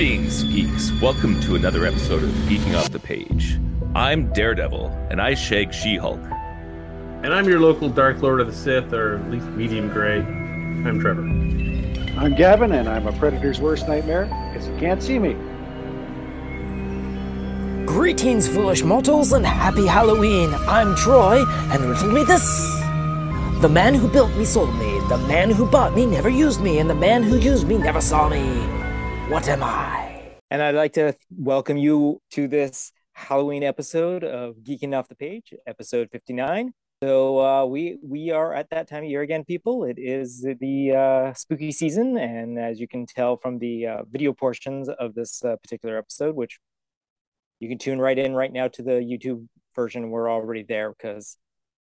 Greetings, geeks. Welcome to another episode of Geeking Off the Page. I'm Daredevil, and I shag She Hulk. And I'm your local Dark Lord of the Sith, or at least medium gray. I'm Trevor. I'm Gavin, and I'm a Predator's worst nightmare because you can't see me. Greetings, foolish mortals, and happy Halloween! I'm Troy, and riddle me this. The man who built me sold me, the man who bought me never used me, and the man who used me never saw me. What am I? And I'd like to welcome you to this Halloween episode of Geeking Off the Page, episode 59. So uh, we we are at that time of year again, people. It is the uh, spooky season, and as you can tell from the uh, video portions of this uh, particular episode, which you can tune right in right now to the YouTube version, we're already there because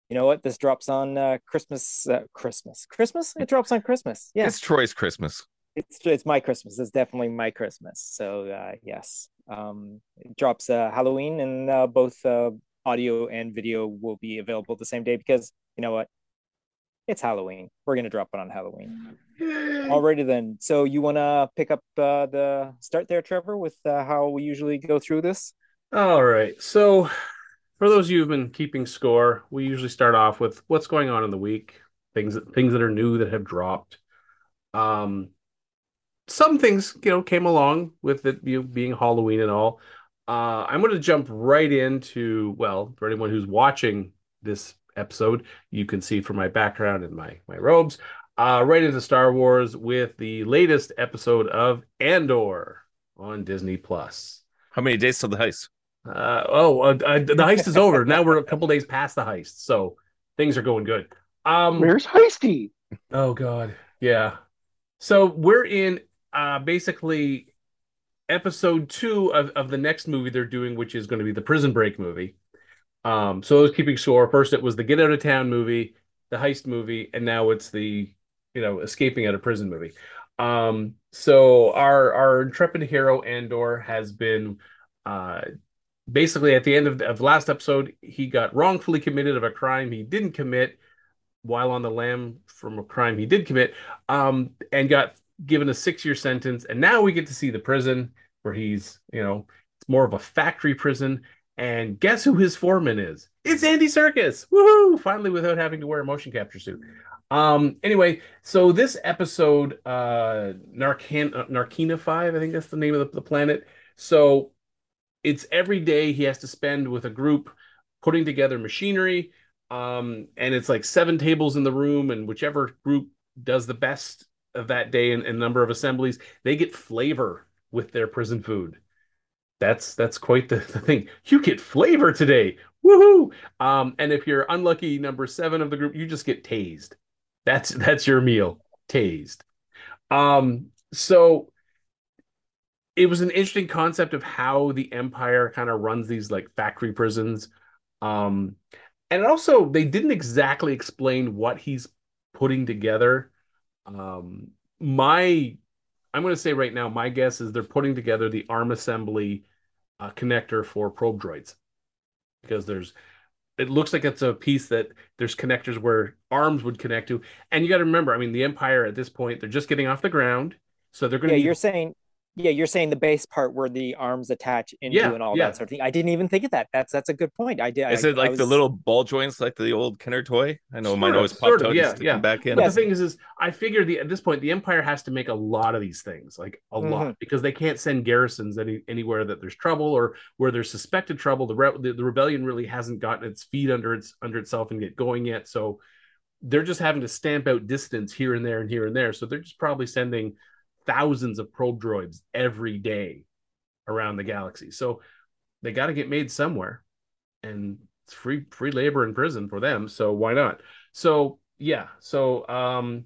you know what? This drops on uh, Christmas. Uh, Christmas. Christmas. It drops on Christmas. Yeah, It's Troy's Christmas. It's it's my Christmas. It's definitely my Christmas. So uh, yes, um, it drops uh, Halloween, and uh, both uh, audio and video will be available the same day because you know what? It's Halloween. We're gonna drop it on Halloween. Alrighty then. So you wanna pick up uh, the start there, Trevor, with uh, how we usually go through this? All right. So, for those of you who've been keeping score, we usually start off with what's going on in the week, things things that are new that have dropped. Um, some things you know came along with it you know, being Halloween and all. Uh, I'm going to jump right into well, for anyone who's watching this episode, you can see from my background and my my robes, uh, right into Star Wars with the latest episode of Andor on Disney Plus. How many days till the heist? Uh, oh, uh, uh, the heist is over. Now we're a couple days past the heist, so things are going good. Um, Where's Heisty? oh God, yeah. So we're in uh basically episode two of, of the next movie they're doing, which is going to be the Prison Break movie. Um, so I was keeping score. First, it was the Get Out of Town movie, the heist movie, and now it's the you know escaping out of prison movie. Um, so our our intrepid hero Andor has been uh basically at the end of, of last episode he got wrongfully committed of a crime he didn't commit while on the lam from a crime he did commit um and got given a six year sentence and now we get to see the prison where he's you know it's more of a factory prison. And guess who his foreman is? It's andy Serkis. woohoo! Finally without having to wear a motion capture suit. Um anyway so this episode uh narcan uh, narkina 5 i think that's the name of the, the planet. So it's every day he has to spend with a group putting together machinery um and it's like seven tables in the room and whichever group does the best of that day and, in number of assemblies they get flavor with their prison food. That's that's quite the, the thing. You get flavor today. Woohoo! Um and if you're unlucky number seven of the group you just get tased. That's that's your meal tased. Um so it was an interesting concept of how the empire kind of runs these like factory prisons. Um and also they didn't exactly explain what he's putting together um my i'm going to say right now my guess is they're putting together the arm assembly uh, connector for probe droids because there's it looks like it's a piece that there's connectors where arms would connect to and you got to remember i mean the empire at this point they're just getting off the ground so they're going to. Yeah, you're saying. Yeah, you're saying the base part where the arms attach into Yeah, and all yeah. that sort of thing. I didn't even think of that. That's that's a good point. I did. Is I, it like I the little ball joints like the old Kenner toy? I know mine Sort of, always popped out. yeah, Yeah, yeah. yeah. Back in. But Yes. the thing is, is I figure the at this point the Empire has to make a lot of these things, like a Mm-hmm. lot, because they can't send garrisons any anywhere that there's trouble or where there's suspected trouble. The, re- the the rebellion really hasn't gotten its feet under its under itself and get going yet, so they're just having to stamp out distance here and there and here and there. So they're just probably sending thousands of probe droids every day around the galaxy. So they got to get made somewhere, and it's free free labor in prison for them. So why not? So yeah. So um,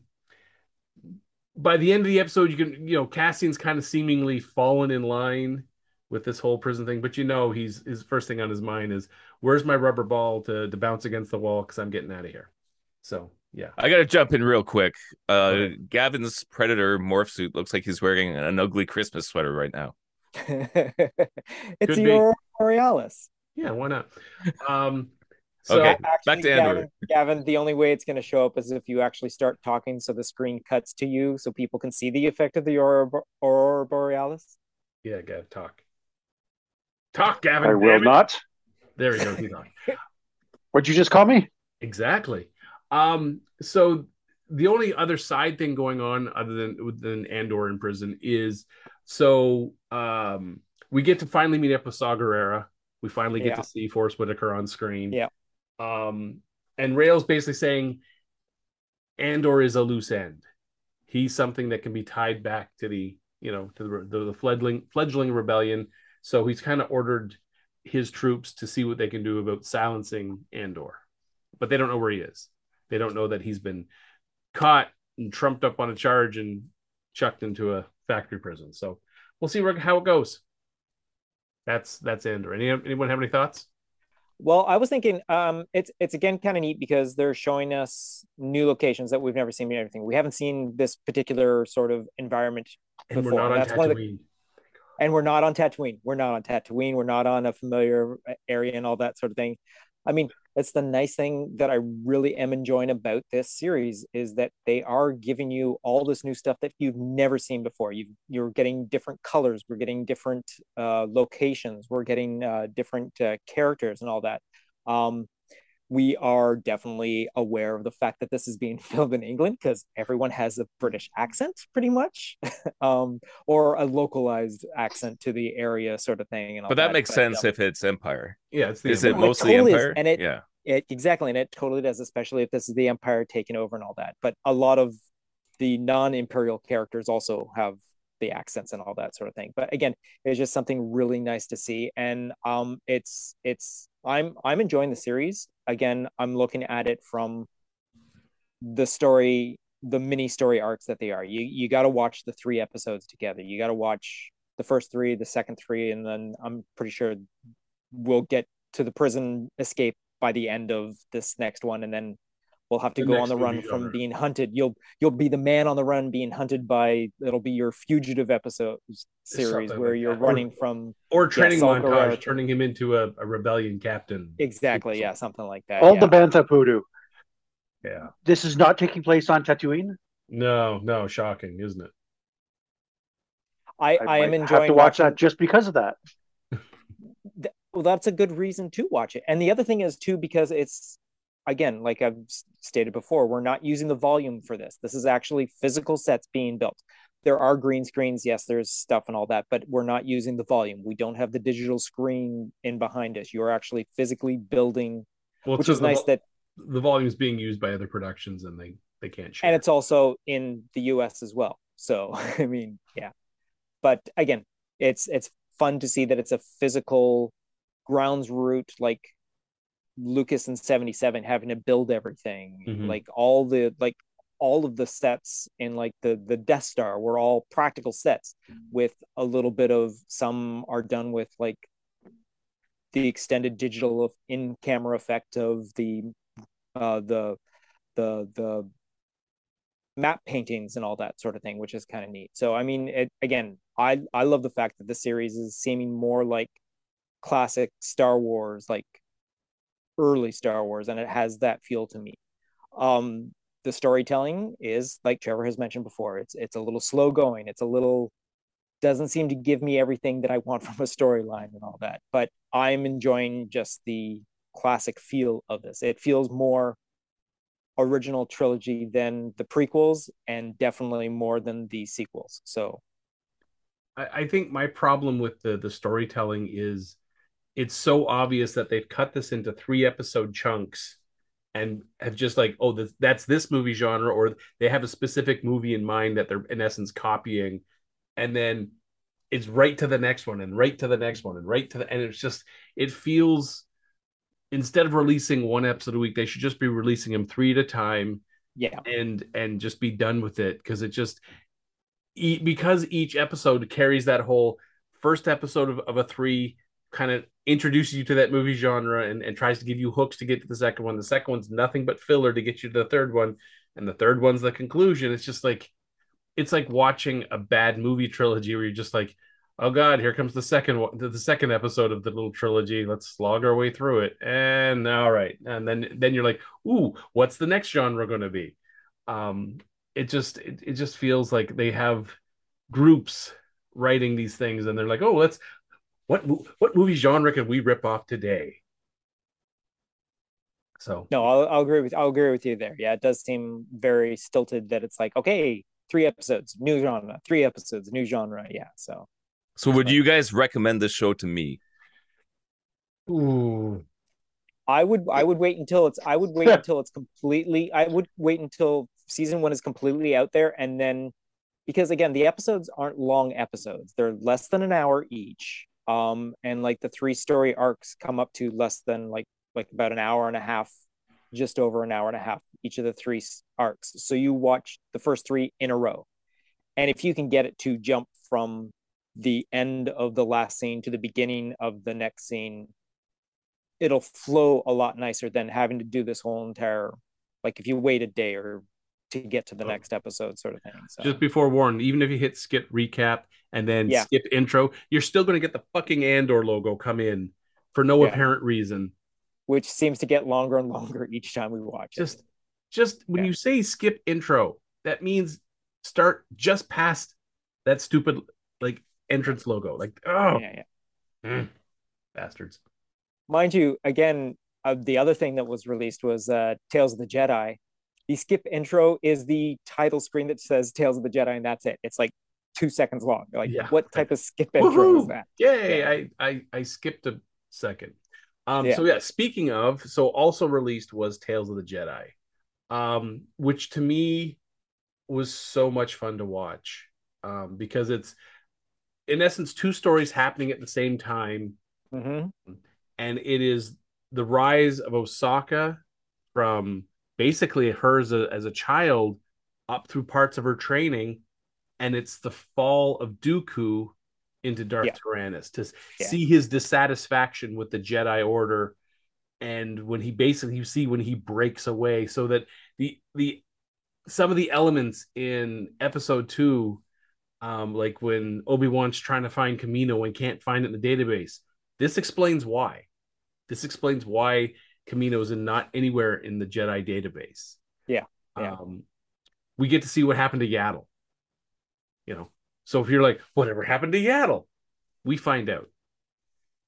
by the end of the episode, you can you know Cassian's kind of seemingly fallen in line with this whole prison thing, but you know he's his first thing on his mind is where's my rubber ball to to bounce against the wall because I'm getting out of here. So yeah. I got to jump in real quick. Uh, Okay. Gavin's Predator morph suit looks like he's wearing an ugly Christmas sweater right now. it's Could your Borealis. Yeah, why not? Um, so Okay. Back Actually, to Andor. Gavin, Gavin, the only way it's going to show up is if you actually start talking, so the screen cuts to you, so people can see the effect of the aurora, aurora borealis. Yeah, Gav, talk. Talk, Gavin. I will damn it. not. There we go. He talked. What'd you just call me? Exactly. Um, so the only other side thing going on other than than Andor in prison is so um we get to finally meet up with Saw Gerrera. We finally get Yeah. to see Forest Whitaker on screen. Yeah. Um and Rael's basically saying Andor is a loose end. He's something that can be tied back to the, you know, to the the, the fledgling fledgling rebellion. So he's kind of ordered his troops to see what they can do about silencing Andor. But they don't know where he is. They don't know that he's been caught and trumped up on a charge and chucked into a factory prison. So we'll see where, how it goes. That's that's Andor. Any anyone have any thoughts? Well, I was thinking, um, it's it's again kind of neat because they're showing us new locations that we've never seen everything. We haven't seen this particular sort of environment And before. we're not on That's one of the- and we're not on Tatooine. We're not on Tatooine. We're not on a familiar area and all that sort of thing. I mean, that's the nice thing that I really am enjoying about this series is that they are giving you all this new stuff that you've never seen before. You you're getting different colors. We're getting different uh, locations. We're getting uh, different uh, characters and all that. Um, we are definitely aware of the fact that this is being filmed in England because everyone has a British accent, pretty much, um, or a localized accent to the area, sort of thing. And But that makes sense um, if it's Empire. Yeah, it's the Is it Empire. It mostly totally is, Empire? and it- yeah. it exactly, and it totally does, especially if this is the Empire taking over and all that. But a lot of the non-imperial characters also have the accents and all that sort of thing. But again, it's just something really nice to see, and um, it's it's I'm I'm enjoying the series. Again, I'm looking at it from the story, the mini story arcs that they are. You you got to watch the three episodes together. You got to watch the first three, the second three, and then I'm pretty sure we'll get to the prison escape by the end of this next one, and then we'll have to The go on the run from genre. being hunted. You'll you'll be the man on the run being hunted by. It'll be your fugitive episode series Something where like you're that. Or- running from or training Saw montage, Gerrera. turning him into a, a rebellion captain. exactly yeah something like that. All yeah. the Bantha Poodoo. Yeah. This is not taking place on Tatooine. No, no, shocking, isn't it? I, I, am might enjoying have to watch watching- that just because of that. well that's a good reason to watch it and the other thing is too because it's again like i've stated before we're not using the volume for this. This is actually physical sets being built. There are green screens yes there's stuff and all that but we're not using the volume. We don't have the digital screen in behind us. You're actually physically building Well, which is nice that the volume's being used by other productions and they they can't share. and it's also in the us as well. So i mean yeah. But again it's it's fun to see that it's a physical grounds route like lucas and 77 having to build everything Mhm. like all the like all of the sets in like the the death star were all practical sets with a little bit of some are done with like the extended digital of in camera effect of the uh the the the map paintings and all that sort of thing, which is kind of neat. So I mean, it, again, I I love the fact that the series is seeming more like classic Star Wars, like early Star Wars, and it has that feel to me. Um, the storytelling is like Trevor has mentioned before. It's it's a little slow going. It's a little doesn't seem to give me everything that I want from a storyline and all that. But I'm enjoying just the classic feel of this. It feels more original trilogy than the prequels and definitely more than the sequels. So I, I think my problem with the the storytelling is it's so obvious that they've cut this into three episode chunks and have just like oh this, that's this movie genre or they have a specific movie in mind that they're in essence copying. And then it's right to the next one and right to the next one and right to the and it's just it feels instead of releasing one episode a week they should just be releasing them three at a time yeah, and and just be done with it. Because it just e- because each episode carries that whole first episode of, of a three kind of introduces you to that movie genre and, and tries to give you hooks to get to the second one. The second one's nothing but filler to get you to the third one and the third one's the conclusion. It's just like it's like watching a bad movie trilogy where you're just like oh god here comes the second one the second episode of the little trilogy. Let's slog our way through it. And all right. And then then you're like ooh what's the next genre going to be? Um it just it, it just feels like they have groups writing these things, and they're like, "Oh, let's what what movie genre can we rip off today?" So No, I'll, I'll agree with I'll agree with you there. Yeah, it does seem very stilted that it's like, okay, three episodes, new genre, three episodes, new genre. Yeah. So So would you guys recommend this show to me? Ooh. I would I would wait until it's I would wait until it's completely I would wait until season one is completely out there and then because again the episodes aren't long episodes. They're less than an hour each. Um and like the three story arcs come up to less than like like about an hour and a half, just over an hour and a half each of the three arcs. So you watch the first three in a row. And if you can get it to jump from the end of the last scene to the beginning of the next scene it'll flow a lot nicer than having to do this whole entire like if you wait a day or to get to the Oh. next episode sort of thing so Just before warren even if you hit skip recap and then Yeah. skip intro, you're still going to get the fucking Andor logo come in for no Yeah. apparent reason. which seems to get longer and longer each time we watch Just, it just when Yeah. you say skip intro, that means start just past that stupid like entrance logo. Like, oh, yeah, yeah. mm, bastards. mind you again uh, the other thing that was released was uh tales of the jedi the skip intro is the title screen that says tales of the jedi and that's it it's like two seconds long like Yeah. what type of skip intro is that Yay! Yeah. I, I I skipped a second. Um, Yeah. so yeah, speaking of, so also released was Tales of the Jedi, um, which to me was so much fun to watch. Um, because it's in essence two stories happening at the same time, hmm and it is the rise of Osaka from basically hers as a, as a child up through parts of her training, and it's the fall of Dooku into Darth Yeah. Tyrannus to Yeah. see his dissatisfaction with the Jedi Order, and when he basically you see when he breaks away, so that the the some of the elements in Episode Two, um, like when Obi Wan's trying to find Kamino and can't find it in the database, this explains why. This explains why Kamino is not anywhere in the Jedi database. Yeah, yeah. Um, we get to see what happened to Yaddle. You know, so if you're like, whatever happened to Yaddle, we find out.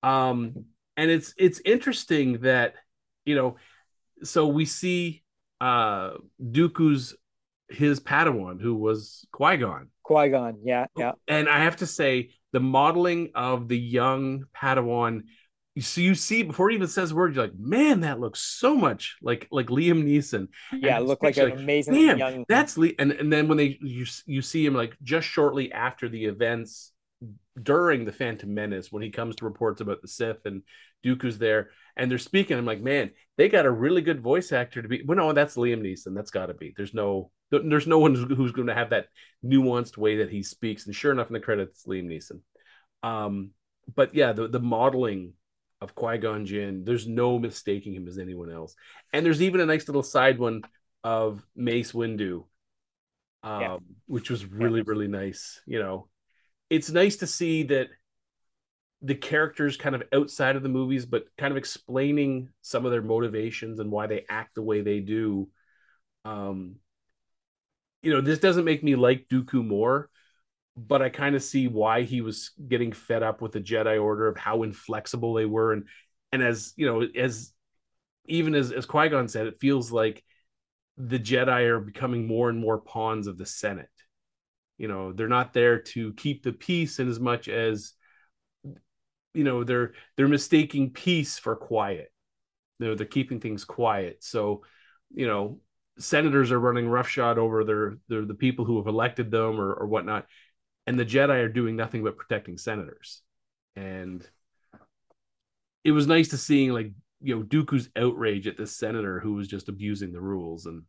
Um, and it's it's interesting that you know, so we see uh Dooku's his Padawan, who was Qui Gon, qui-gon yeah yeah. And I have to say, the modeling of the young Padawan, you see, you see before he even says a word, you're like, man, that looks so much like like Liam Neeson. yeah And look like an especially, amazing Man, young that's Lee. And and then when they you you see him like just shortly after the events during the Phantom Menace when he comes to reports about the Sith and Dooku's there and they're speaking. I'm like, man, they got a really good voice actor to be. Well, no, that's Liam Neeson. That's got to be. There's no there's no one who's, who's going to have that nuanced way that he speaks. And sure enough, in the credits, Liam Neeson. Um, but yeah, the the modeling of Qui Gon Jinn, there's no mistaking him as anyone else. And there's even a nice little side one of Mace Windu, um, Yeah. which was really really nice. You know, it's nice to see that the characters kind of outside of the movies, but kind of explaining some of their motivations and why they act the way they do. Um, you know, this doesn't make me like Dooku more, but I kind of see why he was getting fed up with the Jedi Order of how inflexible they were, and and as you know, as even as as Qui Gon said, it feels like the Jedi are becoming more and more pawns of the Senate. You know, they're not there to keep the peace in as much as you know they're they're mistaking peace for quiet. You know, they're keeping things quiet. So, you know, senators are running roughshod over their, their the people who have elected them or, or whatnot, and the Jedi are doing nothing but protecting senators. And it was nice to seeing like you know Dooku's outrage at this senator who was just abusing the rules. And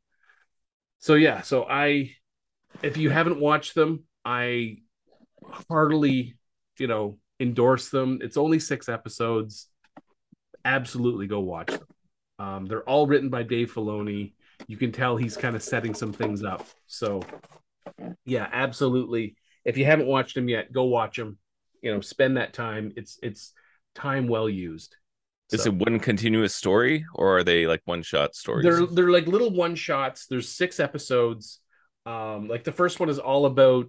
so yeah, so I if you haven't watched them, I heartily, you know, endorse them. It's only six episodes. Absolutely go watch them. Um, they're all written by Dave Filoni. You can tell he's kind of setting some things up. So, yeah, absolutely. If you haven't watched them yet, go watch them. You know, spend that time. It's it's time well used. Is So- it one continuous story or are they like one shot stories? they're they're like little one shots. There's six episodes. Um, like the first one is all about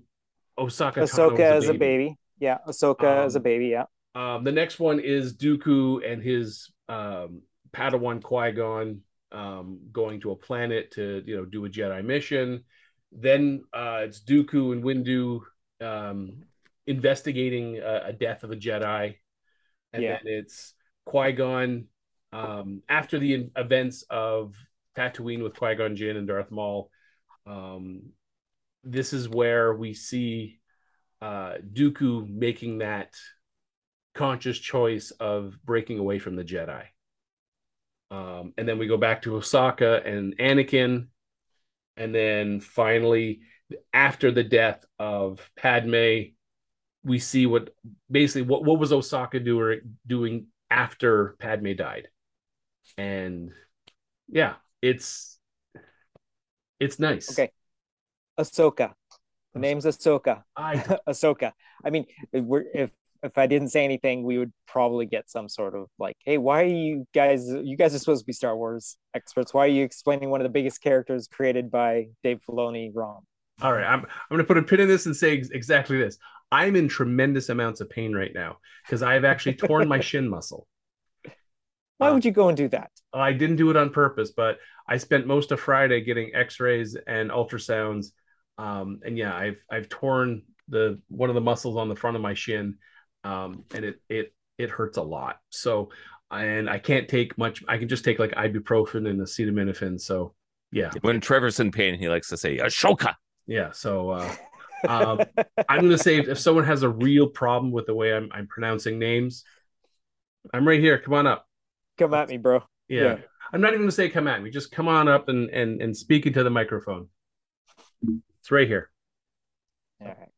Osaka Ahsoka Tano as a baby. Yeah, Ahsoka as a Um, baby. Yeah. Um, the next one is Dooku and his um, Padawan Qui Gon um, going to a planet to you know do a Jedi mission. Then uh, it's Dooku and Windu um, investigating a, a death of a Jedi, and Yeah. then it's Qui Gon um, after the events of Tatooine with Qui Gon Jinn and Darth Maul. Um, this is where we see uh, Dooku making that conscious choice of breaking away from the Jedi. Um, and then we go back to Osaka and Anakin. And then finally, after the death of Padme, we see what basically what, what was Osaka doing doing after Padme died. And yeah, it's it's nice. Okay. Ahsoka. The name's Ahsoka. I Ahsoka. I mean, if if I didn't say anything, we would probably get some sort of like, "Hey, why are you guys? You guys are supposed to be Star Wars experts. Why are you explaining one of the biggest characters created by Dave Filoni wrong?" All right, I'm I'm going to put a pin in this and say ex- exactly this. I'm in tremendous amounts of pain right now because I have actually torn my shin muscle. Why Uh, would you go and do that? I didn't do it on purpose, but I spent most of Friday getting X-rays and ultrasounds. Um, and yeah, I've I've torn the one of the muscles on the front of my shin, um, and it it it hurts a lot. So, and I can't take much. I can just take like ibuprofen and acetaminophen. So, yeah, When Trevor's in pain, he likes to say Ashoka. Yeah. So, uh, um, I'm going to say if, if someone has a real problem with the way I'm I'm pronouncing names, I'm right here. Come on up. Come at me, bro. Yeah. Yeah. I'm not even gonna say come at me. Just come on up and and and speak into the microphone. It's right here. All right.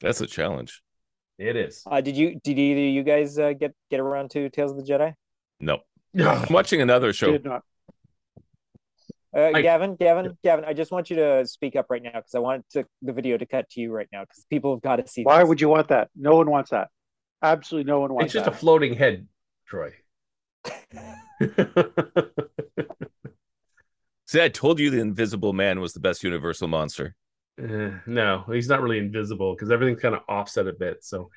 That's a challenge. It is. Uh, did you did either of you guys uh, get get around to Tales of the Jedi? No. I'm watching another show. Did not. Uh, I- Gavin, Gavin, Gavin, I just want you to speak up right now because I want to, the video to cut to you right now because people have got to see. Why this. would you want that? No one wants that. Absolutely no one wants It's just that. a floating head, Troy. See, I told you the Invisible Man was the best Universal monster. Uh, no, he's not really invisible because everything's kind of offset a bit. So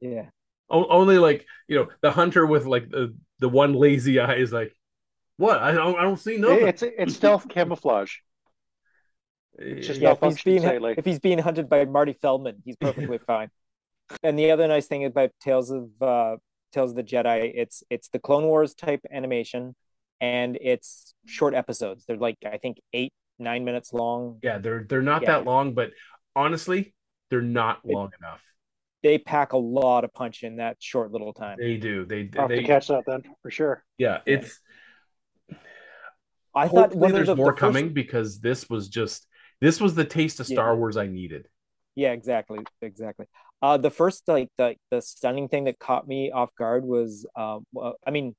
Yeah. o- only like you know the hunter with like the the one lazy eye is like, what? I don't I don't see nothing. It's it's stealth camouflage. It's just Yeah, if he's being slightly. if he's being hunted by Marty Feldman, he's perfectly fine. And the other nice thing about Tales of uh, Tales of the Jedi, it's it's the Clone Wars type animation, and it's short episodes. They're like I think eight nine minutes long. yeah, they're they're not Yeah. that long, but honestly, they're not It- long enough. They pack a lot of punch in that short little time. They do. They I'll have they to catch that then for sure. yeah. Yeah. It's I thought hopefully of there's the, the more first- coming because this was just this was the taste of Yeah. Star Wars I needed. Yeah, exactly, exactly. Uh, the first like the the stunning thing that caught me off guard was, um, well, I mean,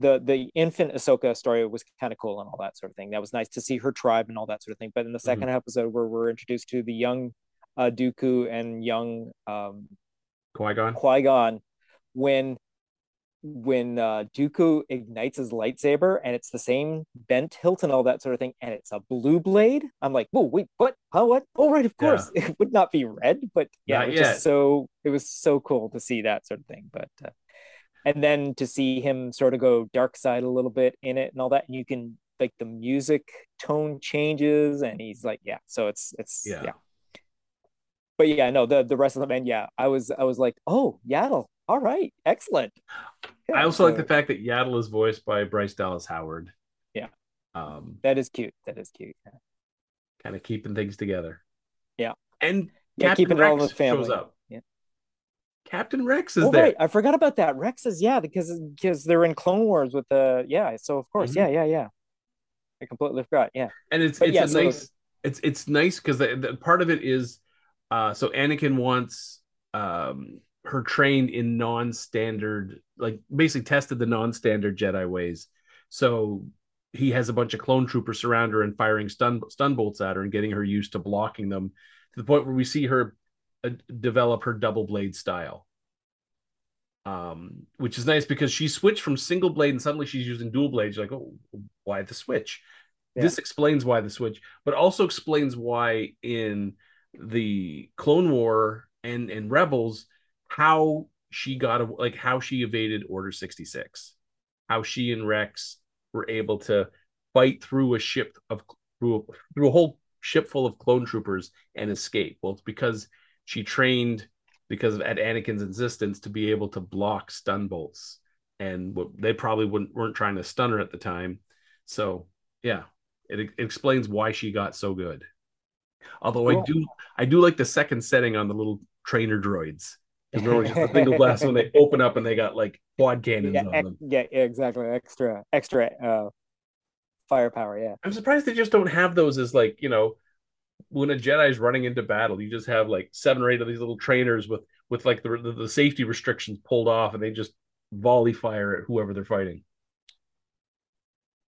the the infant Ahsoka story was kind of cool and all that sort of thing. That was nice to see her tribe and all that sort of thing. But in the 2nd episode, where we're introduced to the young uh, Dooku and young um, Qui Gon. Qui Gon, when when uh, Dooku ignites his lightsaber and it's the same bent hilt and all that sort of thing, and it's a blue blade. I'm like, whoa, wait, what? Huh, what? Oh, right, of course. It would not be red, but yeah, Not it was yet. just so it was so cool to see that sort of thing. But uh, and then to see him sort of go dark side a little bit in it and all that, and you can like the music tone changes, and he's like, yeah. So it's it's Yeah. yeah. But yeah, no, the the rest of them, and yeah, I was I was like, oh, Yaddle, all right, excellent. Yeah, I also like the fact that Yaddle is voiced by Bryce Dallas Howard. Yeah. Um, that is cute. That is cute. Yeah. kind of keeping things together. Yeah. And Yeah, Captain keeping it all Rex the family. shows up. Yeah. Captain Rex is Oh there. right, I forgot about that. Rex is yeah, because because they're in Clone Wars with the yeah. So of course, Mhm. yeah, yeah, yeah. I completely forgot. Yeah, and it's But it's yeah, a so- nice it's it's nice because the, the part of it is uh so Anakin wants um her trained in non-standard like basically tested the non-standard Jedi ways. So he has a bunch of clone troopers surround her and firing stun stun bolts at her and getting her used to blocking them to the point where we see her uh, develop her double blade style. Um which is nice because she switched from single blade and suddenly she's using dual blades You're like oh why the switch? Yeah. this explains why the switch but also explains why in the Clone War and and Rebels how she got like how she evaded Order 66. How she and Rex were able to fight through a ship of through a, through a whole ship full of clone troopers and escape. Well, it's because she trained because of at Anakin's insistence to be able to block stun bolts, and what they probably wouldn't weren't trying to stun her at the time. So yeah, it, it explains why she got so good. Although I do I do like the second setting on the little trainer droids. Because they're just a single blast when they open up and they got like quad cannons Yeah, on ex- them. yeah, yeah, exactly. Extra, extra uh, firepower. Yeah. I'm surprised they just don't have those as like, you know, when a Jedi's running into battle, you just have like seven or eight of these little trainers with with like the the, the safety restrictions pulled off and they just volley fire at whoever they're fighting.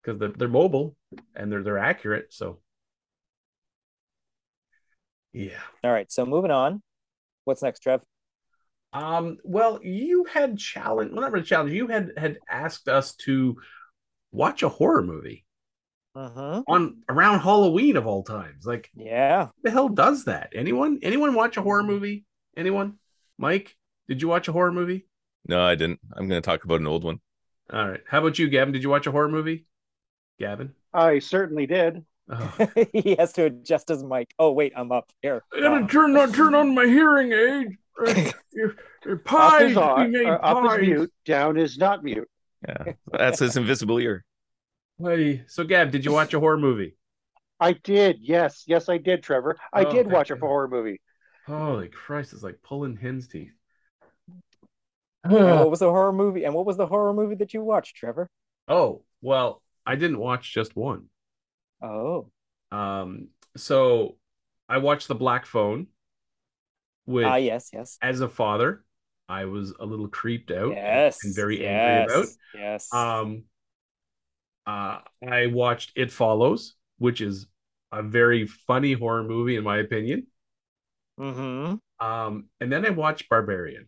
Because they're they're mobile and they're they're accurate. So yeah. All right. So moving on. What's next, Trev? Um, well, you had challenge well not really challenge, you had had asked us to watch a horror movie Mm-hmm. on around Halloween of all times. Like Yeah. Who the hell does that? Anyone? Anyone watch a horror movie? Anyone? Mike, did you watch a horror movie? No, I didn't. I'm going to talk about an old one. All right. How about you, Gavin? Did you watch a horror movie? Gavin? I certainly did. Oh. he has to adjust his mic. Oh wait, I'm up here. I gotta Uh, turn on turn on my hearing aid. Uh, your, your Up pies. is on, made uh, up is mute, down is not mute. Yeah, that's his invisible ear. Hey, so Gab, did you watch a horror movie? I did. Yes, yes, I did, Trevor. I Oh, did thank watch a horror movie. Holy Christ, it's like pulling hen's teeth. what was the horror movie? And what was the horror movie that you watched, Trevor? oh, well, I didn't watch just one. Oh, Um, so I watched The Black Phone, which ah, yes, yes, as a father, I was a little creeped out yes, and very yes, angry about. Yes. Um, uh, I watched It Follows, which is a very funny horror movie in my opinion. mm-hmm. Um, and then I watched Barbarian.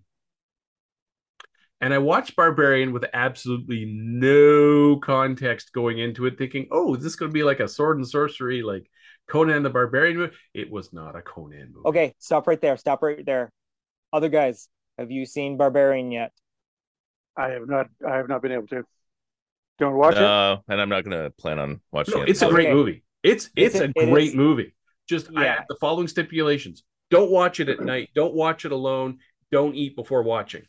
And I watched Barbarian with absolutely no context going into it, thinking, "Oh, is this going to be like a sword and sorcery, like Conan the Barbarian?" movie? It was not a Conan movie. Okay, stop right there. Stop right there. Other guys, have you seen Barbarian yet? I have not. I have not been able to. Don't watch it. No, and I'm not going to plan on watching No, it. it's a great Okay. movie. It's it's It's a a- it great is- movie. Just I Yeah. have the following stipulations: don't watch it at night. Don't watch it alone. Don't eat before watching.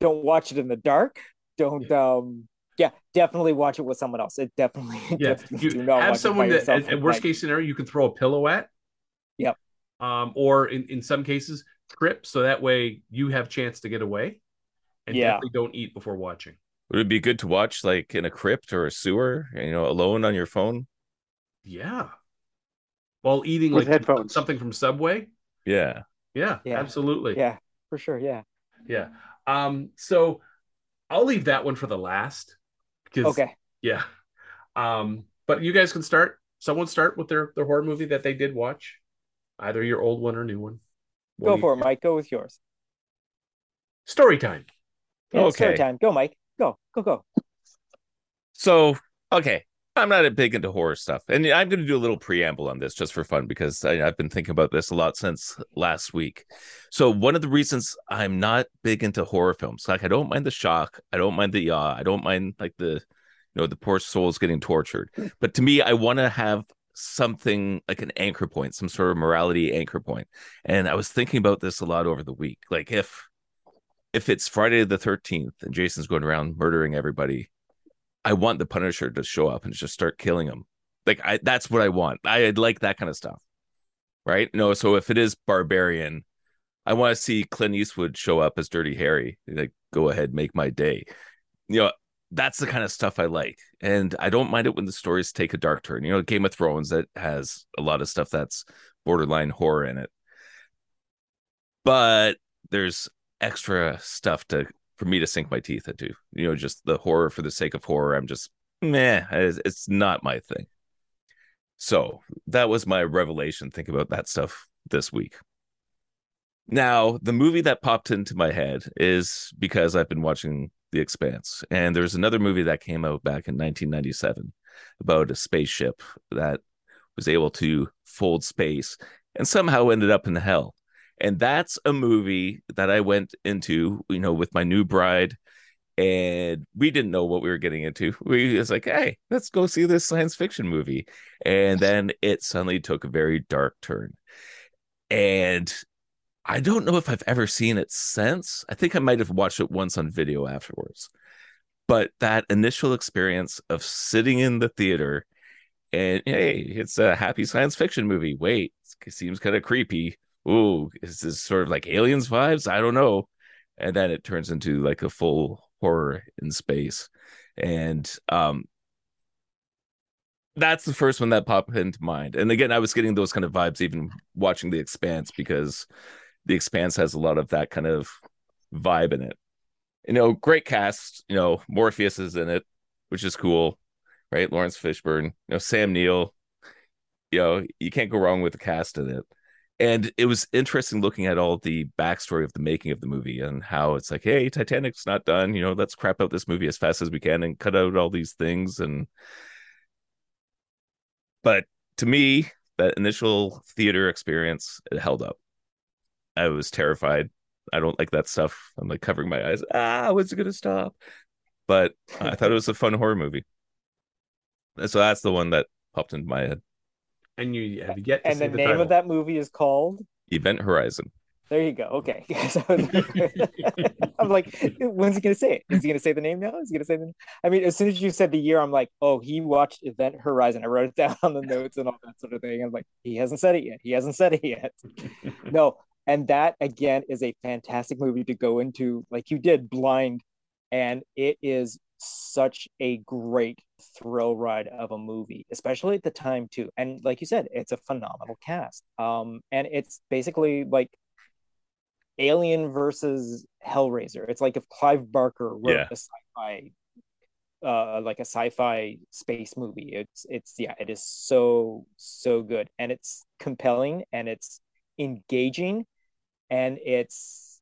Don't watch it in the dark. Don't um yeah, definitely watch it with someone else. It definitely, Yeah, definitely do you not have someone by that, at, at at worst night. case scenario, you can throw a pillow at. Yep. Um, or in in some cases, trip so that way you have chance to get away, and Yeah. definitely don't eat before watching. Would it be good to watch like in a crypt or a sewer, you know, alone on your phone? Yeah. While eating With like headphones. something from Subway. Yeah. Yeah, Yeah. absolutely. Yeah, for sure. Yeah. Yeah. Um, so I'll leave that one for the last. Because Okay. yeah. Um, but you guys can start. Someone start with their, their horror movie that they did watch. Either your old one or new one. What Go for it, Mike. Go with yours. Story time. Yeah, it's story time. Go, Mike. Go. Go, go. So, okay, I'm not a big into horror stuff, and I'm going to do a little preamble on this just for fun because I, I've been thinking about this a lot since last week. So, one of the reasons I'm not big into horror films, like I don't mind the shock, I don't mind the yaw, I don't mind like the, you know, the poor souls getting tortured, hmm. but to me, I want to have something like an anchor point, some sort of morality anchor point. And I was thinking about this a lot over the week, like if if it's Friday the 13th and Jason's going around murdering everybody, I want the Punisher to show up and just start killing them. Like I that's what I want. I like that kind of stuff. Right? No, so if it is Barbarian, I want to see Clint Eastwood show up as Dirty Harry. Like, go ahead, make my day. You know, that's the kind of stuff I like. And I don't mind it when the stories take a dark turn. You know, Game of Thrones that has a lot of stuff that's borderline horror in it. But there's extra stuff to for me to sink my teeth into. You know, just the horror for the sake of horror. I'm just meh. It's, not my thing. So that was my revelation. Think about that stuff this week. Now, the movie that popped into my head is because I've been watching The Expanse, and there's another movie that came out back in 1997 about a spaceship that was able to fold space and somehow ended up in hell. And that's a movie that I went into, you know, with my new bride and we didn't know what we were getting into. We was like, hey, let's go see this science fiction movie. And then it suddenly took a very dark turn. And I don't know if I've ever seen it since. I think I might have watched it once on video afterwards. But that initial experience of sitting in the theater and hey, it's a happy science fiction movie. Wait, it seems kind of creepy. Ooh, is this sort of like aliens vibes? I don't know. And then it turns into like a full horror in space. And um that's the first one that popped into mind. And again, I was getting those kind of vibes even watching The Expanse because The Expanse has a lot of that kind of vibe in it. You know, great cast. You know, Morpheus is in it, which is cool, right? Laurence Fishburne, you know, Sam Neill. You know, you can't go wrong with the cast in it and it was interesting looking at all the backstory of the making of the movie and how it's like hey titanic's not done you know let's crap out this movie as fast as we can and cut out all these things. And but to me that initial theater experience it held up. I was terrified. I don't like that stuff. I'm like covering my eyes. Ah when's it gonna stop? But i thought it was a fun horror movie. And so that's the one that popped into my head and you have yet and the, And the name title. of that movie is called Event Horizon. There you go. Okay. I'm like, when's he gonna say it? Is he gonna say the name now? Is he gonna say the? I mean, as soon as you said the year, I'm like, oh, he watched Event Horizon. I wrote it down on the notes and all that sort of thing. I'm like, he hasn't said it yet. He hasn't said it yet. no, and that again is a fantastic movie to go into, like you did, blind, and it is such a great thrill ride of a movie, especially at the time too. And like you said, it's a phenomenal cast. Um, and it's basically like Alien versus Hellraiser. It's like if Clive Barker wrote Yeah. a sci-fi, uh, like a sci-fi space movie. It's it's yeah, it is so so good, and it's compelling, and it's engaging, and it's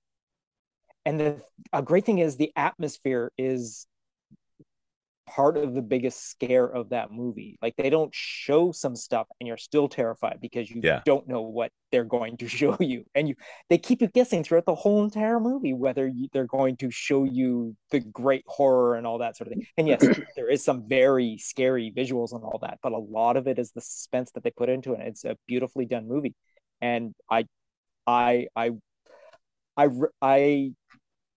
and the a great thing is the atmosphere is part of the biggest scare of that movie. Like they don't show some stuff and you're still terrified because you Yeah. don't know what they're going to show you. And you they keep you guessing throughout the whole entire movie whether you, they're going to show you the great horror and all that sort of thing. And yes, there is some very scary visuals and all that, but a lot of it is the suspense that they put into it. It's a beautifully done movie. And I I I I I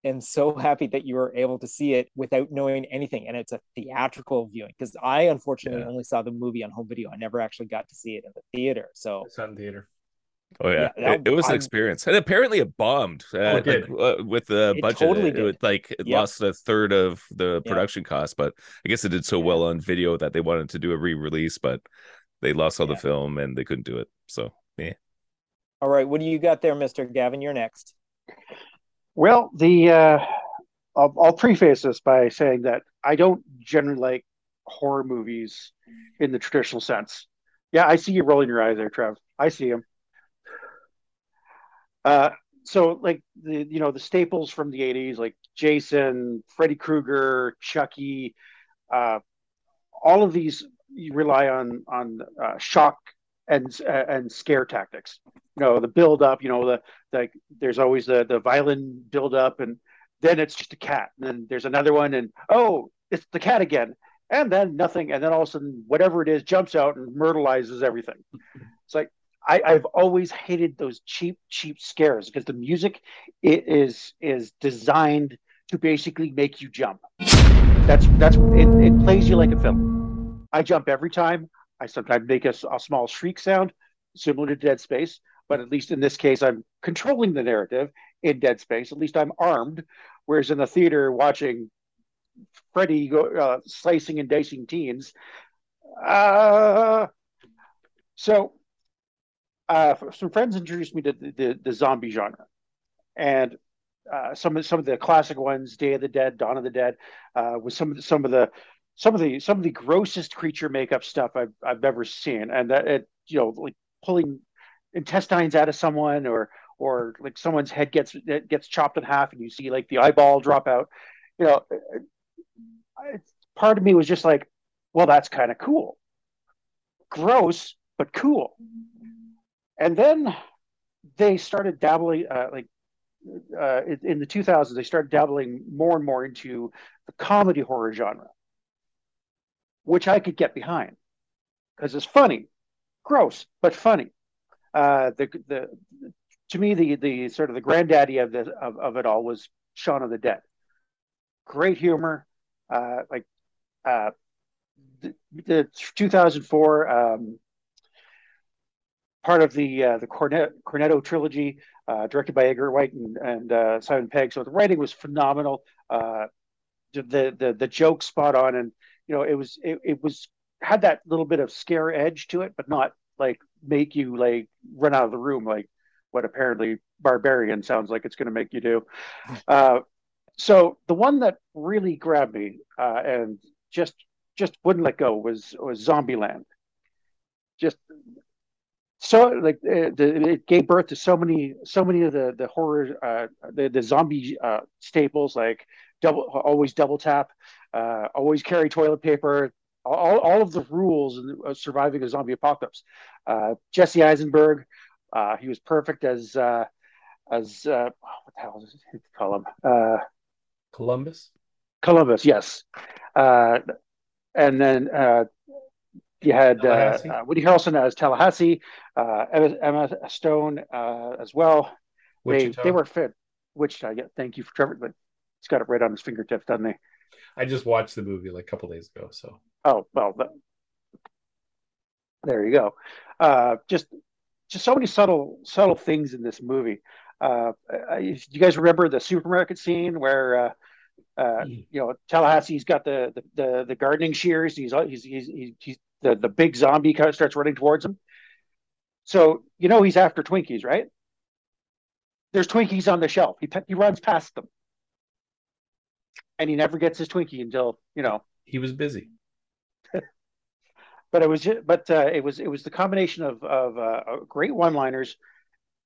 am so happy that you were able to see it without knowing anything and it's a theatrical viewing because i unfortunately Yeah. only saw the movie on home video i never actually got to see it in the theater so It's on theater. Oh yeah, Yeah, it, it was an I'm- experience, and apparently it bombed. Uh, Oh, it like, uh, with the It budget, totally it, did. would- like it Yep. lost a third of the Yeah. production cost. But I guess it did so well on video that they wanted to do a re-release, but they lost all Yeah. the film and they couldn't do it. So yeah, all right what do you got there mr gavin you're next Well, the uh, I'll, I'll preface this by saying that I don't generally like horror movies in the traditional sense. Yeah, I see you rolling your eyes there, Trev. I see them. Uh, so like the you know the staples from the '80s, like Jason, Freddy Krueger, Chucky, uh, all of these rely on on uh, shock and uh, and scare tactics. You know the build up. You know the like there's always the the violin build up and then it's just a cat and then there's another one and oh it's the cat again and then nothing and then all of a sudden whatever it is jumps out and myrtleizes everything. It's like I, I've always hated those cheap cheap scares because the music it is is designed to basically make you jump. That's that's it, it plays you like a film. I jump every time. I sometimes make a, a small shriek sound similar to Dead Space but at least in this case i'm controlling the narrative in dead space. At least i'm armed. Whereas in the theater watching freddy go uh, slicing and dicing teens uh, so uh, some friends introduced me to the, the, the zombie genre. And uh, some of some of the classic ones day of the dead dawn of the dead uh, with some of the, some of the some of the some of the grossest creature makeup stuff I've I've ever seen, and that it you know like pulling intestines out of someone or or like someone's head gets gets chopped in half and you see like the eyeball drop out you know part of me was just like well that's kind of cool gross but cool. And then they started dabbling, uh, like uh, in the 2000s, they started dabbling more and more into the comedy horror genre, which I could get behind because it's funny, gross, but funny. Uh, the the to me the the sort of the granddaddy of the of, of it all was Shaun of the Dead. Great humor, uh, like uh, the, the 2004 um, part of the uh, the Cornet, Cornetto trilogy, uh, directed by Edgar Wright and, and uh, Simon Pegg. So the writing was phenomenal. Uh, the the the joke spot on, and you know it was it, it was had that little bit of scare edge to it, but not like make you like run out of the room like what apparently Barbarian sounds like it's going to make you do. Uh, so the one that really grabbed me uh, and just just wouldn't let go was was Zombieland. Just so like uh, the, it gave birth to so many so many of the the horror uh, the the zombie uh, staples like double always double tap, uh, always carry toilet paper. All, all of the rules in surviving a zombie apocalypse. Uh, Jesse Eisenberg, uh, he was perfect as as what the hell is it call him? Columbus. Columbus, yes. and then you had uh, uh, Woody Harrelson as Tallahassee, uh, Emma, Emma, Stone uh, as well. They, they were fit. Wichita, yeah. Thank you for Trevor. But he's got it right on his fingertips, doesn't he? I just watched the movie like a couple days ago. So. Oh well, there you go. Uh, just, just so many subtle, subtle things in this movie. Uh, you guys remember the supermarket scene where? Uh, mm. you know, Tallahassee's got the, the the, the gardening shears. He's he's he's he's the, the big zombie kind of starts running towards him. So you know he's after Twinkies, right? There's Twinkies on the shelf. He he runs past them, and he never gets his Twinkie until you know he was busy. but it was just, but uh, it was it was the combination of of uh, great one-liners,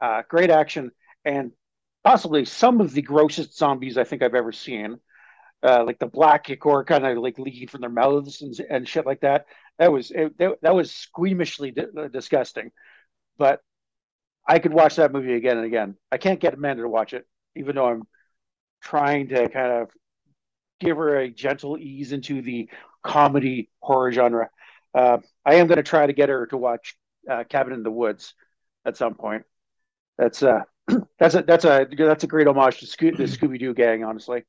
uh, great action, and possibly some of the grossest zombies I think I've ever seen. Uh, like the black ichor kind of like leaking from their mouths and, and shit like that. That was it, that was squeamishly di- uh, disgusting, but I could watch that movie again and again. I can't get Amanda to watch it, even though I'm trying to kind of give her a gentle ease into the comedy horror genre. Uh, I am going to try to get her to watch uh, Cabin in the Woods at some point. That's uh, that's a that's a that's a great homage to Sco- the Scooby Doo gang, honestly,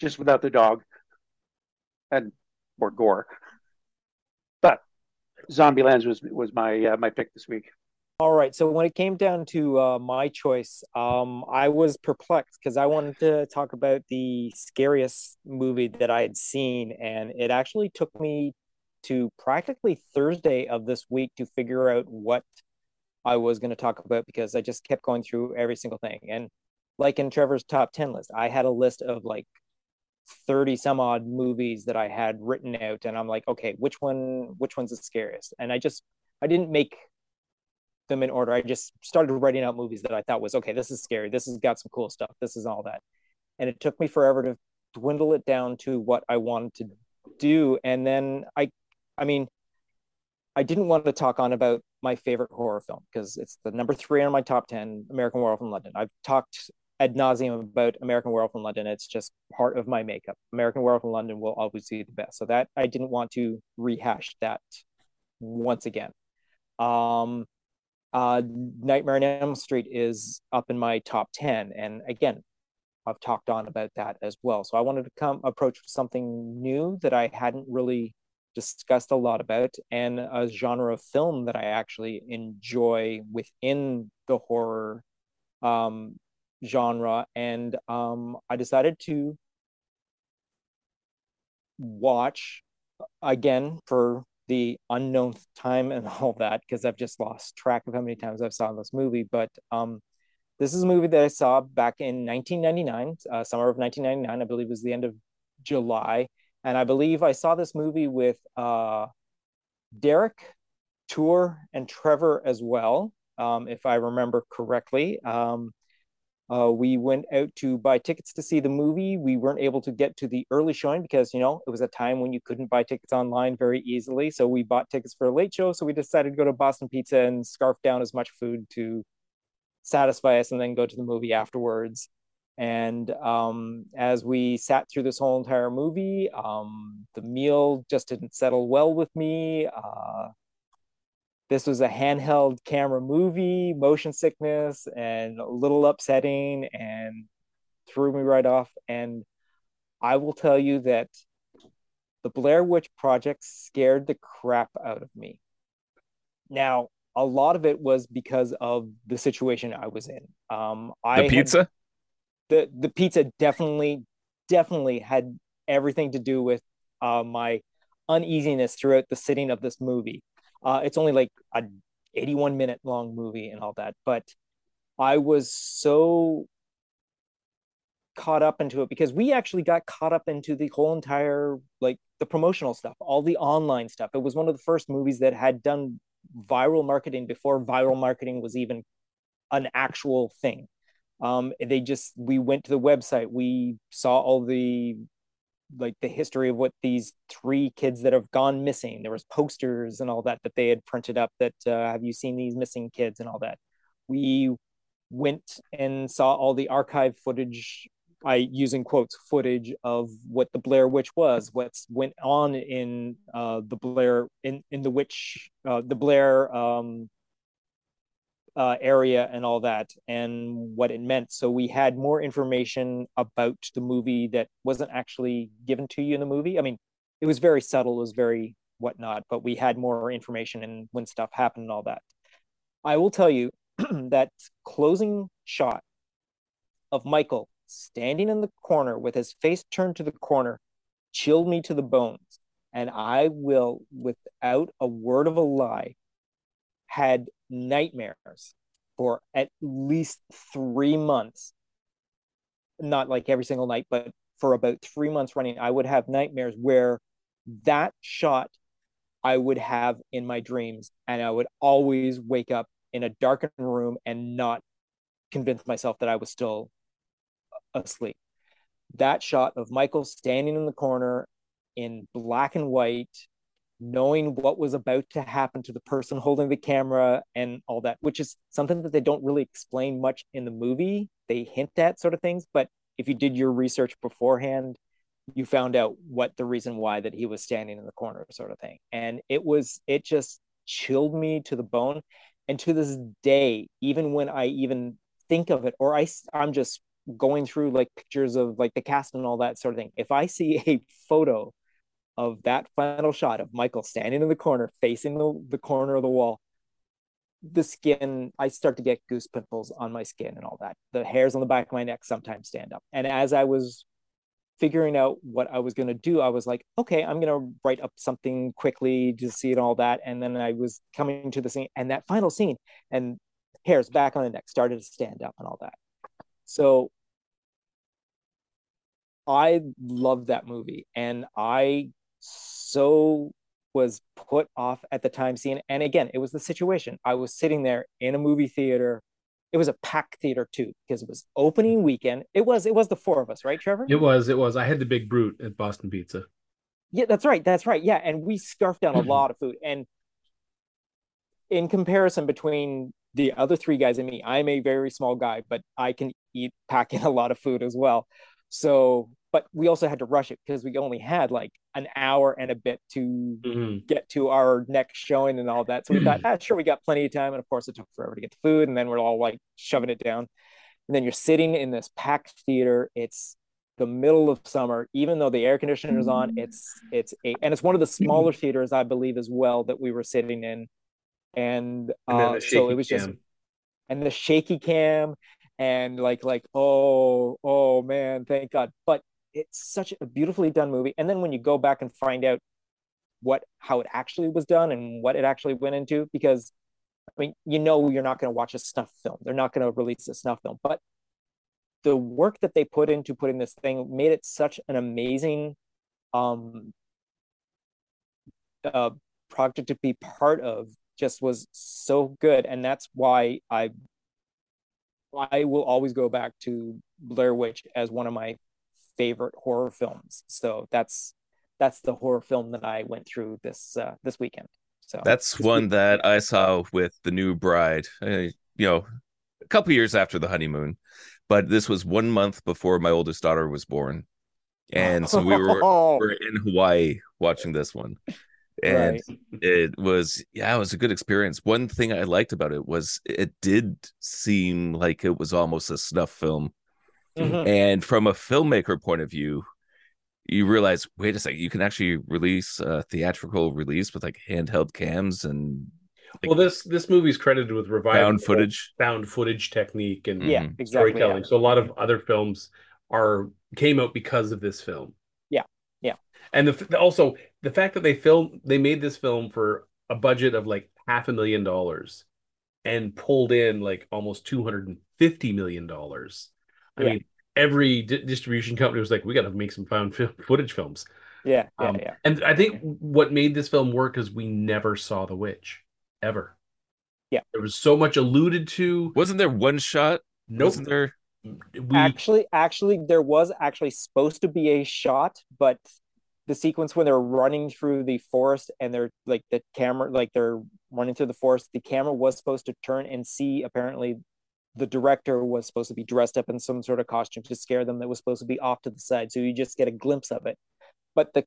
just without the dog and more gore. But Zombielands was was my uh, my pick this week. All right. So when it came down to uh, my choice, um, I was perplexed because I wanted to talk about the scariest movie that I had seen, and it actually took me to practically Thursday of this week to figure out what I was going to talk about because I just kept going through every single thing. And like in Trevor's top 10 list, I had a list of like 30 some odd movies that I had written out and I'm like, okay, which one which one's the scariest? And I just I didn't make them in order. I just started writing out movies that I thought was okay, this is scary. This has got some cool stuff. This is all that. And it took me forever to dwindle it down to what I wanted to do and then I I mean I didn't want to talk on about my favorite horror film because it's the number 3 on my top 10 American Werewolf in London. I've talked ad nauseum about American Werewolf in London. It's just part of my makeup. American Werewolf in London will always be the best. So that I didn't want to rehash that once again. Um, uh, Nightmare on Elm Street is up in my top 10. And again, I've talked on about that as well. So I wanted to come approach something new that I hadn't really discussed a lot about and a genre of film that I actually enjoy within the horror um, genre and um, i decided to watch again for the unknown time and all that because i've just lost track of how many times i've saw this movie but um, this is a movie that i saw back in 1999 uh, summer of 1999 i believe was the end of july and i believe i saw this movie with uh, derek tour and trevor as well um, if i remember correctly um, Uh, we went out to buy tickets to see the movie. We weren't able to get to the early showing because, you know, it was a time when you couldn't buy tickets online very easily. So we bought tickets for a late show. So we decided to go to Boston Pizza and scarf down as much food to satisfy us and then go to the movie afterwards. And um, as we sat through this whole entire movie, um, the meal just didn't settle well with me. Uh, this was a handheld camera movie, motion sickness, and a little upsetting, and threw me right off. And I will tell you that the Blair Witch Project scared the crap out of me. Now, a lot of it was because of the situation I was in. Um, I the pizza. Had, the the pizza definitely, definitely had everything to do with uh, my uneasiness throughout the sitting of this movie. Uh, it's only like a 81 minute long movie and all that, but I was so caught up into it because we actually got caught up into the whole entire like the promotional stuff, all the online stuff. It was one of the first movies that had done viral marketing before viral marketing was even an actual thing. Um, they just we went to the website, we saw all the like the history of what these three kids that have gone missing. There was posters and all that that they had printed up. That uh, have you seen these missing kids and all that. We went and saw all the archive footage. I using quotes footage of what the Blair Witch was, what's went on in uh, the Blair in in the witch uh, the Blair um, uh, area and all that and what it meant. So we had more information about the movie that wasn't actually given to you in the movie. I mean, it was very subtle, it was very whatnot, but we had more information and when stuff happened and all that. I will tell you that closing shot of Michael standing in the corner with his face turned to the corner chilled me to the bones. And I will, without a word of a lie, had nightmares for at least three months. Not like every single night, but for about three months running, I would have nightmares where that shot I would have in my dreams. And I would always wake up in a darkened room and not convince myself that I was still asleep. That shot of Michael standing in the corner in black and white knowing what was about to happen to the person holding the camera and all that, which is something that they don't really explain much in the movie. They hint at sort of things, but if you did your research beforehand, you found out what the reason why that he was standing in the corner, sort of thing. And it was, it just chilled me to the bone. And to this day, even when I even think of it, or I, I'm just going through like pictures of like the cast and all that sort of thing. If I see a photo of that final shot of Michael standing in the corner, facing the, the corner of the wall, the skin, I start to get goose pimples on my skin and all that. The hairs on the back of my neck sometimes stand up. And as I was figuring out what I was going to do, I was like, okay, I'm going to write up something quickly to see it all that. And then I was coming to the scene and that final scene and hairs back on the neck started to stand up and all that. So I love that movie and I so was put off at the time scene. and again it was the situation. I was sitting there in a movie theater. It was a packed theater too because it was opening weekend. It was it was the four of us right trevor? It was it was. I had the big brute at boston pizza. Yeah that's right that's right. Yeah and we scarfed down a mm-hmm. lot of food. And in comparison between the other three guys and me i'm a very small guy but i can eat pack in a lot of food as well. So but we also had to rush it because we only had like an hour and a bit to mm-hmm. get to our next showing and all that. So we thought, ah, sure, we got plenty of time. And of course, it took forever to get the food. And then we're all like shoving it down. And then you're sitting in this packed theater. It's the middle of summer, even though the air conditioner is on. It's it's and it's one of the smaller theaters, I believe, as well that we were sitting in. And, uh, so it was cam. just and the shaky cam and like like oh oh man, thank God. But it's such a beautifully done movie. And then when you go back and find out what how it actually was done and what it actually went into, because I mean, you know, you're not going to watch a snuff film. They're not going to release a snuff film, but the work that they put into putting this thing made it such an amazing um uh, project to be part of just was so good and that's why i I will always go back to Blair Witch as one of my favorite horror films. So that's that's the horror film that I went through this uh, this weekend. So That's one that I saw with the new bride, uh, you know, a couple years after the honeymoon, but this was one month before my oldest daughter was born. And so we were, we were in Hawaii watching this one. And right. it was yeah, it was a good experience. One thing I liked about it was it did seem like it was almost a snuff film. Mhm. And from a filmmaker point of view, you realize, wait a second, you can actually release a theatrical release with like handheld cams and Well, this this movie's credited with reviving found footage. found footage technique and Yeah, Mhm. exactly. yeah. storytelling. So a lot of other films are came out because of this film. Yeah, yeah. And the also the fact that they filmed they made this film for a budget of like half a million dollars and pulled in like almost 250 million dollars. I Yeah. mean, every di- distribution company was like, we got to make some found fi- footage films. Yeah, yeah, Um, yeah. And I think what made this film work is we never saw the witch ever. Yeah. There was so much alluded to. Wasn't there one shot? Nope. Wasn't there? We, Actually, actually, there was actually supposed to be a shot, but the sequence when they're running through the forest and they're like the camera, like they're running through the forest, the camera was supposed to turn and see. Apparently, the director was supposed to be dressed up in some sort of costume to scare them. That was supposed to be off to the side, so you just get a glimpse of it. But the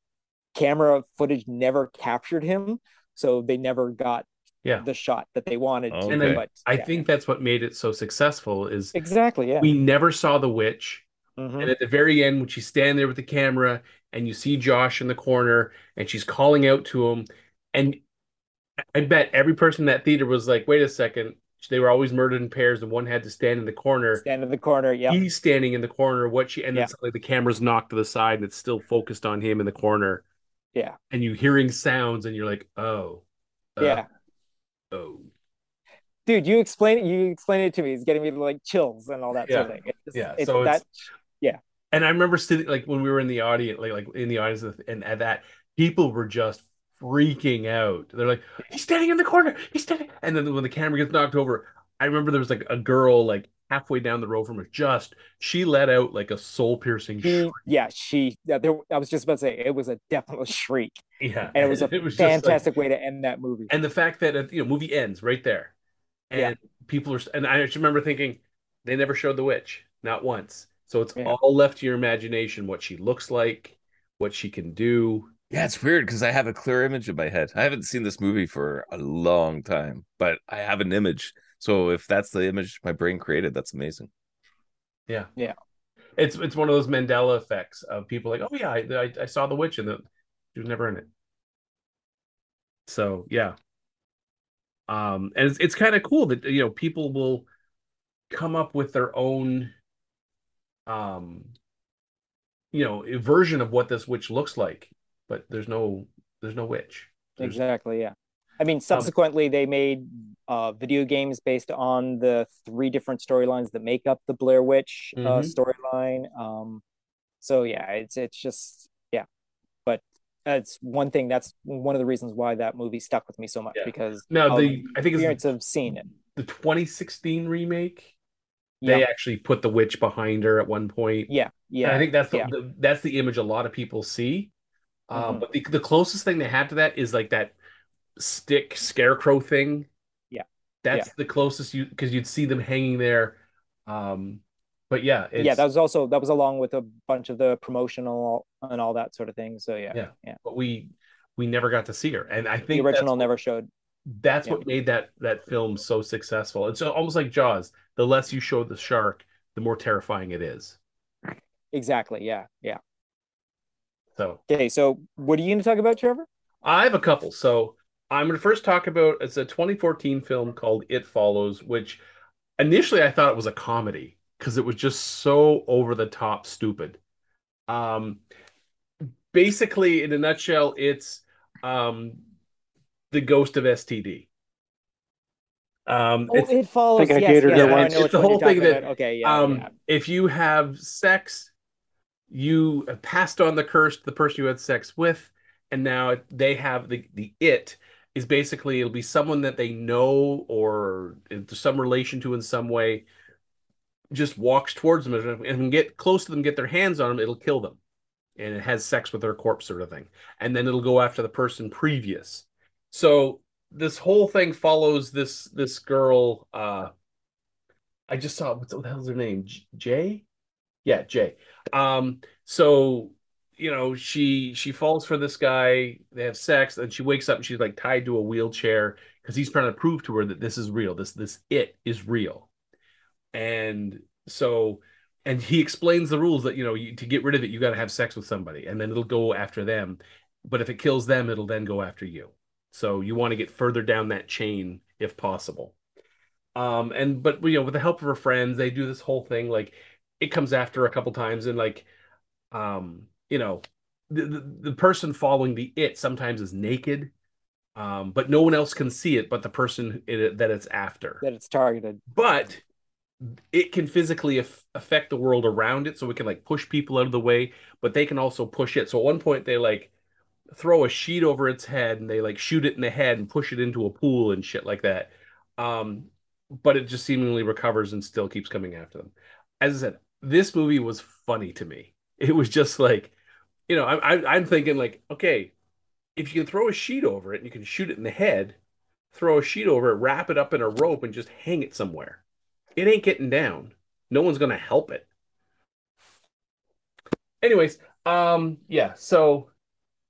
camera footage never captured him, so they never got Yeah. the shot that they wanted. Okay. to, and I, but I think that's what made it so successful is exactly, yeah. we never saw the witch. Mhm. And at the very end, when she's standing there with the camera and you see Josh in the corner and she's calling out to him, and I bet every person in that theater was like, wait a second, they were always murdered in pairs and one had to stand in the corner. Stand in the corner, yeah. He's standing in the corner. What she and Yeah. like the camera's knocked to the side and it's still focused on him in the corner. Yeah. And you hearing sounds and you're like, oh, uh, Yeah. oh, dude you explain it you explain it to me it's getting me like chills and all that sort of Yeah. thing it's, Yeah, it's so that it's- And I remember sitting like when we were in the audience, like like in the audience, and at that people were just freaking out. They're like, "He's standing in the corner. He's standing." And then when the camera gets knocked over, I remember there was like a girl like halfway down the road from us. Just she let out like a soul piercing shriek. yeah she yeah, there, i was just about to say it was a definite shriek Yeah, and it was a just like- fantastic way to end that movie and the fact that uh, you know movie ends right there, and Yeah. people are. And I just remember thinking they never showed the witch, not once. So it's Yeah. all left to your imagination what she looks like, what she can do. Yeah, it's weird because I have a clear image in my head. I haven't seen this movie for a long time, but I have an image. So if that's the image my brain created, that's amazing. Yeah. Yeah. It's it's one of those Mandela effects of people like, oh yeah, I I, I saw the witch and the she was never in it. So yeah. Um, and it's it's kind of cool that you know people will come up with their own um you know version of what this witch looks like, but there's no there's no witch. There's- exactly yeah i Um, mean subsequently they made uh video games based on the three different storylines that make up the blair witch uh, Mhm. storyline um so yeah it's it's just yeah but that's one thing that's one of the reasons why that movie stuck with me so much Yeah. because No, of the I think it's experience of seeing it the 2016 remake. They actually put the witch behind her at one point. yeah And yeah I think that's the, yeah. the that's the image a lot of people see. Um, Mhm. but the, the closest thing they had to that is like that stick scarecrow thing. Yeah. That's the closest you because you'd see them hanging there. Um, but yeah, it's, yeah that was also that was along with a bunch of the promotional and all that sort of thing so yeah Yeah. yeah but we we never got to see her, and I the think original that's, never showed that's yeah. what made that that film so successful. It's almost like Jaws. The less you show the shark, the more terrifying it is. exactly yeah yeah So okay so what are you going to talk about trevor I have a couple. So I'm going to first talk about it's a 2014 film called It Follows, which initially I thought it was a comedy because it was just so over the top stupid. Um, basically, in a nutshell, it's um, the ghost of STD. Um, oh it's, it follows think I yes, catered yes, I know It's the whole thing that, about. okay yeah, um, yeah. if you have sex, you passed on the curse to the person you had sex with, and now they have the the it is basically it'll be someone that they know or some relation to in some way. just walks towards them and and get close to them, get their hands on them, it'll kill them. And it has sex with their corpse, sort of thing. And then it'll go after the person previous. So this whole thing follows this this girl. Uh, I just saw what the hell's her name? J- Jay? Yeah, Jay. Um, so you know, she she falls for this guy. They have sex, and she wakes up and she's like tied to a wheelchair because he's trying to prove to her that this is real. This this it is real. And so, and he explains the rules that you know you, to get rid of it, you got to have sex with somebody, and then it'll go after them. But if it kills them, it'll then go after you. So you want to get further down that chain if possible. Um, and but you know, with the help of her friends, they do this whole thing. Like it comes after a couple times, and like, um, you know, the, the, the person following the it sometimes is naked, um, but no one else can see it but the person it, that it's after. That it's targeted. But it can physically af- affect the world around it, so it can like push people out of the way, but they can also push it. So at one point they like throw a sheet over its head and they like shoot it in the head and push it into a pool and shit like that. Um, but it just seemingly recovers and still keeps coming after them. As I said, this movie was funny to me. It was just like, you know, I, I, I'm thinking like, okay, if you can throw a sheet over it and you can shoot it in the head, throw a sheet over it, wrap it up in a rope, and just hang it somewhere. It ain't getting down. No one's gonna help it. Anyways, um, yeah. So,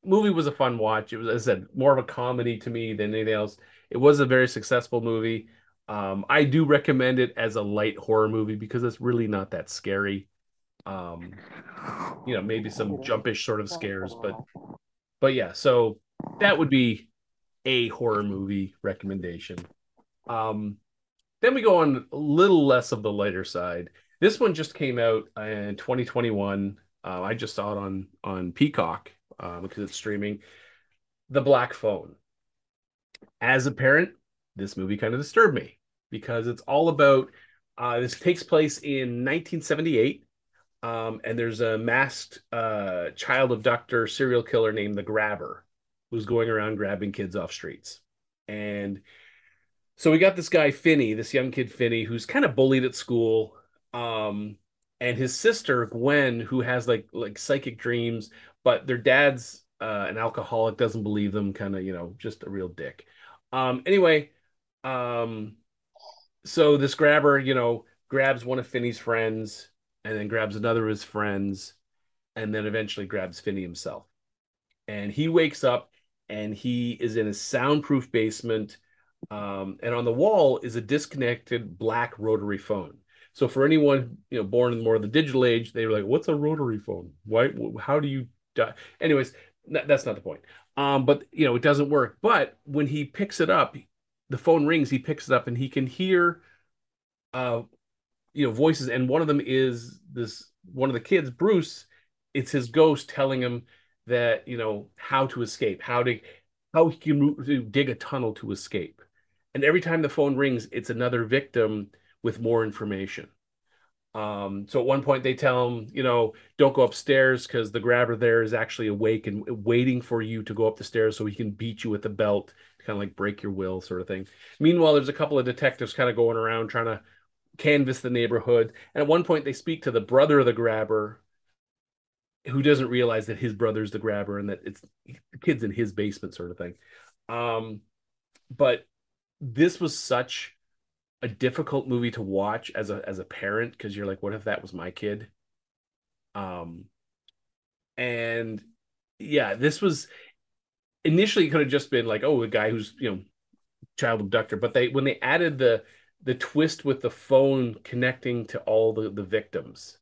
movie was a fun watch. It was, as I said, more of a comedy to me than anything else. It was a very successful movie. Um, I do recommend it as a light horror movie because it's really not that scary. Um, you know, maybe some jumpish sort of scares, but but yeah, so that would be a horror movie recommendation. Um, then we go on a little less of the lighter side. This one just came out in 2021. Uh, I just saw it on on Peacock uh, because it's streaming. The Black Phone. As a parent, this movie kind of disturbed me because it's all about. Uh, this takes place in 1978 um, and there's a masked uh, child abductor serial killer named the Grabber who's going around grabbing kids off streets. And so we got this guy Finney, this young kid Finney, who's kind of bullied at school. Um, and his sister Gwen, who has like like psychic dreams, but their dad's uh, an alcoholic, doesn't believe them, kind of you know just a real dick. Um, anyway, um, so this grabber, you know, grabs one of Finney's friends and then grabs another of his friends, and then eventually grabs Finney himself. And he wakes up and he is in a soundproof basement. Um, and on the wall is a disconnected black rotary phone. So for anyone you know born in more of the digital age, they were like, "What's a rotary phone? Why? How do you?" Die? Anyways, that's not the point. Um, but you know it doesn't work. But when he picks it up, the phone rings. He picks it up and he can hear uh, you know voices and one of them is this one of the kids bruce it's his ghost telling him that you know how to escape how to how he can dig a tunnel to escape and every time the phone rings it's another victim with more information um, so at one point they tell him you know don't go upstairs because the grabber there is actually awake and waiting for you to go up the stairs so he can beat you with the belt kind of like break your will sort of thing meanwhile there's a couple of detectives kind of going around trying to canvass the neighborhood. And at one point, they speak to the brother of the grabber, who doesn't realize that his brother's the grabber and that it's the kid's in his basement, sort of thing. Um, but this was such a difficult movie to watch as a as a parent because you're like, what if that was my kid? Um, and yeah, this was initially it could have just been like, oh, a guy who's you know child abductor, but they when they added the the twist with the phone connecting to all the, the victims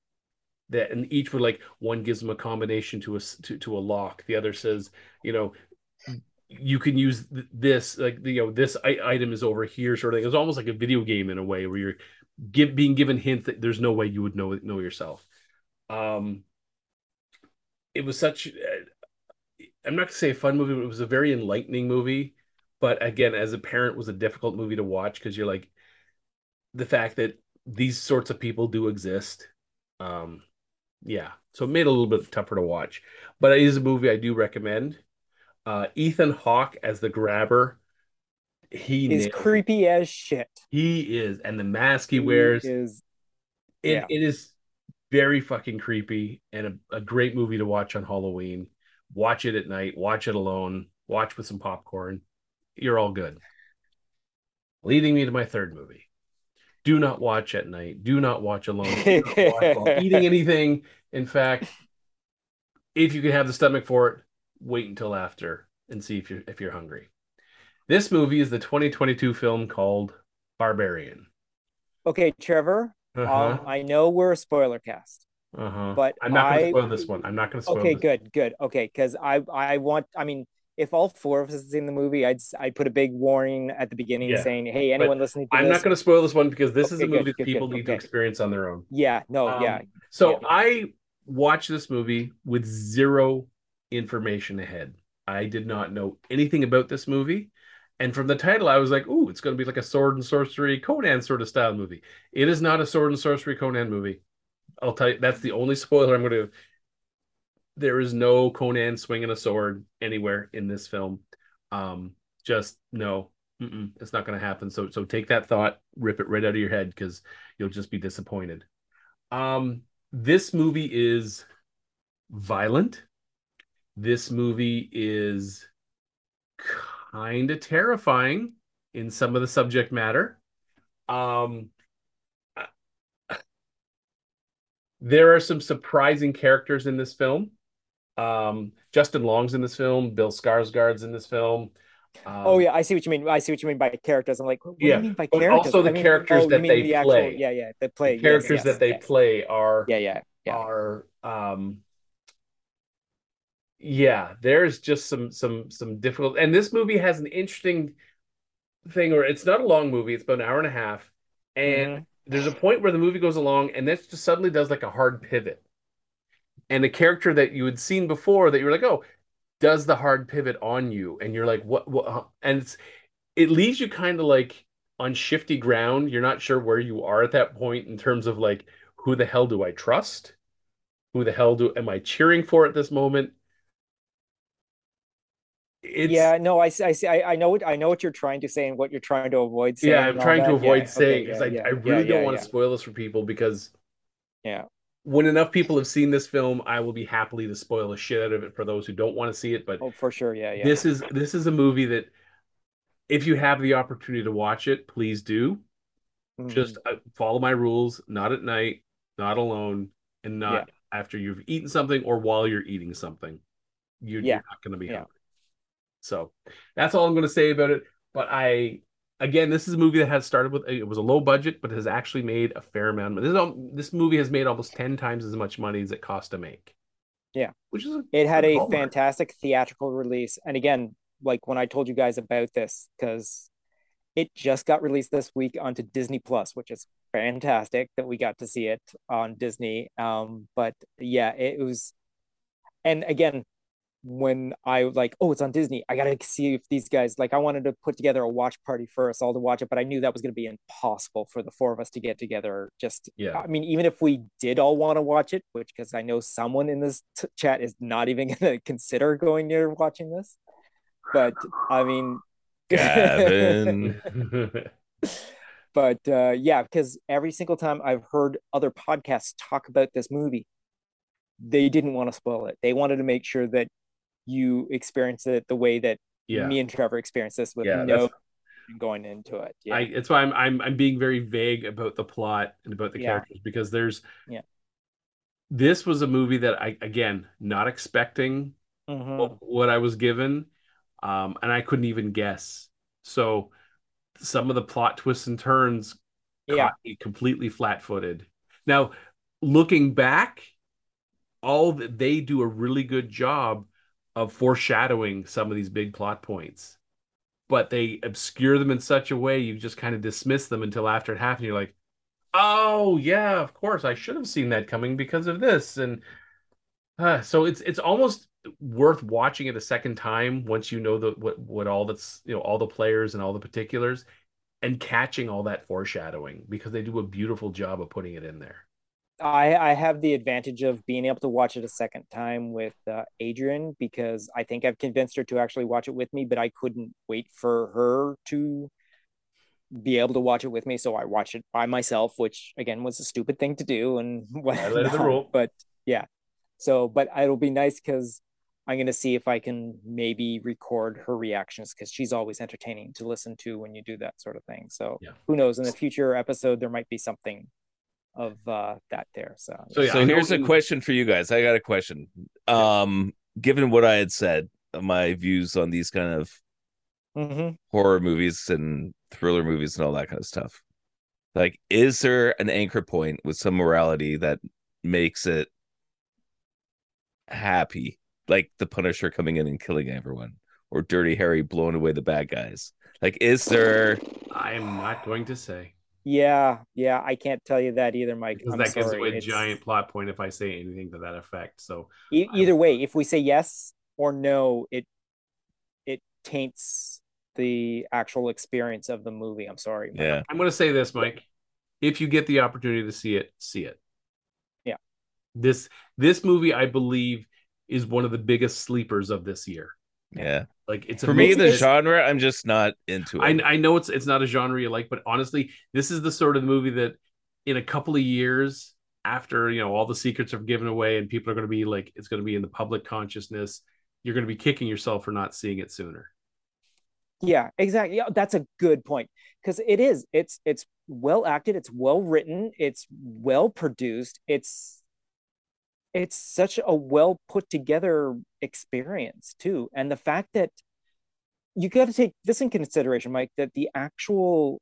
that and each would like one gives them a combination to a to, to a lock. The other says you know you can use this like you know this item is over here sort of thing. It's almost like a video game in a way where you're give, being given hints that there's no way you would know know yourself. Um it was such uh, i'm not gonna say a fun movie but it was a very enlightening movie but again as a parent was a difficult movie to watch because you're like the fact that these sorts of people do exist. Um, yeah, so it made it a little bit tougher to watch, but it is a movie I do recommend. Uh, Ethan Hawke as the grabber, he is creepy as shit. He is, and the mask he, he wears is It, Yeah. it is very fucking creepy and a, a great movie to watch on Halloween. Watch it at night, watch it alone, watch with some popcorn. You're all good. Leading me to my third movie. Do not watch at night. Do not watch alone. Not watch while eating anything. In fact, if you can have the stomach for it, wait until after and see if you're if you're hungry. This movie is the 2022 film called Barbarian. Okay, Trevor. Uh-huh. Um, I know we're a spoiler cast, uh-huh. but I'm not going to spoil this one. I'm not going to spoil okay, this. good, good. Okay, because I I want. I mean, if all four of us seen the movie, I'd I'd put a big warning at the beginning Yeah. saying, "Hey, anyone listening to I'm this?" not going to spoil this one because this is a Okay, good, movie that good, people good, need to experience on their own. Yeah, no, Um, yeah, So yeah. I watched this movie with zero information ahead. I did not know anything about this movie. And from the title, I was like, ooh, it's going to be like a sword and sorcery Conan sort of style movie. It is not a sword and sorcery Conan movie. I'll tell you, that's the only spoiler I'm going to. There is no Conan swinging a sword anywhere in this film. Um, just no, it's not going to happen. So, so take that thought, rip it right out of your head because you'll just be disappointed. Um, this movie is violent. This movie is kind of terrifying in some of the subject matter. Um, there are some surprising characters in this film. Um, Justin Long's in this film. Bill Skarsgård's in this film. Um, oh yeah, I see what you mean. I see what you mean by characters. I'm like, what do you mean by but characters? also the I mean, characters you that they the actual- play. yeah, yeah, they play the characters yes, that they yes. play are Yeah, yeah, yeah. are um yeah there's just some some some difficult and this movie has an interesting thing or it's not a long movie it's about an hour and a half and Mhm. There's a point where the movie goes along and this just suddenly does like a hard pivot. And a character that you had seen before that you're like oh does the hard pivot on you and you're like what what and it's it leaves you kind of like on shifty ground. You're not sure where you are at that point in terms of like who the hell do I trust? Who the hell do am I cheering for at this moment it's yeah, no, I see. I see. I, I know what I know what you're trying to say and what you're trying to avoid saying. yeah i'm trying to avoid Yeah, saying because yeah, I, yeah, I really don't want to spoil this for people because Yeah. when enough people have seen this film i will be happily to spoil the shit out of it for those who don't want to see it but Oh, for sure. Yeah, yeah. this is this is a movie that if you have the opportunity to watch it please do Mhm. just uh, follow my rules not at night not alone and not after you've eaten something or while you're eating something you, you're not going to be hungry so that's all i'm going to say about it but i again this is a movie that has started with it was a low budget but has actually made a fair amount of this, is al- this movie has made almost 10 times as much money as it cost to make Yeah. which is a, it had good a fantastic theatrical release. And again, like when I told you guys about this, because it just got released this week onto Disney Plus, which is fantastic that we got to see it on Disney. Um, but yeah, it was, and again, when I like, oh, it's on Disney, I gotta see if these guys like I wanted to put together a watch party for us all to watch it, but I knew that was gonna be impossible for the four of us to get together. Just Yeah. I mean, even if we did all want to watch it, which because I know someone in this t- chat is not even gonna consider going near watching this, but I mean, Gavin. but uh, yeah, because every single time I've heard other podcasts talk about this movie, they didn't want to spoil it. They wanted to make sure that you experience it the way that yeah me and Trevor experienced this with Yeah, no going into it. Yeah, I it's why I'm I'm I'm being very vague about the plot and about the Yeah. characters because there's Yeah. This was a movie that I again not expecting Mhm. what, what I was given, um, and I couldn't even guess. So some of the plot twists and turns yeah, caught me completely flat-footed. Now, looking back, all that they do a really good job of foreshadowing some of these big plot points, but they obscure them in such a way you just kind of dismiss them until after it happened. You're like, oh yeah, of course I should have seen that coming because of this, and uh, so it's it's almost worth watching it a second time once you know the what what all that's you know all the players and all the particulars and catching all that foreshadowing because they do a beautiful job of putting it in there. I I have the advantage of being able to watch it a second time with uh, Adrian because I think I've convinced her to actually watch it with me, but I couldn't wait for her to be able to watch it with me. So I watched it by myself, which again was a stupid thing to do and Violated the rule. But yeah. So, but it'll be nice because I'm gonna see if I can maybe record her reactions because she's always entertaining to listen to when you do that sort of thing. So Yeah. who knows? In the future episode, there might be something of uh that there. So, So, yeah, so here's a question for you guys. I got a question. Um, given what I had said, my views on these kind of Mhm. horror movies and thriller movies and all that kind of stuff. Like, is there an anchor point with some morality that makes it happy? Like the Punisher coming in and killing everyone, or Dirty Harry blowing away the bad guys. Like, is there? I'm not going to say yeah, yeah. I can't tell you that either, Mike. because I'm that gives sorry. away a It's- giant plot point if I say anything to that effect. So E- either way, if we say yes or no, it it taints the actual experience of the movie. I'm sorry. Mike. Yeah, I'm going to say this, Mike. If you get the opportunity to see it, see it. Yeah. This this movie, I believe, is one of the biggest sleepers of this year. yeah. Like it's a For me, movie the that- genre, I'm just not into I. I know it's it's not a genre you like, but honestly, this is the sort of movie that in a couple of years after you know all the secrets are given away and people are going to be like it's going to be in the public consciousness, you're going to be kicking yourself for not seeing it sooner. Yeah, exactly. Yeah, that's a good point because it is. It's it's well acted. It's well written. It's well produced. It's it's such a well put together experience too, and the fact that you got to take this in consideration, Mike, that the actual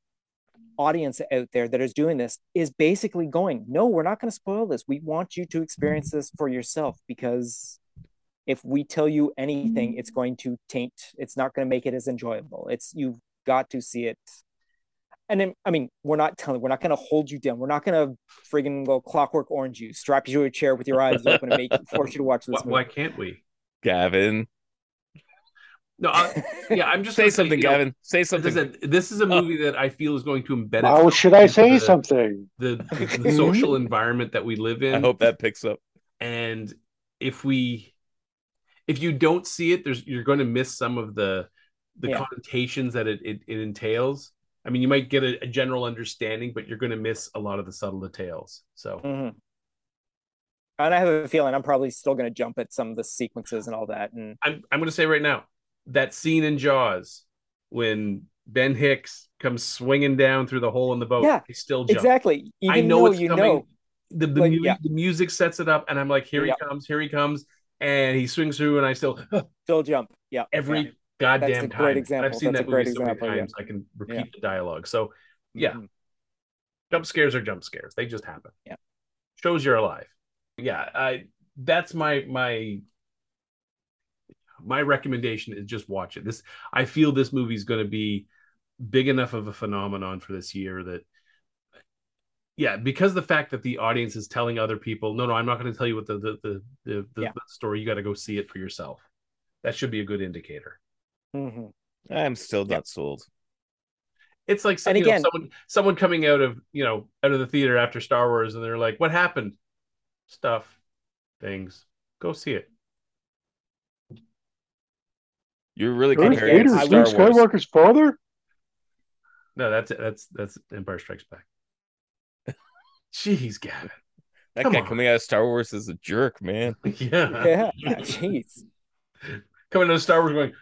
audience out there that is doing this is basically going, no, we're not going to spoil this. We want you to experience this for yourself because if we tell you anything, it's mm-hmm. going to taint, it's not going to make it as enjoyable. It's you've got to see it. And then, I mean, we're not telling, we're not going to hold you down. We're not going to friggin' go clockwork orange you, strap you to a chair with your eyes open and make force you to watch this Why, movie. why can't we? Gavin, No, I, yeah, I'm just say gonna something, know, Gavin. Say as I something. said, this is a oh. movie that I feel is going to embed. How itself should I say the- something? The, the, the social environment that we live in. I hope that picks up. and if we if you don't see it there's you're going to miss some of the the Yeah. connotations that it, it, it entails i mean you might get a, a general understanding but you're going to miss a lot of the subtle details so Mhm. And I have a feeling I'm probably still going to jump at some of the sequences and all that. And i'm, I'm going to say right now that scene in jaws when ben hicks comes swinging down through the hole in the boat Yeah, I still jump exactly, even i know it's you coming know, the, the, Like, mu- yeah. the music sets it up and i'm like here Yeah. he comes here he comes and he swings through and i still still jump. Yeah, every yeah. Goddamn That's a time. great example. I've seen That's that a great movie so many example, yeah. times I can repeat Yeah. the dialogue. So yeah, Mhm. jump scares are jump scares. They just happen. Yeah. Shows you're alive. Yeah, I that's my my my recommendation is just watch it. This I feel this movie is going to be big enough of a phenomenon for this year that yeah, because the fact that the audience is telling other people, no, no, I'm not going to tell you what the the the the, the Yeah. story. You got to go see it for yourself. That should be a good indicator. Mhm. I'm still not sold. It's like some, And you know, again- someone someone coming out of you know out of the theater after Star Wars, and they're like, "What happened?" Stuff, things. Go see it. You're really Darth comparing it Vader to is Star Luke Wars. Skywalker's father? No, that's that's that's Empire Strikes Back. Jeez, Gavin. That Come guy on. coming out of Star Wars is a jerk, man. Yeah. Yeah, jeez. Coming out of Star Wars, going, "Lu-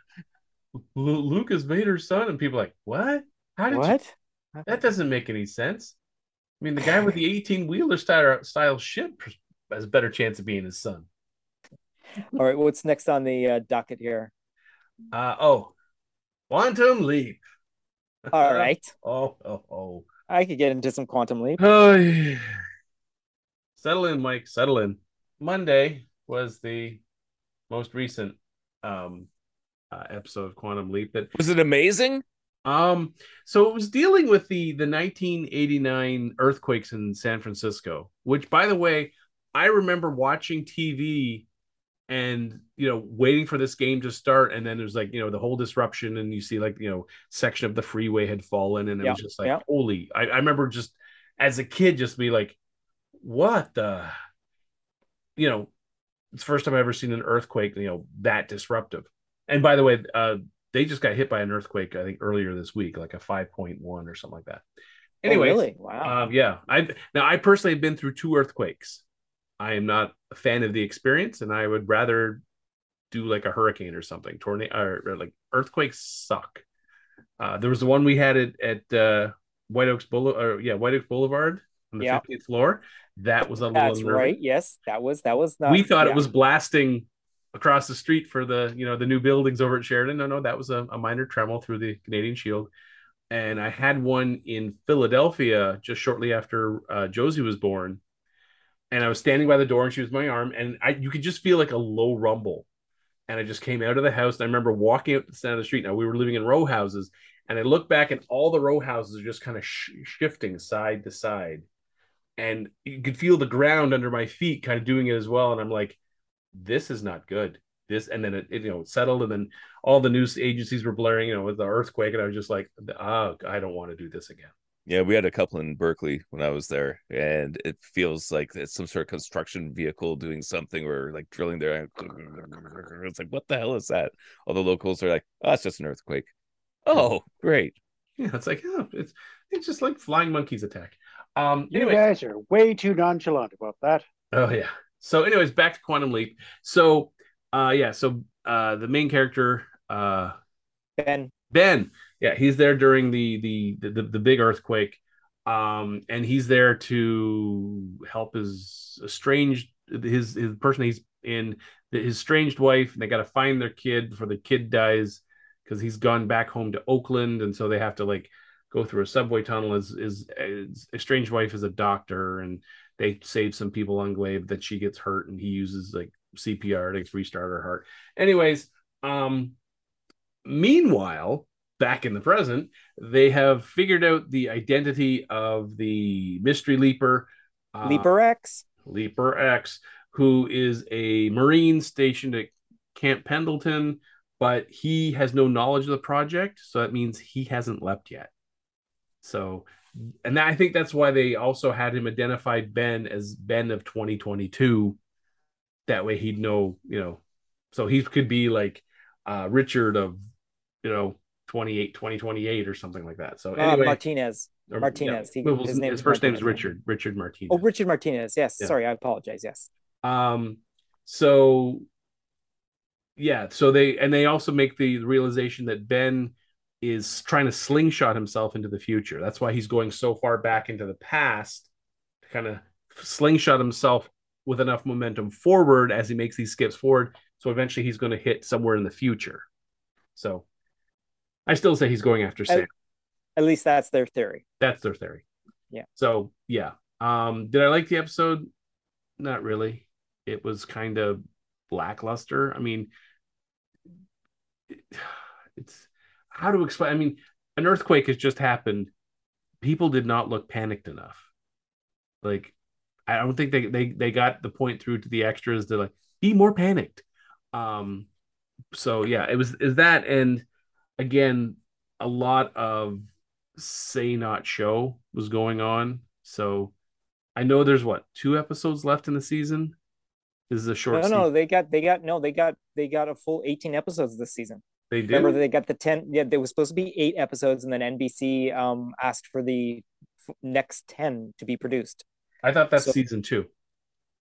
Luke is Vader's son, and people like, what? How did What? you? That doesn't make any sense. I mean, the guy with the eighteen wheeler style style ship has a better chance of being his son. All right, what's next on the uh, docket here? Uh oh, Quantum Leap. All right, Oh, oh, oh. I could get into some quantum leap. Oh, yeah. Settle in, Mike. Settle in. Monday was the most recent um uh, episode of Quantum Leap that Was it amazing? um so it was dealing with the the 1989 earthquakes in San Francisco, which by the way, I remember watching TV and you know waiting for this game to start and then there's like you know the whole disruption and you see like you know section of the freeway had fallen and it Yeah, was just like yeah. holy I, I remember just as a kid just be like what the you know it's the first time i've ever seen an earthquake you know that disruptive and by the way uh they just got hit by an earthquake. I think earlier this week, like a five point one or something like that. Oh, Anyway, really? Wow. um, yeah, I now I personally have been through two earthquakes. I am not a fan of the experience, and I would rather do like a hurricane or something. Tornado or, or like earthquakes suck. Uh, there was the one we had at at uh, White Oaks Boulevard, yeah, White Oaks Boulevard on the Yeah. fifteenth floor. That was a little That's right. Yes, that was that was not. we thought yeah. it was blasting across the street for the you know the new buildings over at Sheridan. No, no, that was a, a minor tremor through the Canadian Shield. And I had one in Philadelphia just shortly after uh, Josie was born. And I was standing by the door and she was my arm, and I you could just feel like a low rumble. And I just came out of the house. And I remember walking up the side of the street. Now we were living in row houses, and I look back and all the row houses are just kind of sh- shifting side to side. And you could feel the ground under my feet kind of doing it as well. And I'm like, this is not good. This and then it, it, you know settled, and then all the news agencies were blaring, you know, with the earthquake, and I was just like, oh, I don't want to do this again. Yeah, we had a couple in Berkeley when I was there, and it feels like it's some sort of construction vehicle doing something or like drilling there. It's like, what the hell is that? All the locals are like, oh, it's just an earthquake. Oh, great. Yeah, it's like, oh, it's it's just like flying monkeys attack. Um, You guys are way too nonchalant about that. Oh yeah. So, anyways, back to Quantum Leap. So, uh, yeah. So, uh, the main character, uh, Ben. Ben, yeah, he's there during the the the, the big earthquake, um, and he's there to help his estranged his his person he's in his estranged wife, and they got to find their kid before the kid dies because he's gone back home to Oakland, and so they have to like go through a subway tunnel. His, his, his estranged wife is a doctor, and they save some people on Glaive that she gets hurt, and he uses like CPR to restart her heart. Anyways, um, meanwhile, back in the present, they have figured out the identity of the mystery leaper, uh, Leaper X. Leaper X, who is a Marine stationed at Camp Pendleton, but he has no knowledge of the project, so that means he hasn't left yet. So, and I think that's why they also had him identify Ben as Ben of 2022. That way he'd know, you know, so he could be like uh Richard of, you know, 28, 2028 or something like that. So, Uh, anyway, Martinez. or- Martinez. He- Well, his his, name is first name is Richard, Richard Martinez. Oh, Richard Martinez. Yes. Yeah. Sorry, I apologize. Yes. Um, so yeah, so they and they also make the realization that Ben is trying to slingshot himself into the future. That's why he's going so far back into the past to kind of slingshot himself with enough momentum forward as he makes these skips forward. So eventually he's going to hit somewhere in the future. So I still say he's going after Sam. At least that's their theory. That's their theory. Yeah. So yeah. Um, did I like the episode? Not really. It was kind of lackluster. I mean, it- it's how to explain. I mean, an earthquake has just happened. People did not look panicked enough. Like, I don't think they they they got the point through to the extras to like be more panicked. Um, so yeah, it was is that and again a lot of say not show was going on. So I know there's what two episodes left in the season. This is a short. No, season. no, they got they got no, they got they got a full 18 episodes this season. They do. Remember they got the 10 yeah, there was supposed to be 8 episodes and then NBC um asked for the f- next 10 to be produced. I thought that's so- season two.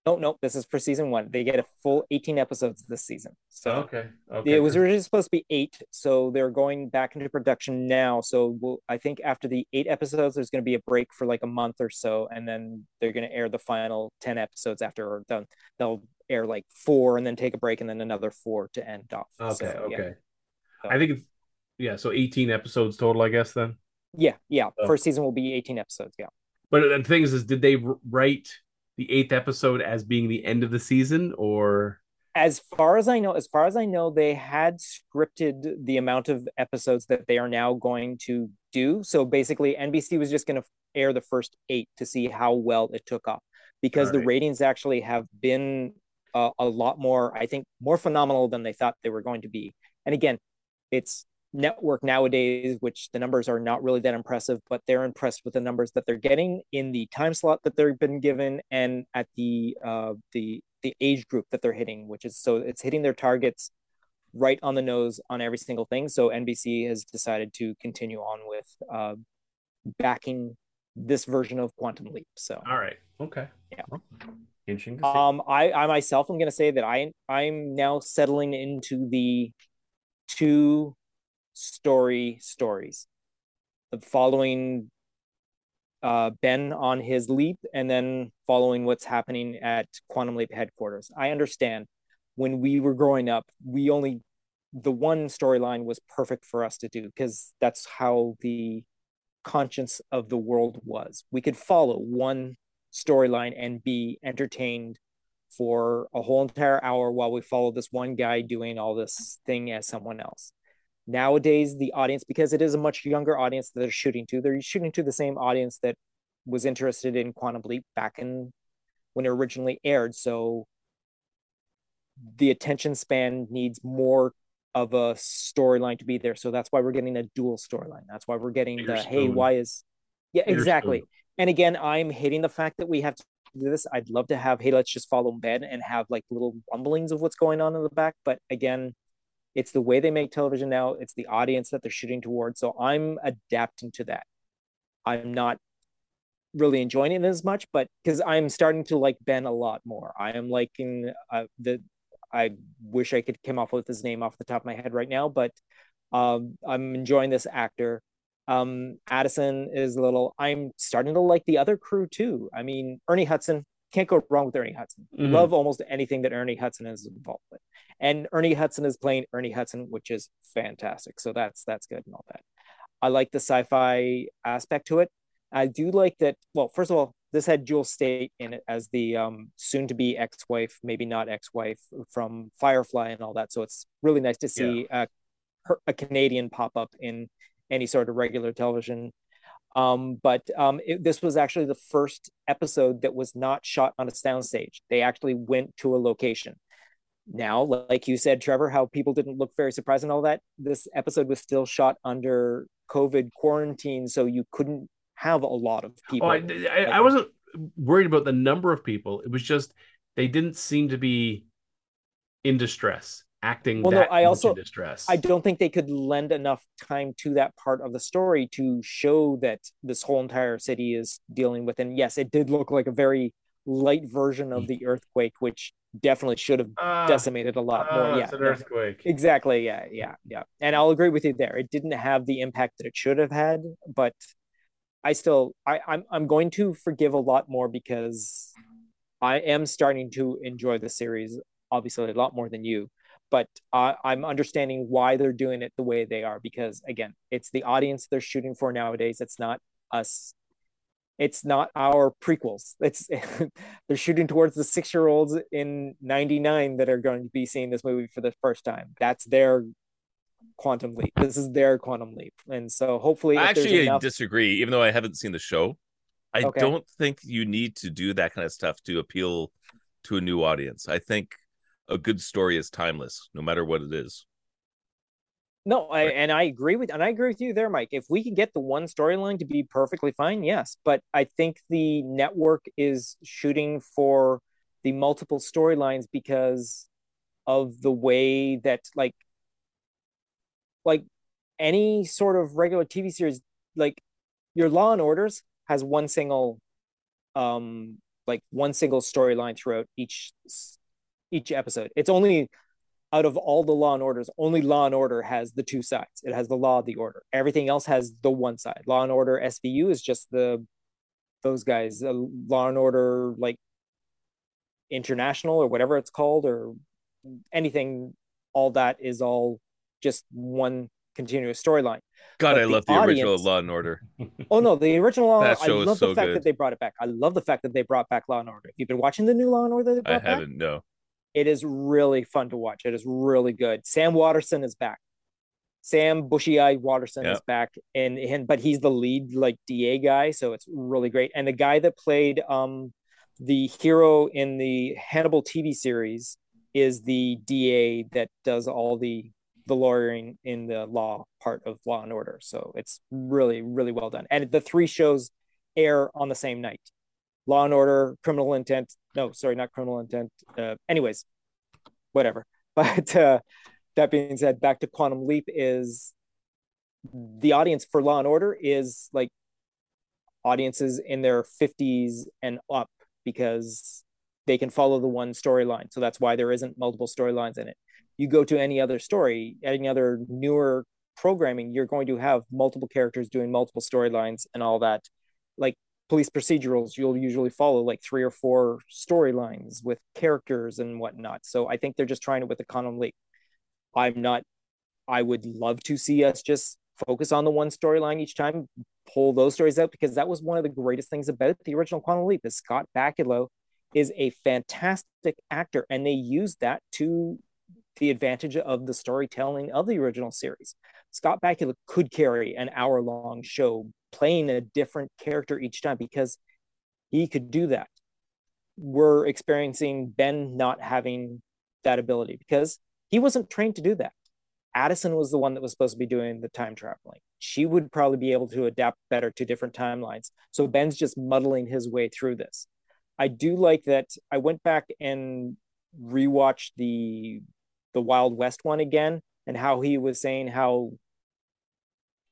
No, no, this is for season 1. They get a full 18 episodes this season. So okay. Okay. it was originally supposed to be 8, so they're going back into production now. So we'll, I think after the 8 episodes there's going to be a break for like a month or so and then they're going to air the final 10 episodes after or done. They'll air like 4 and then take a break and then another 4 to end off. okay. So, okay. So- I think it's yeah. So 18 episodes total, I guess then. Yeah, yeah. Oh. First season will be 18 episodes. Yeah. But the thing is, is did they write the eighth episode as being the end of the season, or As far as I know, as far as I know, they had scripted the amount of episodes that they are now going to do. So basically, NBC was just going to air the first eight to see how well it took off because the ratings actually have been uh, a lot more, I think, more phenomenal than they thought they were going to be. And again, it's network nowadays, which the numbers are not really that impressive, but they're impressed with the numbers that they're getting in the time slot that they've been given and at the uh, the the age group that they're hitting, which is so it's hitting their targets right on the nose on every single thing. So NBC has decided to continue on with uh, backing this version of Quantum Leap. So all right, okay, yeah, interesting. Um, I I myself am going to say that I I'm now settling into the two story stories, following uh, Ben on his leap and then following what's happening at Quantum Leap headquarters. I understand when we were growing up, we only the one storyline was perfect for us to do because that's how the conscience of the world was. We could follow one storyline and be entertained for a whole entire hour while we follow this one guy doing all this thing as someone else. Nowadays, the audience, because it is a much younger audience that they're shooting to, they're shooting to the same audience that was interested in Quantum Leap back in when it originally aired. So the attention span needs more of a storyline to be there. So that's why we're getting a dual storyline. That's why we're getting Bigger the hey, why is yeah, Bigger exactly. spoon. And again, I'm hating the fact that we have to do this. I'd love to have hey, let's just follow Ben and have like little rumblings of what's going on in the back. But again, it's the way they make television now. It's the audience that they're shooting towards. So I'm adapting to that. I'm not really enjoying it as much, but because I'm starting to like Ben a lot more. I am liking uh, the. I wish I could come off with his name off the top of my head right now, but um, I'm enjoying this actor. Um, Addison is a little. I'm starting to like the other crew too. I mean, Ernie Hudson can't go wrong with Ernie Hudson. Mhm. Love almost anything that Ernie Hudson is involved with, and Ernie Hudson is playing Ernie Hudson, which is fantastic. So that's that's good and all that. I like the sci-fi aspect to it. I do like that. Well, first of all, this had Jewel Staite in it as the um, soon-to-be ex-wife, maybe not ex-wife from Firefly and all that. So it's really nice to see a, a Canadian pop up in any sort of regular television. Um, but um, it, this was actually the first episode that was not shot on a soundstage. They actually went to a location. Now, like you said, Trevor, how people didn't look very surprised and all that. This episode was still shot under COVID quarantine, so you couldn't have a lot of people. Oh, I, I, I wasn't worried about the number of people. It was just they didn't seem to be in distress, acting Well, no, I also- distress. I don't think they could lend enough time to that part of the story to show that this whole entire city is dealing with. And yes, it did look like a very light version of the earthquake, which definitely should have Ah, decimated a lot ah, more. Yeah, it's an earthquake. exactly. Yeah, yeah, yeah. And I'll agree with you there. It didn't have the impact that it should have had, but I still, I, I'm, I'm going to forgive a lot more because I am starting to enjoy the series, obviously a lot more than you. But uh, I'm understanding why they're doing it the way they are because again, it's the audience they're shooting for nowadays. It's not us. It's not our prequels. It's they're shooting towards the six year olds in '99 that are going to be seeing this movie for the first time. That's their quantum leap. This is their quantum leap, and so hopefully, there's Actually, I enough- disagree. Even though I haven't seen the show, I Okay. don't think you need to do that kind of stuff to appeal to a new audience. I think a good story is timeless, no matter what it is. No, I, Right. and I agree with and I agree with you there, Mike. If we can get the one storyline to be perfectly fine, yes. But I think the network is shooting for the multiple storylines because of the way that like like any sort of regular TV series, like your Law and Orders has one single um like one single storyline throughout each each episode. It's only out of all the law and orders, only law and order has the two sides. It has the law, the order. Everything else has the one side. Law and order SVU is just the those guys. Uh, law and order like international or whatever it's called or anything. All that is all just one continuous storyline. God, But I the love the original Law and Order. Oh no, the original Law. That I show is love so the fact good. that they brought it back. I love the fact that they brought back Law and Order. If you've been watching the new Law and Order, they I brought back, haven't. No. It is really fun to watch. It is really good. Sam Waterston is back. Sam Bushy Eyed Waterston Yeah. is back, and, and but he's the lead like DA guy, so it's really great. And the guy that played um the hero in the Hannibal TV series is the DA that does all the the lawyering in the law part of Law and Order. So it's really really well done. And the three shows air on the same night. Law and Order, Criminal Intent. No, sorry, not Criminal Intent. Uh, anyways, whatever. But uh, that being said, back to Quantum Leap is the audience for Law and Order is like audiences in their 50s and up because they can follow the one storyline. So that's why there isn't multiple storylines in it. You go to any other story, any other newer programming, you're going to have multiple characters doing multiple storylines and all that. Like police procedurals, you'll usually follow like three or four storylines with characters and whatnot. So I think they're just trying it with the Quantum Leap. I'm not, I would love to see us just focus on the one storyline each time, pull those stories out because that was one of the greatest things about the original Quantum Leap is Scott Bakula is a fantastic actor and they used that to the advantage of the storytelling of the original series. Scott Bakula could carry an hour long show playing a different character each time because he could do that. We're experiencing Ben not having that ability because he wasn't trained to do that. Addison was the one that was supposed to be doing the time traveling. She would probably be able to adapt better to different timelines. So Ben's just muddling his way through this. I do like that I went back and rewatched the the Wild West one again and how he was saying how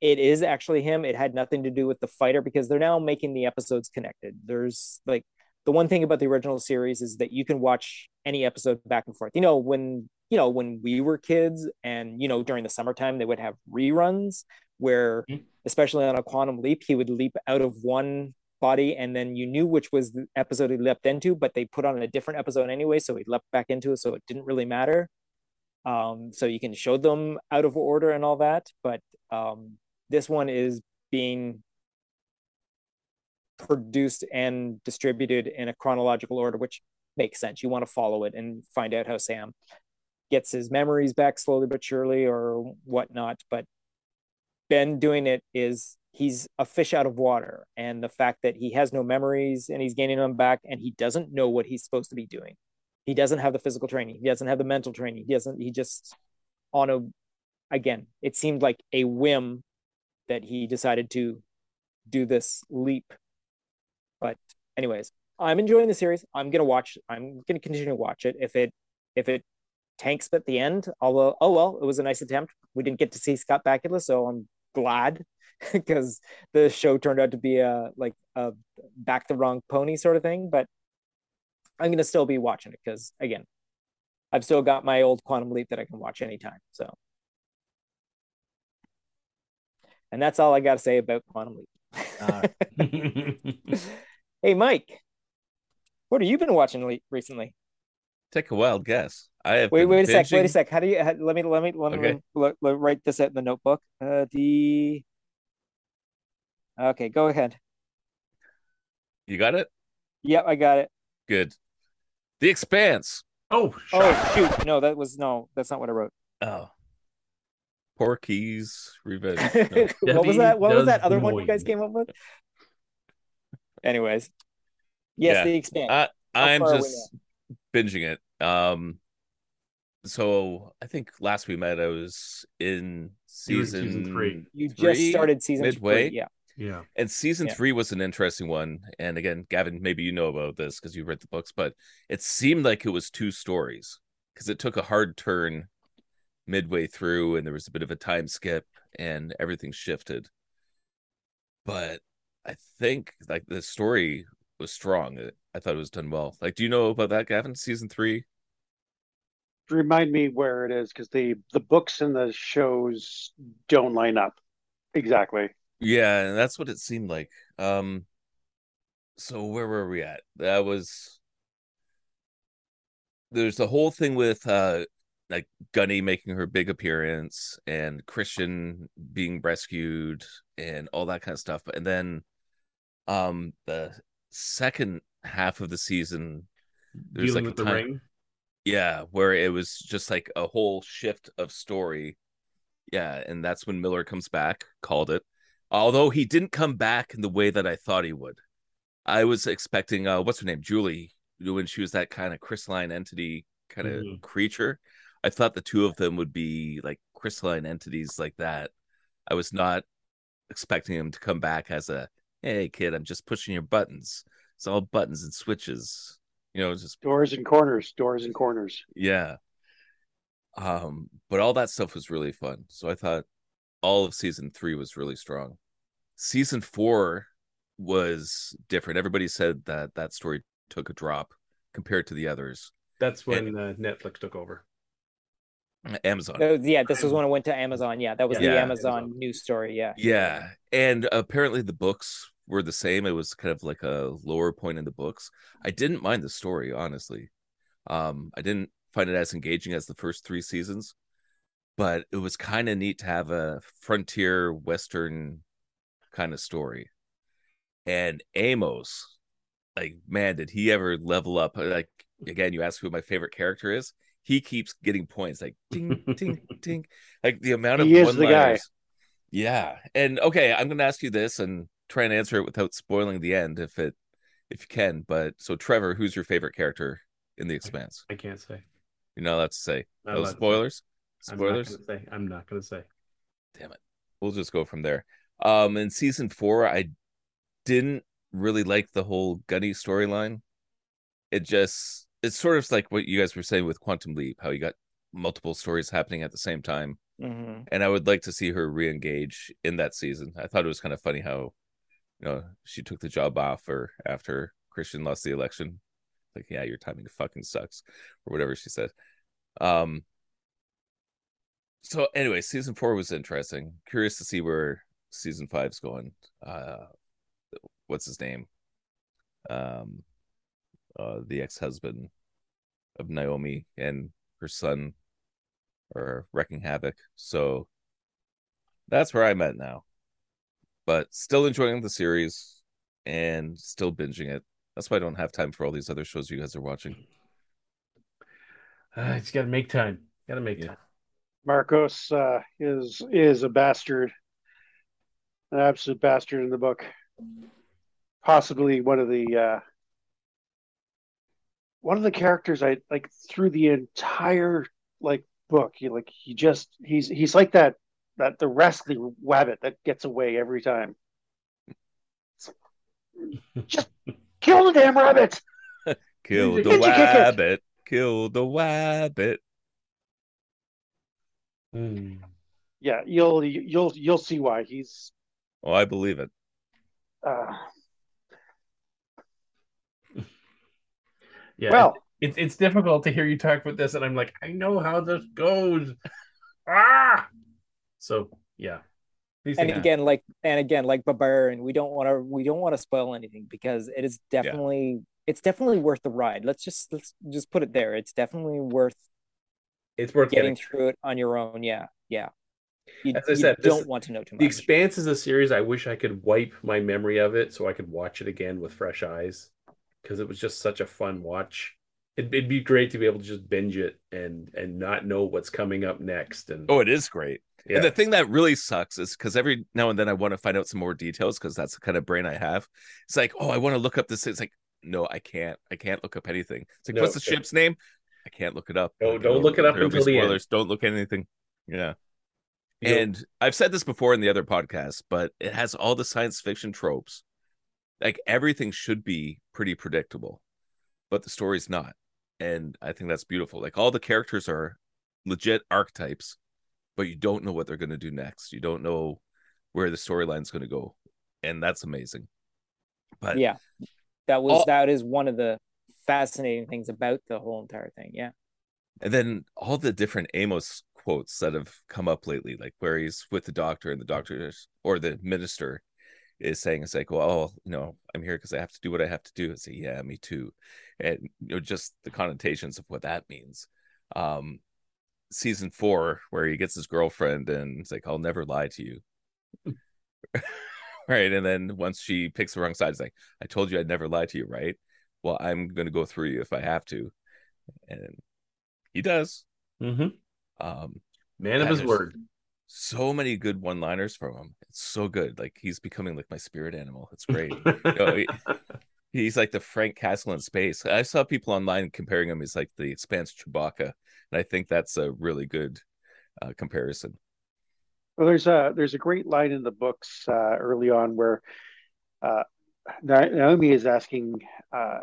it is actually him. It had nothing to do with the fighter because they're now making the episodes connected. There's like the one thing about the original series is that you can watch any episode back and forth. You know, when you know when we were kids and you know during the summertime they would have reruns where mm-hmm. especially on a quantum leap he would leap out of one body and then you knew which was the episode he leapt into but they put on a different episode anyway so he leapt back into it so it didn't really matter um, so you can show them out of order and all that but um, this one is being produced and distributed in a chronological order which makes sense. You want to follow it and find out how sam gets his memories back slowly but surely or whatnot but ben doing it is he's a fish out of water and the fact that he has no memories and he's gaining them back and he doesn't know what he's supposed to be doing he doesn't have the physical training. He doesn't have the mental training. He doesn't he just on a again it seemed like a whim that he decided to do this leap. But anyways i'm enjoying the series. I'm gonna watch i'm gonna continue to watch it. If it if it tanks at the end although oh well it was a nice attempt. We didn't get to see scott bakula so i'm glad because the show turned out to be a like a back the wrong pony sort of thing. But I'm gonna still be watching it because again, I've still got my old Quantum Leap that I can watch anytime. So, and that's all I got to say about Quantum Leap. Uh. hey, Mike, what have you been watching recently? Take a wild guess. I have wait, wait a sec, wait a sec. How do you? How, let me, let me, let me, okay. let, let, write this out in the notebook. Uh, the Okay, go ahead. You got it? Yep, I got it. Good. The Expanse. Oh, oh shoot. No, that was no, that's not what I wrote. Oh. Porky's Revenge. No. what was that? What was that other one you guys came up with? Anyways. Yes, yeah. The Expanse. I, I'm just binging it. Um so I think last we met I was in season, season three. You three, just started season midway. Three, yeah. Yeah. And season yeah. three was an interesting one. And again, Gavin, maybe you know about this because you read the books, but it seemed like it was two stories because it took a hard turn midway through and there was a bit of a time skip and everything shifted. But I think like the story was strong. I thought it was done well. Like, do you know about that, Gavin? Season three? Remind me where it is because the the books and the shows don't line up exactly. Yeah, and that's what it seemed like. Um so where were we at? That was there's the whole thing with uh like Gunny making her big appearance and Chrisjen being rescued and all that kind of stuff. And then um the second half of the season there's Dealing like with the ring. Yeah, where it was just like a whole shift of story. Yeah, and that's when Miller comes back, called it although he didn't come back in the way that I thought he would. I was expecting uh what's her name? Julie, when she was that kind of crystalline entity kind of mm-hmm. creature. I thought the two of them would be like crystalline entities like that. I was not expecting him to come back as a hey kid, I'm just pushing your buttons. It's all buttons and switches. You know, just doors and corners, doors and corners. Yeah. Um, but all that stuff was really fun. So I thought all of season three was really strong. Season four was different. Everybody said that that story took a drop compared to the others. That's when uh, Netflix took over. Amazon. Uh, yeah, this was when it went to Amazon. Yeah, that was Yeah. the Amazon news story. Yeah. Yeah. And apparently the books were the same. It was kind of like a lower point in the books. I didn't mind the story, honestly. Um, I didn't find it as engaging as the first three seasons, but it was kind of neat to have a frontier western kind of story. And Amos, like, man, did he ever level up? Uh, like, again, you ask who my favorite character is. He keeps getting points like ding, ding, ding. Like the amount of He one guy. Yeah. And okay, I'm gonna ask you this and try and answer it without spoiling the end if it if you can. But so Trevor, who's your favorite character in the expanse? I can't say. You're not allowed to say. Not No to say. Spoilers? I'm not gonna say. I'm not gonna say. Damn it. We'll just go from there. Um in season four, I didn't really like the whole Gunny storyline. It just it's sort of like what you guys were saying with Quantum Leap, how you got multiple stories happening at the same time. hmm and I would like to see her re-engage in that season. I thought it was kind of funny how, you know, she took the job off or after Chrisjen lost the election. Like, yeah, your timing fucking sucks, or whatever she said. Um. So anyway, season four was interesting. Curious to see where season five's going. Uh, what's his name? Um, uh, the ex-husband of Naomi and her son are wrecking havoc. So that's where I'm at now. But still enjoying the series and still binging it. That's why I don't have time for all these other shows you guys are watching. Uh, just gotta make time. Gotta make Yeah. time. Marcos uh, is is a bastard, an absolute bastard in the book. Possibly one of the uh, one of the characters I like through the entire like book. He like he just he's he's like that that the wrestling rabbit that gets away every time. Just kill the damn rabbit. Kill the you kick it? wabbit. Kill the wabbit. Hmm. Yeah, you'll you'll you'll see why he's Oh, I believe it. uh, Yeah. well. it's it's difficult to hear you talk about this, and I'm like, I know how this goes. Ah. So yeah. These And things- again, like and again, like Babar, and we don't want to we don't want to spoil anything because it is definitely it's definitely worth the ride. Let's just let's just put it there. It's definitely worth it's worth getting getting. through it on your own. Yeah, yeah. You, As I you said, don't is- want to know too much. The. Expanse is a series I wish I could wipe my memory of it so I could watch it again with fresh eyes because it was just such a fun watch. It'd, it'd be great to be able to just binge it and and not know what's coming up next. And Oh, it is great. yeah, And the thing that really sucks is because every now and then I want to find out some more details because that's the kind of brain I have. It's like, oh, I want to look up this. It's like, no, I can't. I can't look up anything. It's like, No, what's the okay. ship's name? I can't look it up. No, Like, don't oh, look it up there'll until the end. spoilers. Don't look at anything. Yeah. You know, And I've said this before in the other podcast, but it has all the science fiction tropes. Like everything should be pretty predictable, but the story's not. And I think that's beautiful. Like all the characters are legit archetypes, but you don't know what they're going to do next. You don't know where the storyline's going to go. And that's amazing. But yeah, that was all- that is one of the fascinating things about the whole entire thing. Yeah, And then all the different Amos quotes that have come up lately, like where he's with the doctor and the doctor or the minister is saying, it's like, well, you know, I'm here because I have to do what I have to do. It's like, yeah, me too. And, you know, just the connotations of what that means. Um, season four, where he gets his girlfriend and it's like, I'll never lie to you. right. And then once she picks the wrong side, it's like, I told you I'd never lie to you, right? Well, I'm going to go through you if I have to. And he does. mhm. Um, man of his word. so many good one-liners from him. It's so good. Like he's becoming like my spirit animal. It's great. know, he- he's like the Frank Castle in space. I saw people online comparing him as like the Expanse Chewbacca, and I think that's a really good uh, comparison. Well, there's a there's a great line in the books uh, early on where uh, Na- Naomi is asking. Uh,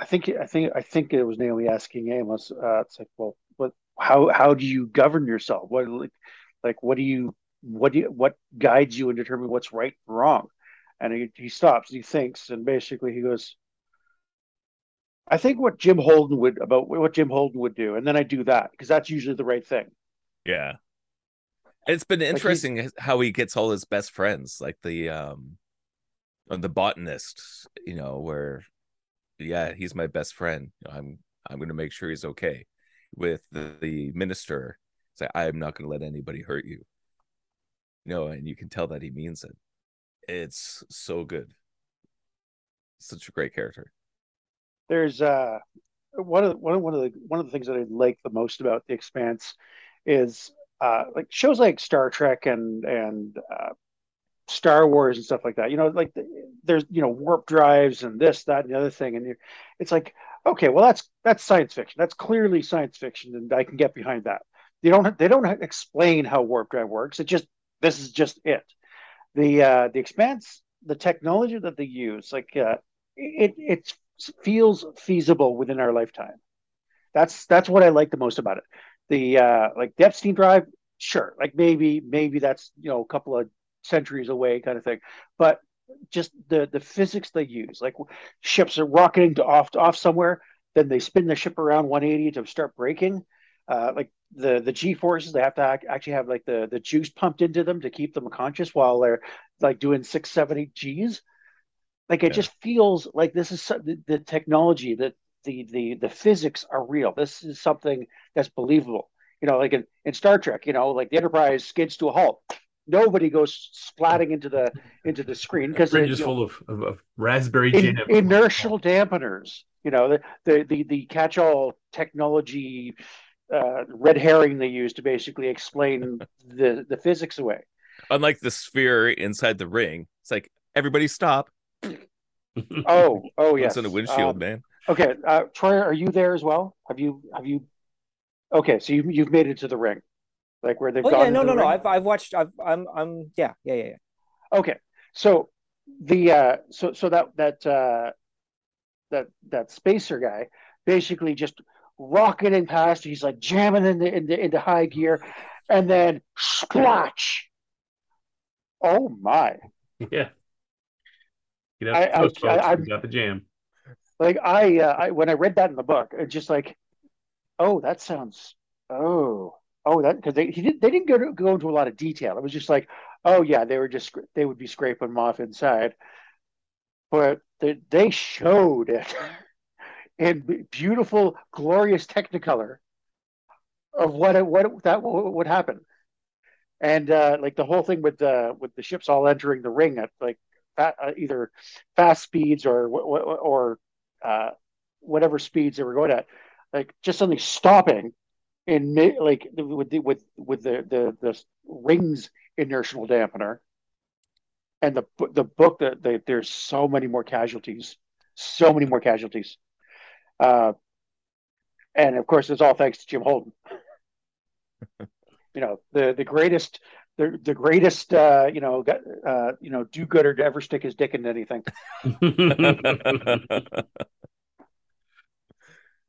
I think I think I think it was Naomi asking Amos. Uh, it's like, well, what how how do you govern yourself? What like like what do you what do you, what guides you in determining what's right and wrong? And he, he stops, he thinks, and basically he goes, I think what Jim Holden would about what Jim Holden would do, and then I do that because that's usually the right thing. Yeah. It's been interesting like how he gets all his best friends, like the um the botanist, you know, where yeah, he's my best friend. I'm I'm gonna make sure he's okay. With the, the minister, say I'm not gonna let anybody hurt you. You know, and you can tell that he means it. It's so good. Such a great character. There's uh one of one of one of the one of the things that I like the most about The Expanse is uh like shows like Star Trek and and uh, Star Wars and stuff like that. You know, like there's you know warp drives and this, that, and the other thing, and it's like, okay, well that's that's science fiction. That's clearly science fiction, and I can get behind that. They don't they don't explain how warp drive works. It just this is just it. The uh, the expanse, the technology that they use, like uh, it it feels feasible within our lifetime. That's that's what I like the most about it. The uh, like the Epstein drive, sure, like maybe maybe that's you know a couple of centuries away kind of thing. But just the the physics they use like ships are rocketing to off to off somewhere then they spin the ship around 180 to start braking uh, like the the g forces they have to actually have like the the juice pumped into them to keep them conscious while they're like doing 670 g's. Like it yeah. just feels like this is the, the technology that the the the physics are real. This is something that's believable. You know like in, in star trek you know like the enterprise skids to a halt nobody goes splatting into the into the screen because it's just full of, of, of, raspberry in, jam. inertial dampeners. You know the the the, the catch-all technology uh, red herring they use to basically explain the the physics away. Unlike the sphere inside the ring, it's like everybody stop. oh, oh yes. It's in the windshield, um, man. Okay, uh, Troy, are you there as well? Have you have you? Okay, so you you've made it to the ring like where they've oh, gone. Yeah, no, no, no. I've I've watched. I've I'm I'm yeah yeah yeah yeah. Okay, so the uh so so that that uh that that spacer guy basically just rocketing past. He's like jamming in the, in the, into high gear, and then splash. Oh my! Yeah. You know, I, I, I, I got the jam. Like I, uh, I when I read that in the book, it's just like, oh, that sounds. Oh, oh that because they he did, they didn't go to, go into a lot of detail. It was just like, oh yeah, they were just they would be scraping them off inside, but they they showed it in beautiful, glorious Technicolor of what it, what that would happen, and uh, like the whole thing with the with the ships all entering the ring at like uh, either fast speeds or or uh, whatever speeds they were going at, like just suddenly stopping in like with the with with the the the rings inertial dampener and the the book that the, there's so many more casualties so many more casualties uh and of course it's all thanks to jim holden. You know the the greatest the, the greatest uh you know uh you know do-gooder to ever stick his dick into anything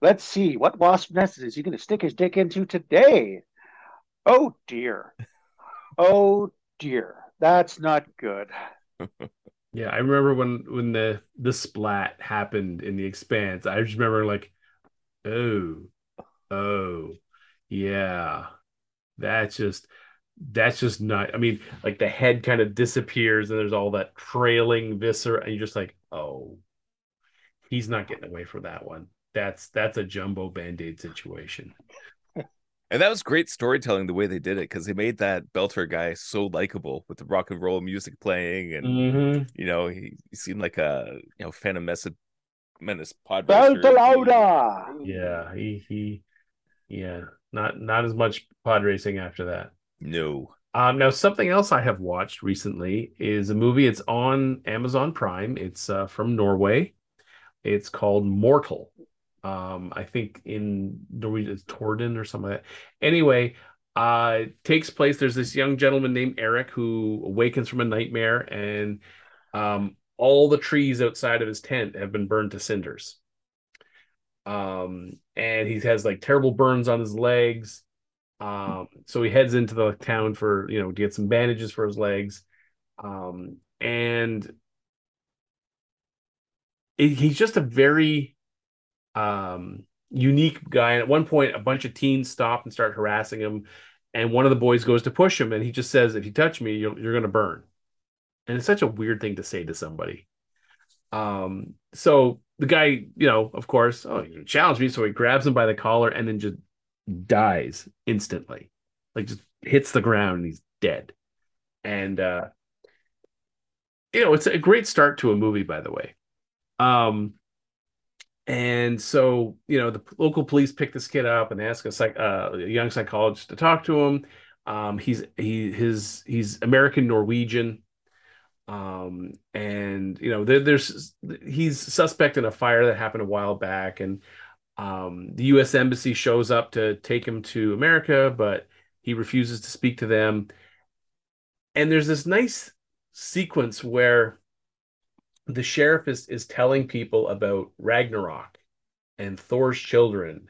Let's see what wasp nest is he going to stick his dick into today? Oh dear. Oh dear. That's not good. yeah, I remember when when the the splat happened in the expanse. I just remember like, oh, oh, yeah. That's just that's just not I mean, like the head kind of disappears and there's all that trailing viscera, and you're just like, oh, he's not getting away from that one that's that's a jumbo band-aid situation. And that was great storytelling the way they did it because they made that belter guy so likable with the rock and roll music playing and mm-hmm. you know he, he, seemed like a you know phantom menace menace pod yeah he he yeah not not as much pod racing after that. No. Um now something else i have watched recently is a movie. It's on amazon prime. It's uh, from norway. It's called mortal um, I think in Norwegian it's Torden or something like that. Anyway, uh, takes place. There's this young gentleman named Eric who awakens from a nightmare, and um, all the trees outside of his tent have been burned to cinders. Um, and he has like terrible burns on his legs. Um, so he heads into the town for you know to get some bandages for his legs. Um, and he's just a very um unique guy. And at one point, a bunch of teens stop and start harassing him, and one of the boys goes to push him, and he just says, "If you touch me, you're, you're going to burn." And it's such a weird thing to say to somebody. Um, so the guy, you know, of course, oh, you challenge me, so he grabs him by the collar and then just dies instantly, like just hits the ground and he's dead. And uh, you know, it's a great start to a movie, by the way. Um, and so, you know, the local police pick this kid up and ask a, psych, uh, a young psychologist to talk to him. Um, he's he his he's American Norwegian, um, and you know there, there's he's suspect in a fire that happened a while back, and um, the U.S. embassy shows up to take him to America, but he refuses to speak to them. And there's this nice sequence where the sheriff is is telling people about Ragnarok and Thor's children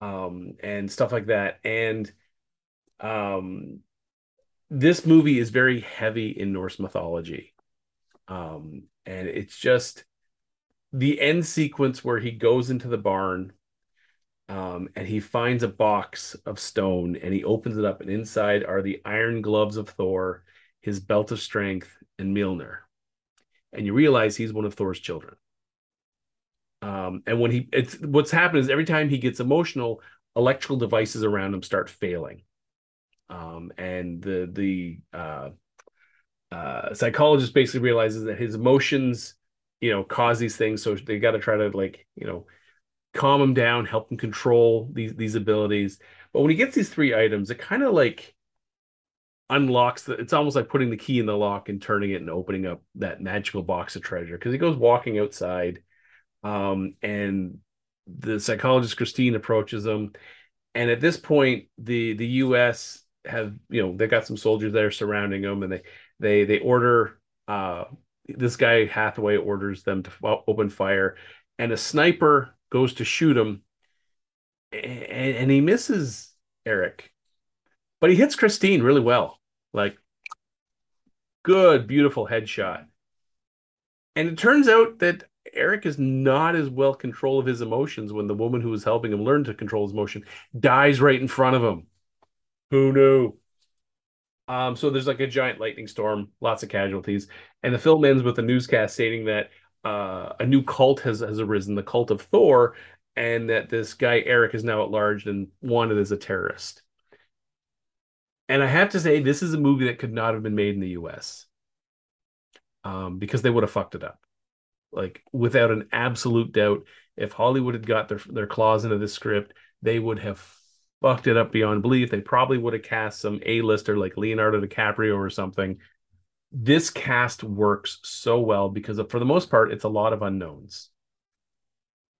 um, and stuff like that. And um, this movie is very heavy in Norse mythology. Um, and it's just the end sequence where he goes into the barn um, and he finds a box of stone and he opens it up, and inside are the iron gloves of Thor, his belt of strength, and Mjolnir and you realize he's one of Thor's children. Um, and when he, it's what's happened is every time he gets emotional, electrical devices around him start failing. Um, and the the uh, uh, psychologist basically realizes that his emotions, you know, cause these things. So they got to try to like, you know, calm him down, help him control these these abilities. But when he gets these three items, it kind of like unlocks the it's almost like putting the key in the lock and turning it and opening up that magical box of treasure because he goes walking outside um and the psychologist Christine approaches him. And at this point the the US have you know they got some soldiers there surrounding them and they they they order uh this guy Hathaway orders them to open fire and a sniper goes to shoot him and, and he misses Eric but he hits Christine really well. Like, good, beautiful headshot. And it turns out that Eric is not as well control of his emotions when the woman who was helping him learn to control his emotion dies right in front of him. Who knew? Um, so there's like a giant lightning storm, lots of casualties, and the film ends with a newscast stating that uh, a new cult has has arisen, the cult of Thor, and that this guy Eric is now at large and wanted as a terrorist. And I have to say, this is a movie that could not have been made in the US um, because they would have fucked it up. Like, without an absolute doubt, if Hollywood had got their, their claws into this script, they would have fucked it up beyond belief. They probably would have cast some A-lister like Leonardo DiCaprio or something. This cast works so well because, for the most part, it's a lot of unknowns.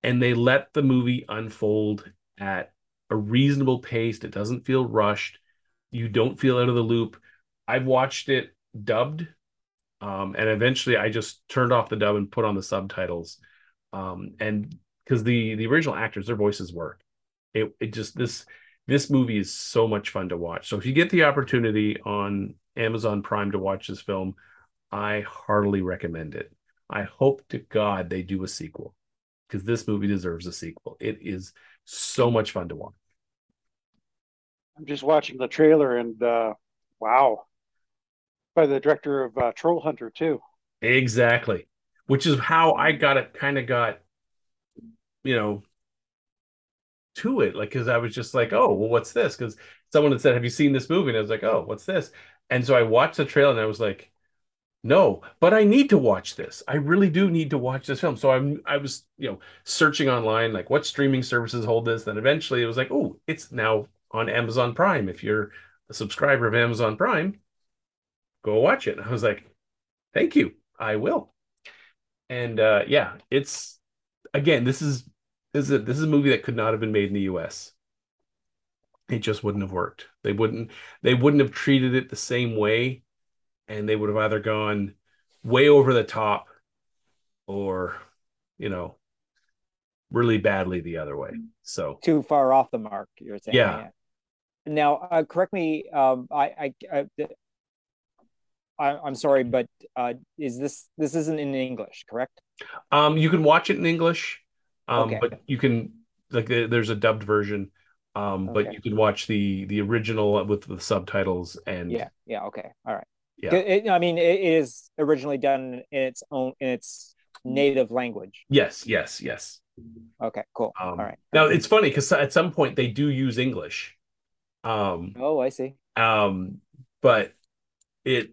And they let the movie unfold at a reasonable pace. It doesn't feel rushed you don't feel out of the loop. I've watched it dubbed, um, and eventually I just turned off the dub and put on the subtitles, um, and because the the original actors, their voices work. It it just this this movie is so much fun to watch. So if you get the opportunity on Amazon Prime to watch this film, I heartily recommend it. I hope to God they do a sequel because this movie deserves a sequel. It is so much fun to watch. I'm just watching the trailer and uh, wow, by the director of uh, Troll Hunter too. Exactly, which is how I got it. Kind of got, you know, to it. Like, because I was just like, oh, well, what's this? Because someone had said, "Have you seen this movie?" And I was like, oh, what's this? And so I watched the trailer and I was like, no, but I need to watch this. I really do need to watch this film. So I'm I was, you know, searching online like what streaming services hold this. Then eventually it was like, oh, it's now on Amazon Prime. If you're a subscriber of Amazon Prime, go watch it. And I was like, thank you. I will. And uh, yeah, it's again, this is this is a, this is a movie that could not have been made in the US. It just wouldn't have worked. They wouldn't they wouldn't have treated it the same way and they would have either gone way over the top or you know really badly the other way. So Too far off the mark, you're saying. Yeah. Now, uh, correct me. Um, I, I, I, I, I'm sorry, but uh, is this this isn't in English, correct? um, you can watch it in English, um, Okay. but you can like there's a dubbed version. Um, but Okay. you can watch the the original with the subtitles and Yeah. Yeah. Okay. All right. Yeah. It- I mean, it is originally done in its own in its native language. yes, yes, yes. Okay. Cool. Um, All right. Now it's funny because at some point they do use English, um, Oh, I see. um, but it,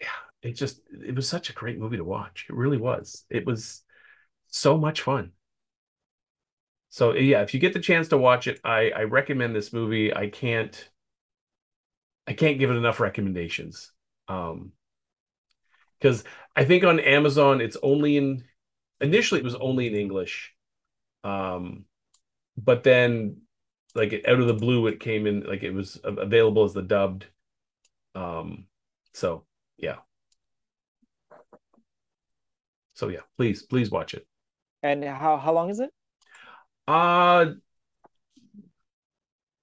yeah, it just it was such a great movie to watch. It really was. It was so much fun. So yeah, if you get the chance to watch it, I I recommend this movie. I can't, I can't give it enough recommendations. Um, because I think on Amazon it's only in initially it was only in English. Um, but then like out of the blue it came in like it was available as the dubbed. Um, so yeah. So yeah, please, please watch it. And how how long is it? Uh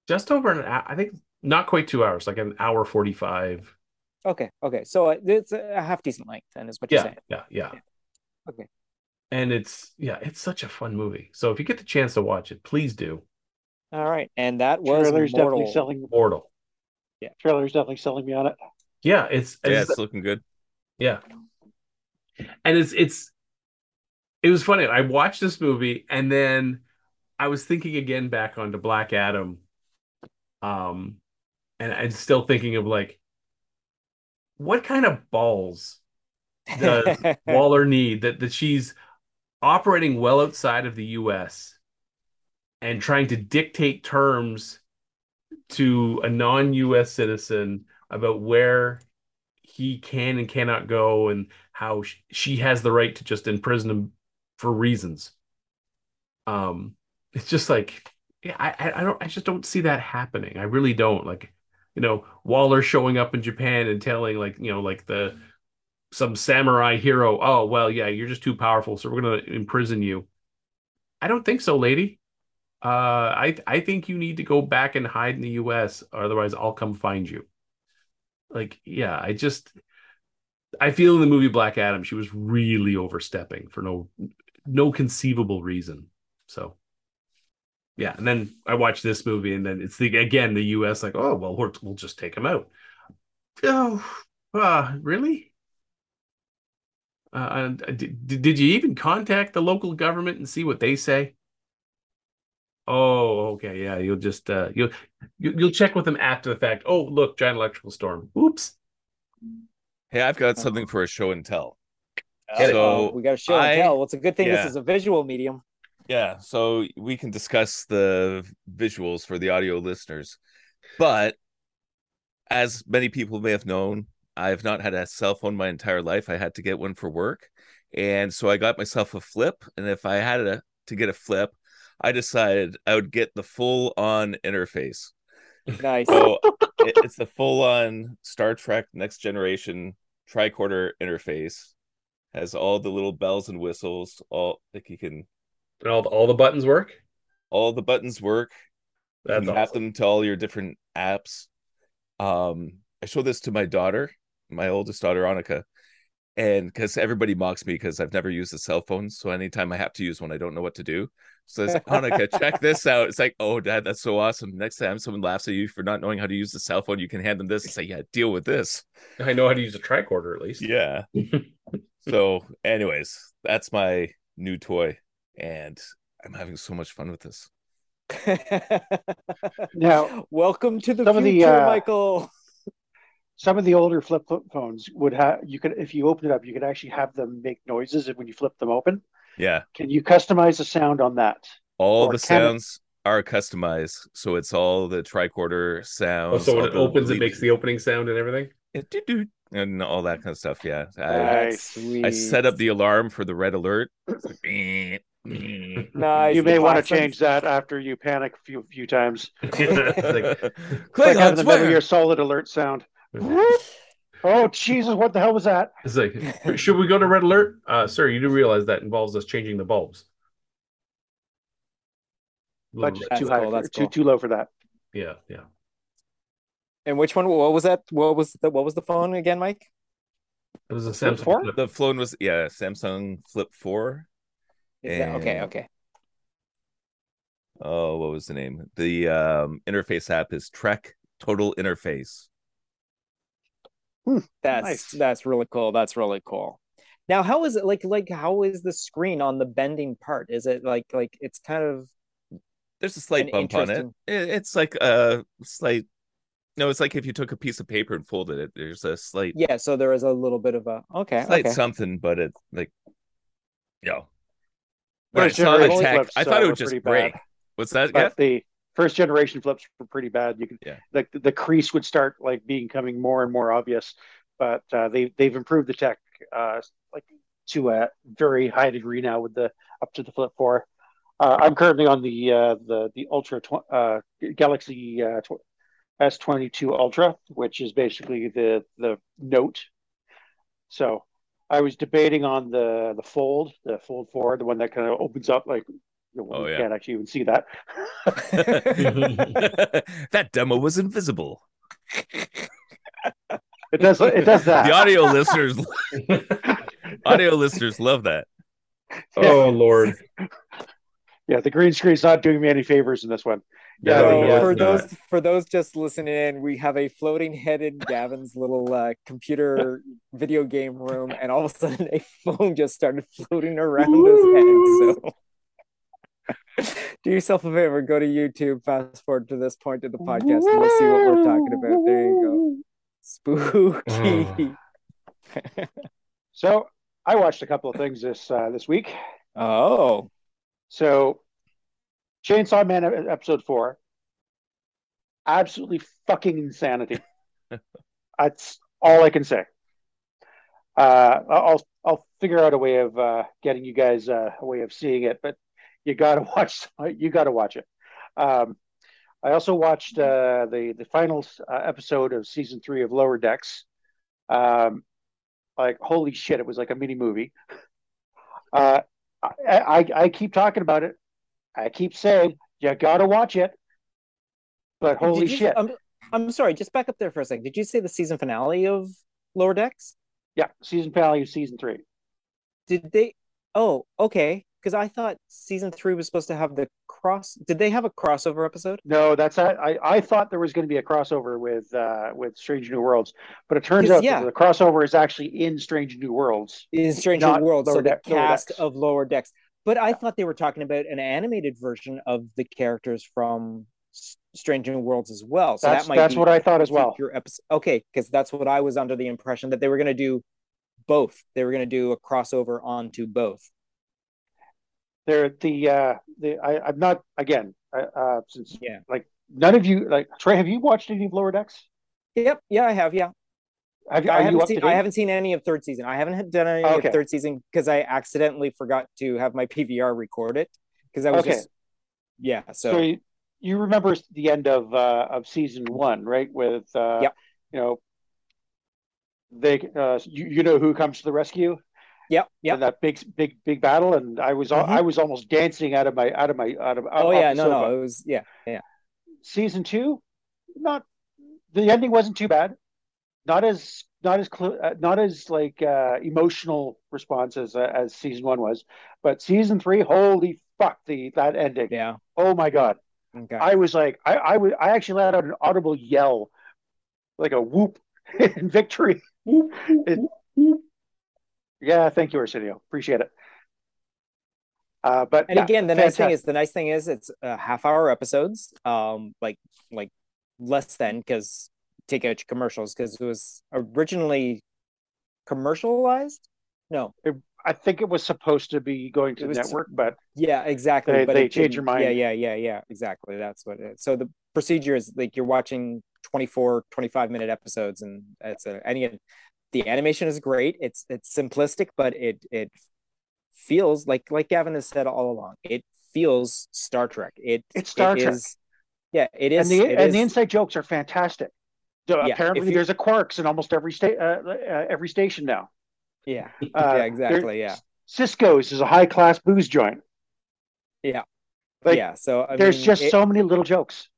just over an hour, I think not quite two hours, like an hour 45. Okay. Okay. So uh, it's a half decent length, then, is what you're Yeah, saying. yeah, yeah. Yeah. Okay. And it's yeah, it's such a fun movie. So if you get the chance to watch it, please do. All right. And that was Trailer's Mortal. definitely selling. Mortal. Yeah, trailer's definitely selling me on it. Yeah, it's, Yeah, it's it's looking good. Yeah. And it's it's it was funny. I watched this movie and then I was thinking again back onto Black Adam. Um and I'm still thinking of like what kind of balls does Waller need that that she's operating well outside of the US and trying to dictate terms to a non-US citizen about where he can and cannot go and how she has the right to just imprison him for reasons. Um it's just like yeah, I I don't I just don't see that happening. I really don't. Like, you know, Waller showing up in Japan and telling like, you know, like the some samurai hero, oh well, yeah, you're just too powerful, so we're gonna imprison you. I don't think so, lady. Uh, I I think you need to go back and hide in the U.S. Otherwise, I'll come find you. Like, yeah, I just I feel in the movie Black Adam, she was really overstepping for no no conceivable reason. So, yeah, and then I watched this movie, and then it's the again the U.S. like, oh well, we're, we'll just take him out. Oh, uh, really? Uh, did, did you even contact the local government and see what they say? Oh, okay, yeah. You'll just uh, you'll you- you'll check with them after the fact. Oh, look, giant electrical storm. Oops. Hey, I've got something for a show and tell. Get. So Uh, we got a show I- and tell. Well, it's a good thing yeah. this is a visual medium. Yeah, so we can discuss the visuals for the audio listeners. But as many people may have known, I have not had a cell phone my entire life. I had to get one for work. And so I got myself a flip. And if I had a, to get a flip, I decided I would get the full on interface. Nice. So it, it's the full on Star Trek Next Generation tricorder interface. Has all the little bells and whistles, all like you can And all the, all the buttons work. all the buttons work. You That's can map awesome. them to all your different apps. Um, I showed this to my daughter, my oldest daughter, Annika, and because everybody mocks me because I've never used a cell phone, so anytime I have to use one, I don't know what to do. So it's Annika, check this out. It's like, oh, dad, that's so awesome. Next time someone laughs at you for not knowing how to use the cell phone, you can hand them this and say, yeah, deal with this. I know how to use a tricorder at least. Yeah. so, anyways, that's my new toy, and I'm having so much fun with this. Now, Welcome to the Some of the, future, uh, Michael. Some of the older flip phones would have you could if you open it up, you could actually have them make noises when you flip them open. Yeah. Can you customize the sound on that? all Or the can it- sounds are customized so it's all the tricorder Oh, sounds so when it the opens, it makes the opening sound and everything. Yeah, doo doo, and all that kind of stuff yeah I, Nice. I set up the alarm for the red alert like, "Beep, beep." Nice. you may want to change that after you panic a few few times. Like, It's like Klingons, having the Metal where? Gear Solid alert sound. Oh Jesus! What the hell was that? it's like, should we go to red alert? Uh, sir, you do realize that involves us changing the bulbs. little Budget's bit. That's too high, cool, for- that's too cool. too low for that. Yeah, yeah. And which one? What was that? What was the what was the phone again, Mike? It was a Flip Samsung four? Flip. The phone was yeah, Samsung Flip Four. Is that okay? Okay. Oh, what was the name? The um, interface app is Trek Total Interface. Hmm, that's Nice. that's really cool. That's really cool. Now, how is it like like how is the screen on the bending part? Is it like like it's kind of There's a slight An bump on it. It- It's like a slight. No, it's like if you took a piece of paper and folded it. There's a slight, yeah, so there is a little bit of a okay, slight okay. something, but it's like, yo. When I saw the tech, I thought it were would just break. bad. What's that? But Yeah. the first generation flips were pretty bad. You could Yeah. like the, the crease would start like becoming more and more obvious. But uh, they they've improved the tech uh, like to a very high degree now with the up to the Flip Four. Uh, I'm currently on the uh, the the Ultra tw- uh, Galaxy uh, tw- S22 Ultra, which is basically the the Note. So I was debating on the the Fold, the Fold Four, the one that kind of opens up like you know, Oh, you yeah. can't actually even see that. that demo was invisible. It does. It does that. The audio listeners, audio listeners love that. oh Lord. Yeah, the green screen's not doing me any favors in this one. Yeah, Yeah, the, uh, for those not. for those just listening in, we have a floating headed Gavin's little uh, computer video game room, and all of a sudden a phone just started floating around his head. So do yourself a favor, go to YouTube, fast forward to this point of the podcast, and you'll see what we're talking about. There you go. Spooky. So I watched a couple of things this uh, this week. oh, So Chainsaw Man episode four, absolutely fucking insanity. That's all I can say. Uh, I'll I'll figure out a way of uh, getting you guys uh, a way of seeing it, but you got to watch you got to watch it. Um, I also watched uh, the the final uh, episode of season three of Lower Decks. Um, like holy shit, it was like a mini movie. Uh, I, I I keep talking about it. I keep saying you got to watch it, but holy you- shit, I'm, I'm sorry, just back up there for a second. Did you say the season finale of Lower Decks? yeah, season finale of season three. Did they? Oh, okay. Because I thought season three was supposed to have the cross. Did they have a crossover episode? No, that's I I thought there was going to be a crossover with uh with Strange New Worlds, but it turns out yeah. the crossover is actually in Strange New Worlds. In Strange New Worlds, so Lower the Deck- cast Decks. of Lower Decks. But I thought they were talking about an animated version of the characters from Strange New Worlds as well. So That's that might that's what I thought as well. episode. Okay, because that's what I was under the impression that they were going to do both. They were going to do a crossover onto both. They're the uh the I I'm not again uh, uh since Yeah. like none of you like Trey have you watched any of Lower Decks? Yep. Yeah, I have. Yeah. Have I haven't seen. I haven't seen any of third season. I haven't done any Okay. of third season because I accidentally forgot to have my PVR record it because I was Okay. just. Yeah. So. So, you, you remember the end of uh, of season one, right? With uh, Yep. you know, they uh, you, you know who comes to the rescue Yep. Yep. that big big big battle, and I was Mhm. I was almost dancing out of my out of my out of Oh yeah. No. sofa. No. It was. Yeah. Yeah. Season two, not the ending wasn't too bad, not as not as cl- uh, not as like uh, emotional response as uh, as season one was, but season three, holy fuck, the that ending, Yeah. oh my god. Okay. I was like, I, I would, I actually let out an audible yell, like a whoop in victory. It- yeah, thank you, Arsenio. Appreciate it. Uh, but and yeah, again, the nice thing is the nice thing is it's uh, half hour episodes. Um, like like less than because take out your commercials because it was originally commercialized. No. I think it was supposed to be going to the network, but Yeah, exactly. They- but they it change your mind. Yeah, yeah, yeah, yeah. Exactly. That's what it is. So the procedure is like you're watching 24, 25 minute episodes, and it's a and again, the animation is great. It's it's simplistic, but it it feels like like Gavin has said all along. It feels Star Trek. It It's Star it Trek. is- yeah, it is. and the and the inside jokes are fantastic. So Yeah, apparently, you- there's a Quarks in almost every state, uh, uh, every station now. yeah, Uh, yeah, exactly. Yeah, Sisko's is a high class booze joint. Yeah. Like, yeah, so I There's mean, just it- so many little jokes.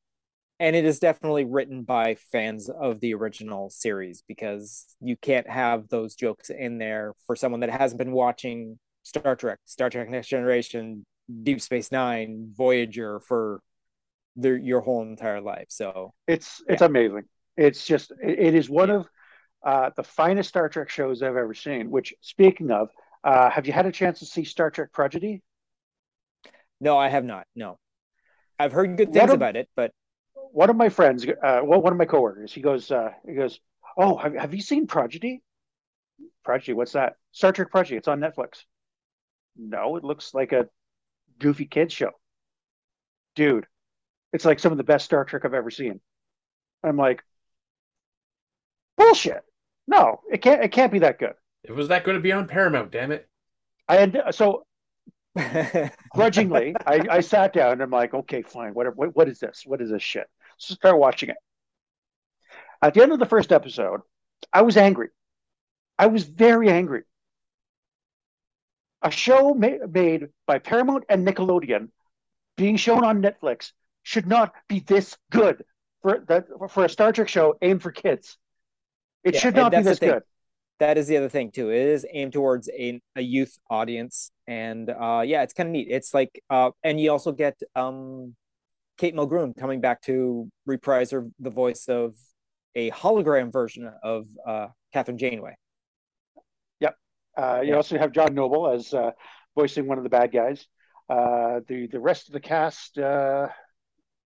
And it is definitely written by fans of the original series because you can't have those jokes in there for someone that hasn't been watching Star Trek, Star Trek Next Generation, Deep Space Nine, Voyager for their your whole entire life. So It's it's amazing. It's just it, is one of uh, the finest Star Trek shows I've ever seen. Which, speaking of, uh, have you had a chance to see Star Trek Prodigy? no, I have not. No, I've heard good things a- about it, but One of my friends, uh, well, one of my coworkers, he goes, uh, he goes, "Oh, have, have you seen Prodigy? Prodigy, what's that? Star Trek Prodigy. It's on Netflix." No, it looks like a goofy kids show, dude. It's like some of the best Star Trek I've ever seen. I'm like, bullshit. No, it can't. It can't be that good. It was that going to be on Paramount, damn it. I had so grudgingly, I, I sat down and I'm like, okay, fine, whatever. What, what is this? What is this shit? So start watching it. At the end of the first episode, I was angry. I was very angry. A show ma- made by Paramount and Nickelodeon being shown on Netflix should not be this good for that for a Star Trek show aimed for kids. It Yeah, should not be this good. that is the other thing too. It is aimed towards a, a youth audience, and uh, yeah, it's kind of neat. It's like, uh, and you also get um, Kate Mulgrew coming back to reprise her the voice of a hologram version of uh, Kathryn Janeway. Yep. Uh, you Yeah. also have John Noble as uh, voicing one of the bad guys. Uh, the the rest of the cast, uh,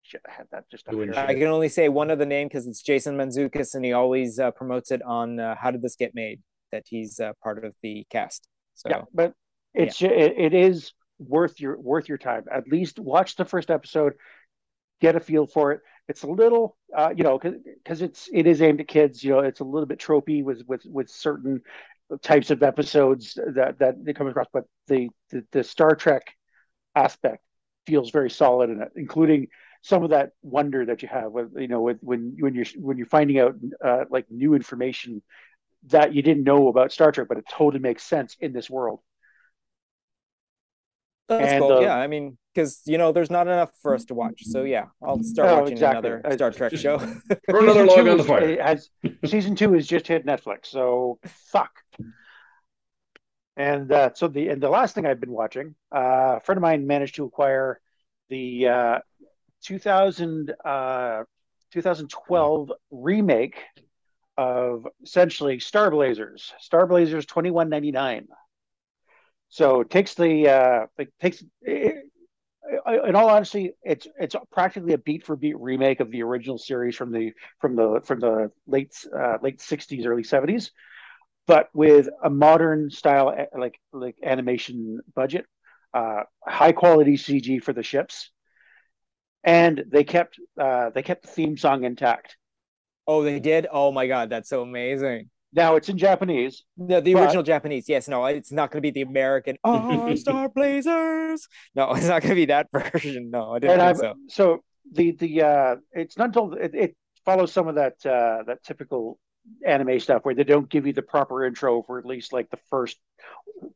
shit, I had that just up Doing I can only say one other name because it's Jason Mantzoukas, and he always uh, promotes it on uh, How Did This Get Made? That he's uh, part of the cast. So Yeah, but it's ju- it, it is worth your worth your time. At least watch the first episode, get a feel for it. It's a little, uh, you know, because it's it is aimed at kids. You know, it's a little bit tropey with with with certain types of episodes that that they come across. But the the, the Star Trek aspect feels very solid in it, including some of that wonder that you have with you know with when when you're when you're finding out uh, like new information that you didn't know about Star Trek, but it totally makes sense in this world. That's and, cool. uh, yeah, I mean, because you know, there's not enough for us to watch. So yeah, I'll start No, watching exactly. another Star Trek just- show. Throw another Season log two on the is- fire. Has, season two has just hit Netflix, so fuck. And uh, so the and the last thing I've been watching, uh, a friend of mine managed to acquire the uh, 2000 uh, 2012 remake of essentially Star Blazers, Star Blazers 2199. So it takes the uh, it takes it, in all honesty, it's it's practically a beat for beat remake of the original series from the from the from the late uh, late sixties, early seventies, but with a modern style eh, like like animation budget, uh, high quality CG for the ships, and they kept uh, they kept the theme song intact. oh, they did. Oh my god, that's so amazing. Now it's in Japanese. No, the But- original Japanese. Yes, no, it's not going to be the American. Oh, Star Blazers. No, it's not going to be that version. No, I didn't and so. so the the uh, it's not until it, it follows some of that uh, that typical anime stuff where they don't give you the proper intro for at least like the first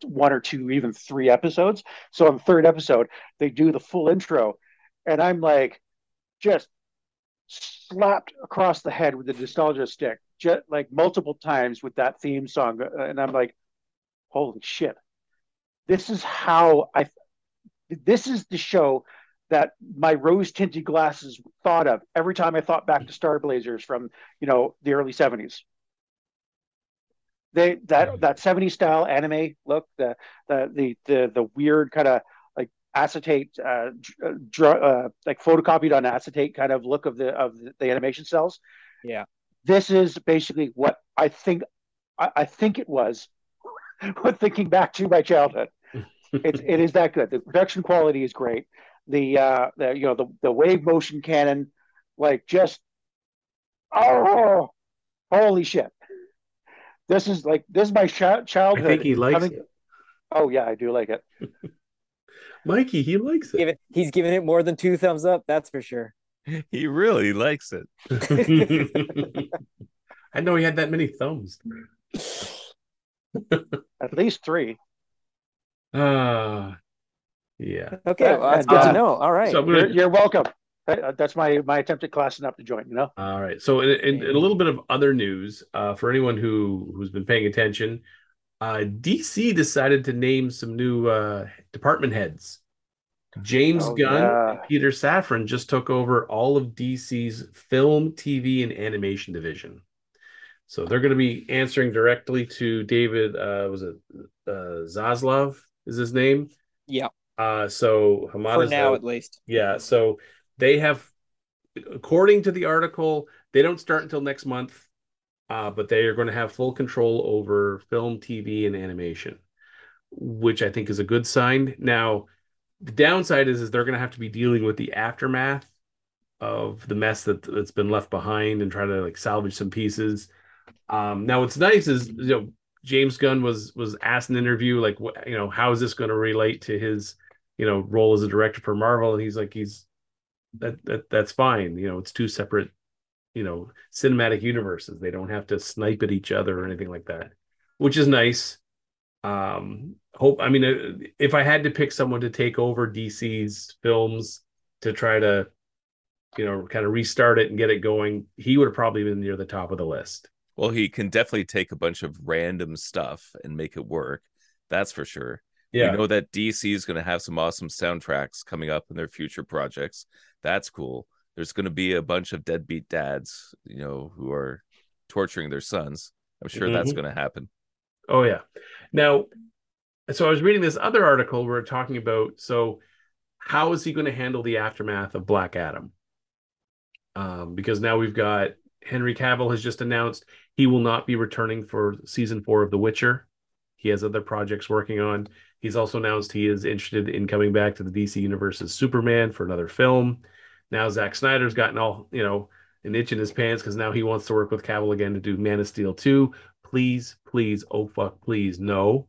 one or two, even three episodes. So on the third episode, they do the full intro, and I'm like, just slapped across the head with the nostalgia stick, just like multiple times with that theme song, and I'm like, holy shit, this is how I. This is the show that my rose tinted glasses thought of every time I thought back to Star Blazers from you know the early seventies. They that that 70s style anime look, the the the the, the weird kind of like acetate, uh, dr- uh, like photocopied on acetate kind of look of the of the animation cells. Yeah. This is basically what I think I, I think it was when thinking back to my childhood. It's it is that good. The production quality is great. The uh the you know the the wave motion cannon, like just oh holy shit. This is like this is my ch- I childhood. think he likes coming- it. Oh yeah, I do like it. Mikey, he likes it- He's giving it more than two thumbs up. That's for sure. He really likes it. I know he had that many thumbs. At least three. Uh, Yeah. Okay, well, that's good uh, to know. All right. So I'm You're, you're welcome. Uh, That's my my attempt at classing up to join. You know. All right. So, in, in, in a little bit of other news, uh, for anyone who who's been paying attention, uh, DC decided to name some new uh, department heads. James Oh, Gunn yeah. and Peter Safran just took over all of DC's film, TV, and animation division. So they're going to be answering directly to David. Uh, was it uh, Zaslav? Is his name? yeah, Uh, so for Hamada now at least. yeah, so they have, according to the article, they don't start until next month, uh, but they are going to have full control over film, TV, and animation, which I think is a good sign. Now, the downside is, is they're going to have to be dealing with the aftermath of the mess that that's been left behind and try to like salvage some pieces. Um, now, what's nice is you know James Gunn was was asked in an interview like, what you know, how is this going to relate to his you know role as a director for Marvel, and he's like, he's that that that's fine. You know, it's two separate, you know, cinematic universes. They don't have to snipe at each other or anything like that, which is nice. Um, hope I mean, uh, if I had to pick someone to take over DC's films to try to, you know, kind of restart it and get it going, he would have probably been near the top of the list. Well, he can definitely take a bunch of random stuff and make it work. That's for sure. Yeah, We know that DC is going to have some awesome soundtracks coming up in their future projects. That's cool. There's going to be a bunch of deadbeat dads, you know, who are torturing their sons. I'm sure that's Mhm. going to happen. Oh yeah. Now, so I was reading this other article where we're talking about so how is he going to handle the aftermath of Black Adam? Um, because now we've got Henry Cavill has just announced he will not be returning for season four of The Witcher. He has other projects working on. He's also announced he is interested in coming back to the DC universe as Superman for another film. Now Zack Snyder's gotten all you know an itch in his pants because now he wants to work with Cavill again to do Man of Steel 2 please, please, oh fuck, please, no.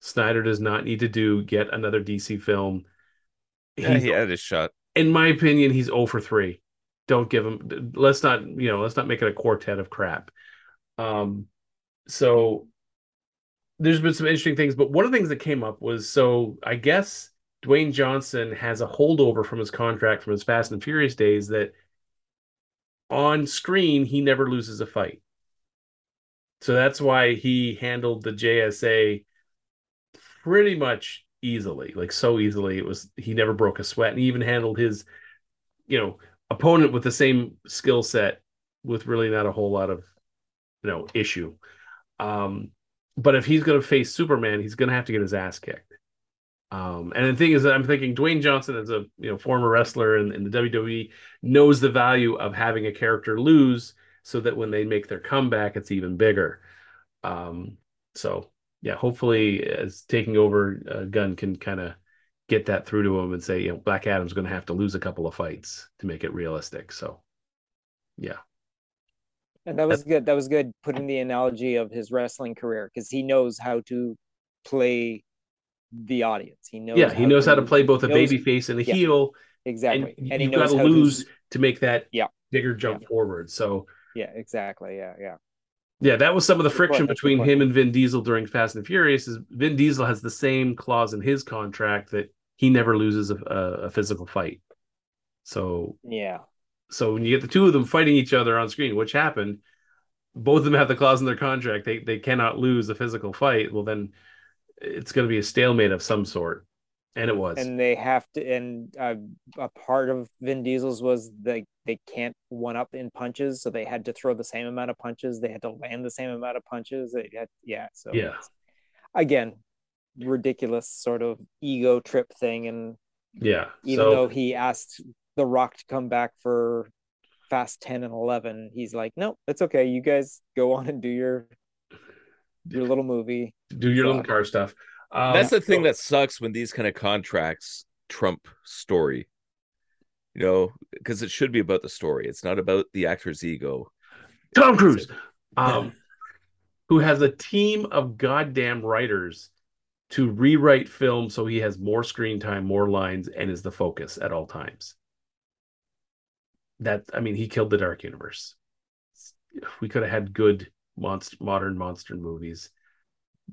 Snyder does not need to do yet another DC film. Yeah, he had his shot. in my opinion, he's 0 for 3. Don't give him let's not, you know, let's not make it a quartet of crap. Um so there's been some interesting things, but one of the things that came up was so I guess Dwayne Johnson has a holdover from his contract from his Fast and Furious days that on screen he never loses a fight. So that's why he handled the JSA pretty much easily, like so easily. It was he never broke a sweat, and he even handled his, you know, opponent with the same skill set with really not a whole lot of, you know, issue. Um, but if he's going to face Superman, he's going to have to get his ass kicked. Um, and the thing is, I'm thinking Dwayne Johnson, as a you know former wrestler in, in the WWE, knows the value of having a character lose, so that when they make their comeback, it's even bigger. Um, so yeah, hopefully, as taking over, uh, Gunn can kind of get that through to him and say, you know, Black Adam's going to have to lose a couple of fights to make it realistic. So yeah, And that was good. That was good putting the analogy of his wrestling career because he knows how to play the audience. He knows yeah, he knows how to play both a knows- baby face and a yeah, heel, exactly, and, and, he you've got knows to how lose to to make that Yeah. bigger jump forward. So yeah, exactly, yeah, yeah. Yeah, that was some of the friction that's between him and Vin Diesel during Fast and Furious. Is Vin Diesel has the same clause in his contract that he never loses a, a, a physical fight. So, Yeah, so when you get the two of them fighting each other on screen, which happened, both of them have the clause in their contract they they cannot lose a physical fight. Well, then it's going to be a stalemate of some sort, and it was. and they have to. And uh, a part of Vin Diesel's was they they can't one up in punches, so they had to throw the same amount of punches. They had to land the same amount of punches. They had, yeah, so Yeah. again, ridiculous sort of ego trip thing, and yeah, even so though he asked The Rock to come back for Fast 10 and 11, he's like, no, it's okay. You guys go on and do your your little movie. do your little car stuff. Um, That's the thing that sucks when these kind of contracts trump story. You know, because it should be about the story. It's not about the actor's ego. Tom Cruise, um, who has a team of goddamn writers to rewrite film so he has more screen time, more lines, and is the focus at all times. That I mean, he killed the Dark Universe. We could have had good monster, modern monster movies,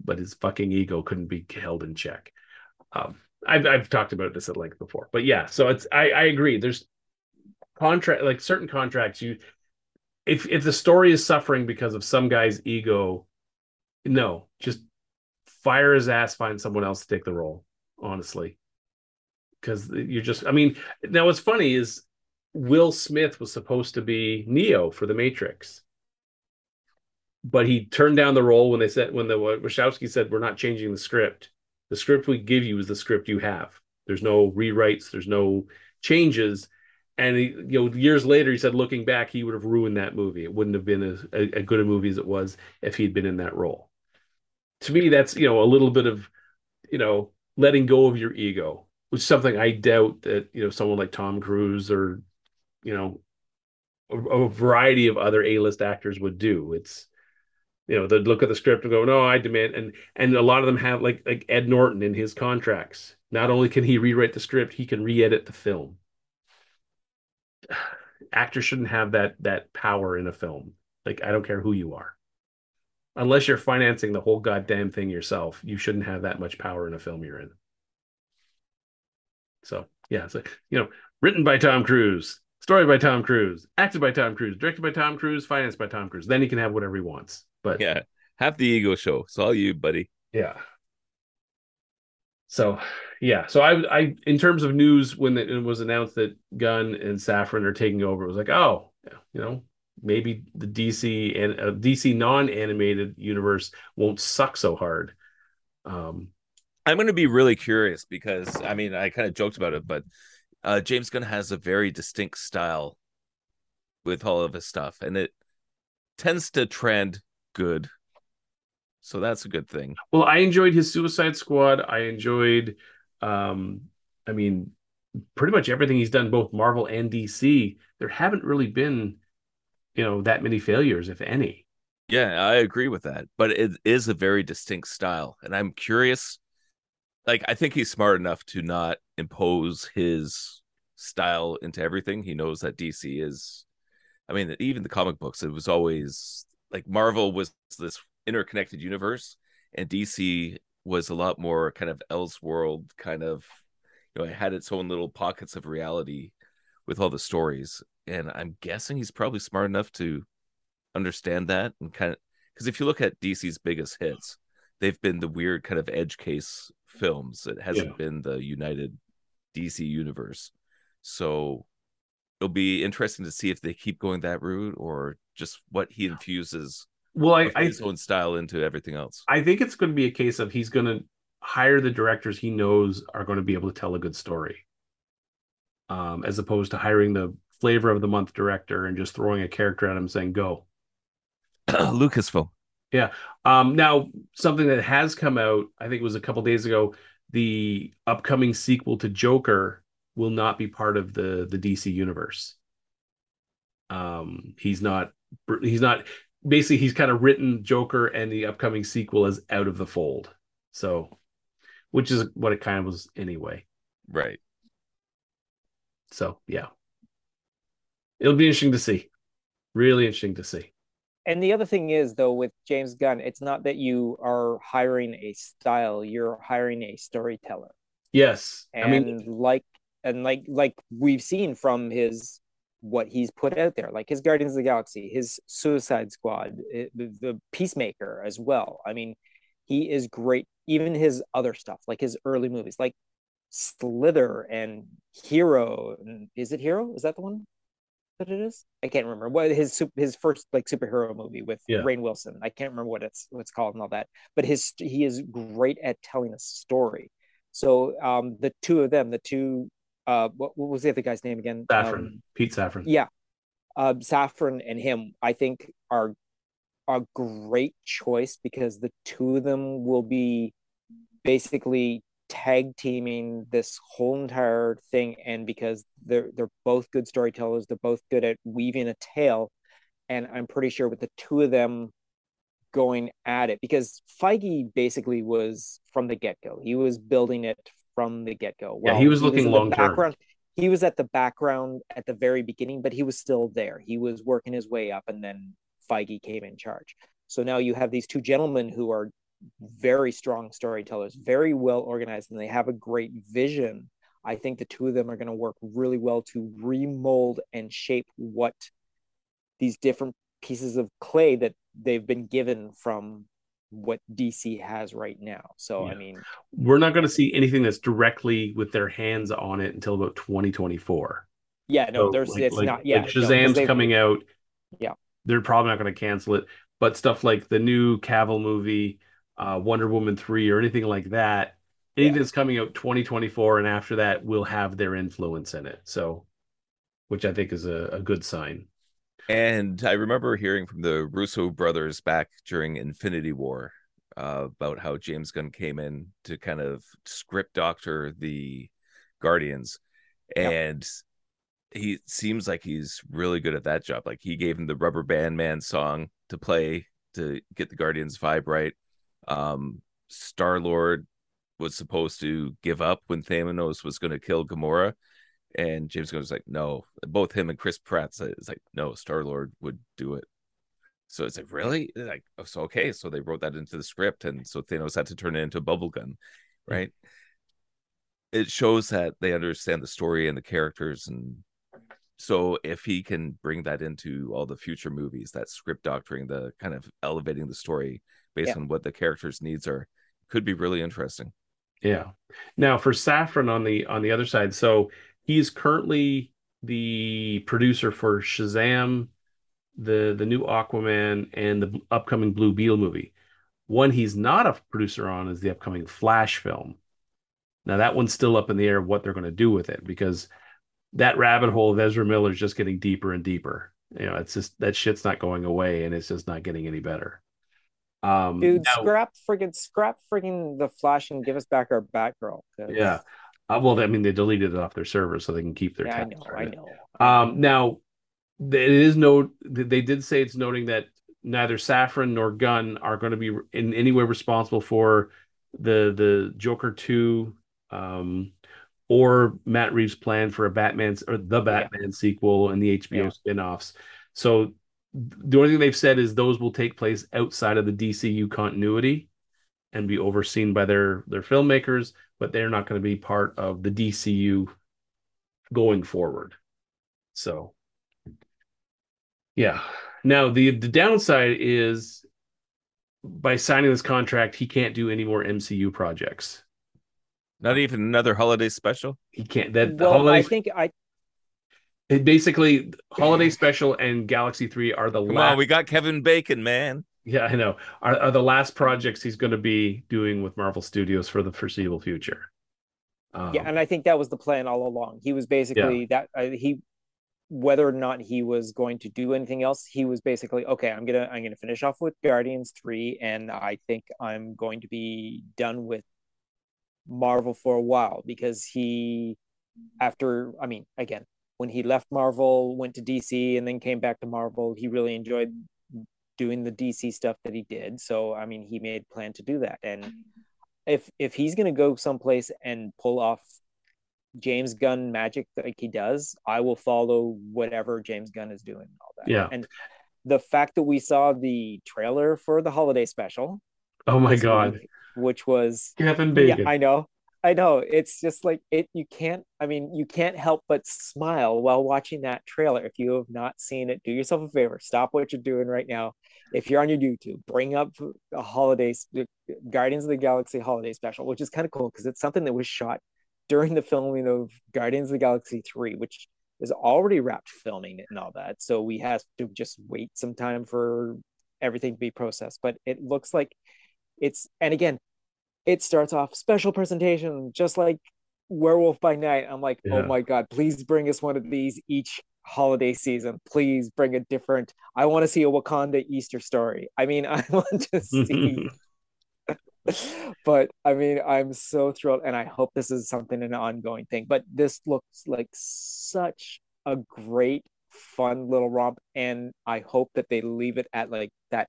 but his fucking ego couldn't be held in check. Um, I've I've talked about this at length before, but yeah. So it's I I agree. There's contract like certain contracts you if if the story is suffering because of some guy's ego, no, just fire his ass, find someone else to take the role. Honestly, because you're just. I mean, now what's funny is Will Smith was supposed to be Neo for the Matrix, but he turned down the role when they said when the Wachowski said we're not changing the script. The script we give you is the script you have. There's no rewrites. There's no changes. And he, you know, years later, he said, looking back, he would have ruined that movie. It wouldn't have been as good a movie as it was if he'd been in that role. To me, that's you know a little bit of, you know, letting go of your ego, which is something I doubt that you know someone like Tom Cruise or, you know, a, a variety of other A-list actors would do. It's you know they'd look at the script and go no i demand and and a lot of them have like like ed norton in his contracts. Not only can he rewrite the script he can re-edit the film. Actors shouldn't have that that power in a film. Like i don't care who you are. Unless you're financing the whole goddamn thing yourself you shouldn't have that much power in a film you're in. So yeah so you know written by tom cruise story by tom cruise acted by tom cruise directed by tom cruise financed by tom cruise then he can have whatever he wants but yeah, half the ego show. It's all you, buddy. Yeah. So, yeah. So I, I, in terms of news, when it was announced that Gunn and Safran are taking over, it was like, oh, you know, maybe the DC and uh, DC non-animated universe won't suck so hard. Um, I'm going to be really curious because I mean, I kind of joked about it, but uh, James Gunn has a very distinct style with all of his stuff, and it tends to trend good. So that's a good thing. Well, I enjoyed his Suicide Squad. I enjoyed um I mean pretty much everything he's done both Marvel and DC. There haven't really been you know that many failures if any. Yeah, I agree with that. But it is a very distinct style and I'm curious like I think he's smart enough to not impose his style into everything. He knows that DC is I mean, even the comic books, it was always like Marvel was this interconnected universe, and DC was a lot more kind of Elseworld kind of you know it had its own little pockets of reality with all the stories and i'm guessing he's probably smart enough to understand that and kind of because if you look at dc's biggest hits they've been the weird kind of edge case films it hasn't yeah. been the united dc universe so it'll be interesting to see if they keep going that route or just what he infuses well I, I his own style into everything else. I think it's going to be a case of he's going to hire the directors he knows are going to be able to tell a good story um, as opposed to hiring the flavor of the month director and just throwing a character at him saying go. Lucasfilm. Yeah. Um, now something that has come out i think it was a couple days ago the upcoming sequel to joker will not be part of the the DC universe. Um, he's not he's not basically he's kind of written Joker and the upcoming sequel as out of the fold. So, which is what it kind of was anyway. Right. So yeah, it'll be interesting to see. Really interesting to see. And the other thing is, though, with James Gunn, it's not that you are hiring a style; you're hiring a storyteller. Yes, and I mean, like and like like we've seen from his what he's put out there, like his Guardians of the Galaxy, his Suicide Squad, it, the, the Peacemaker as well. I mean, he is great. Even his other stuff, like his early movies, like Slither and Hero. Is it Hero? Is that the one that it is? I can't remember. What his his first like superhero movie with yeah. Rainn Wilson. I can't remember what it's what's called and all that. But his he is great at telling a story. So um, the two of them, the two uh, what, what, was the other guy's name again? Safran, um, Pete Safran. Yeah, uh, Safran and him, I think, are a great choice because the two of them will be basically tag teaming this whole entire thing, and because they're they're both good storytellers, they're both good at weaving a tale, and I'm pretty sure with the two of them going at it because Feige basically was from the get go. He was building it from the get go. Well, yeah, he was looking he was long term. He was at the background at the very beginning, but he was still there. He was working his way up, and then Feige came in charge. So now you have these two gentlemen who are very strong storytellers, very well organized, and they have a great vision. I think the two of them are going to work really well to remold and shape what these different pieces of clay that they've been given from what DC has right now. So yeah. I mean, we're not going to see anything that's directly with their hands on it until about 2024. Yeah, no, so there's like, it's like, not. Yeah, like Shazam's no, coming out. Yeah, they're probably not going to cancel it. But stuff like the new Cavill movie, uh, Wonder Woman three, or anything like that, anything yeah. that's coming out 2024 and after that will have their influence in it. So, which I think is a, a good sign. And I remember hearing from the Russo brothers back during Infinity War uh, about how James Gunn came in to kind of script doctor the Guardians. And he seems like he's really good at that job. Like he gave him the Rubber Band Man song to play to get the Guardians vibe right. Um, Star Lord was supposed to give up when Thanos was going to kill Gamora, and James Gunn was like, "No." Both him and Chris Pratt said, "It's like no, Star Lord would do it." So it's like really like oh, so okay. So they wrote that into the script, and so Thanos had to turn it into a bubble gun, right? Mm-hmm. It shows that they understand the story and the characters and so if he can bring that into all the future movies that script doctoring the kind of elevating the story based yeah. on what the characters needs are could be really interesting yeah now for Safran on the on the other side so he's currently the producer for shazam the the new aquaman and the upcoming blue beetle movie one he's not a producer on is the upcoming flash film now that one's still up in the air what they're going to do with it because that rabbit hole of Ezra Miller is just getting deeper and deeper. You know, it's just that shit's not going away, and it's just not getting any better. Um, Dude, now, scrap freaking scrap freaking the Flash and give us back our Batgirl. Yeah. Uh, well, I mean, they deleted it off their server so they can keep their. Yeah, I know. I know. Um, now, it is note they did say it's noting that neither Safran nor Gunn are going to be in any way responsible for the the Joker two um or Matt Reeves' plan for a Batman or the Batman yeah. sequel and the HBO yeah. spin-offs. So the only thing they've said is those will take place outside of the DCU continuity and be overseen by their their filmmakers, but they're not going to be part of the DCU going forward. So yeah. Now the the downside is by signing this contract, he can't do any more MCU projects. Not even another holiday special. He can't. That well, holiday. I think I. It basically, holiday special and Galaxy Three are the Come last. On, we got Kevin Bacon, man. Yeah, I know. Are, are the last projects he's going to be doing with Marvel Studios for the foreseeable future. Um, yeah, and I think that was the plan all along. He was basically yeah. that uh, he, whether or not he was going to do anything else, he was basically okay. I'm gonna I'm gonna finish off with Guardians three, and I think I'm going to be done with Marvel for a while because he, after, I mean, again, when he left Marvel, went to DC, and then came back to Marvel, he really enjoyed doing the DC stuff that he did. So, I mean, he made plan to do that. And mm-hmm. if if he's gonna go someplace and pull off James Gunn magic like he does, I will follow whatever James Gunn is doing. all that. Yeah. And the fact that we saw the trailer for the holiday special. Oh my god. Week, which was Kevin Bacon. Yeah, I know. I know. It's just like it you can't I mean, you can't help but smile while watching that trailer. If you have not seen it, do yourself a favor. Stop what you're doing right now. If you're on your YouTube, bring up a holiday Guardians of the Galaxy holiday special, which is kind of cool because it's something that was shot during the filming of Guardians of the Galaxy 3, which is already wrapped filming and all that. So we have to just wait some time for everything to be processed. But it looks like it's and again it starts off special presentation just like werewolf by night i'm like oh yeah. oh my god please bring us one of these each holiday season please bring a different i want to see a wakanda easter story i mean i want to see but i mean i'm so thrilled and i hope this is something an ongoing thing but this looks like such a great fun little romp and i hope that they leave it at like that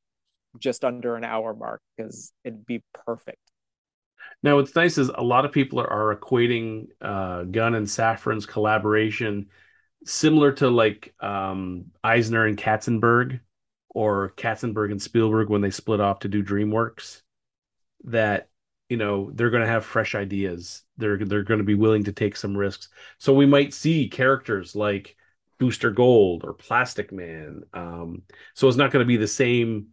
just under an hour mark because it'd be perfect. Now, what's nice is a lot of people are, are equating uh, Gunn and Safran's collaboration similar to like um, Eisner and Katzenberg or Katzenberg and Spielberg when they split off to do DreamWorks. that you know they're going to have fresh ideas. They're they're going to be willing to take some risks. So we might see characters like Booster Gold or Plastic Man. Um, so it's not going to be the same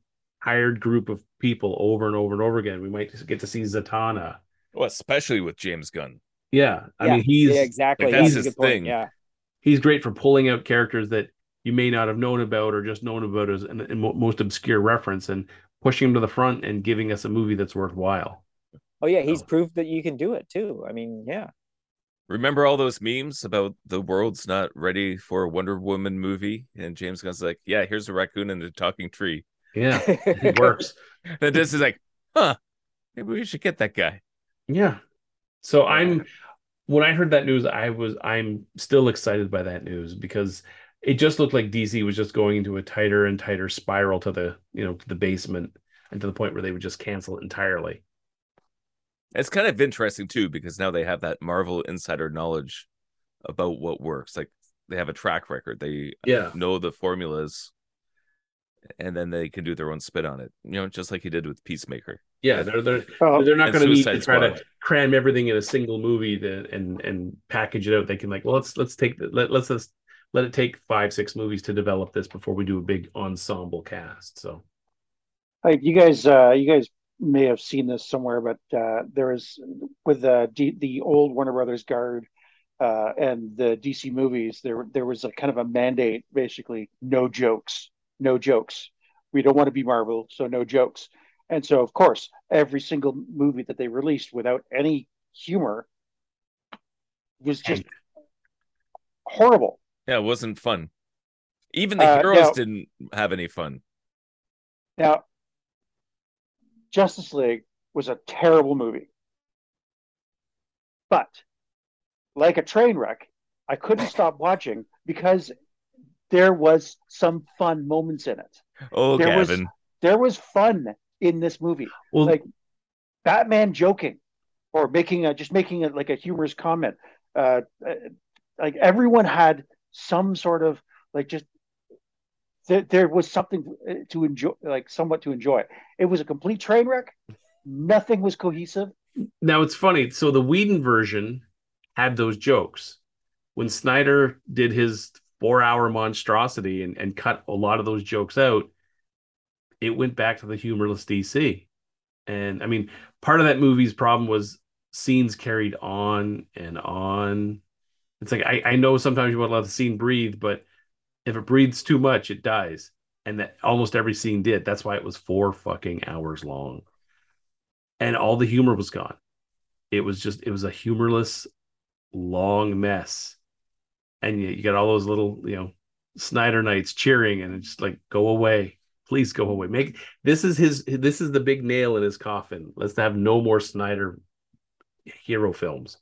hired group of people over and over and over again. We might get to see Zatanna. Well, especially with James Gunn. Yeah, I Yeah, mean he's yeah, exactly. like, that's a his good point. thing. Yeah. he's great for pulling out characters that you may not have known about or just known about as an, an most obscure reference and pushing them to the front and giving us a movie that's worthwhile. Oh yeah, he's Oh. proved that you can do it too. I mean, yeah. Remember all those memes about the world's not ready for a Wonder Woman movie? And James Gunn's like, yeah, here's a raccoon and a talking tree. Yeah, it works. that this is like, huh, maybe we should get that guy. Yeah. So I'm when I heard that news, I was I'm still excited by that news because it just looked like DC was just going into a tighter and tighter spiral to the you know to the basement and to the point where they would just cancel it entirely. It's kind of interesting too, because now they have that Marvel insider knowledge about what works. Like they have a track record. They Yeah. know the formulas and then they can do their own spit on it. You know, just like he did with Peacemaker. Yeah, they're they're Oh, they're not going to need to Suicide try to cram everything in a single movie to, and and package it out. They can like, well, let's let's take the, let let's just let it take five six movies to develop this before we do a big ensemble cast. So like you guys, uh, you guys may have seen this somewhere, but uh, there is with the D, the old Warner Brothers guard uh, and the DC movies. There there was a kind of a mandate, basically, no jokes, no jokes. We don't want to be Marvel, so no jokes. And so, of course, every single movie that they released without any humor was just horrible. Yeah, it wasn't fun. Even the Uh, heroes now- didn't have any fun. Now, Justice League was a terrible movie. But like a train wreck, I couldn't stop watching because there was some fun moments in it. Oh, There was- There was fun in this movie. well, Like Batman joking or making a just making it like a humorous comment. Uh, uh, like everyone had some sort of like just there, there was something to enjoy, like somewhat to enjoy. It was a complete train wreck. Nothing was cohesive. Now it's funny. So the Whedon version had those jokes. When Snyder did his four hour monstrosity and, and cut a lot of those jokes out, it went back to the humorless DC. And I mean, part of that movie's problem was scenes carried on and on. It's like I, I know sometimes you want to let the scene breathe, but if it breathes too much, it dies. And that almost every scene did. That's why it was four fucking hours long. And all the humor was gone it was just it was a humorless long mess and you, you got all those little you know snyder knights cheering and it's just like go away. Please go away. Make this is his this is the big nail in his coffin. Let's have no more snyder hero films.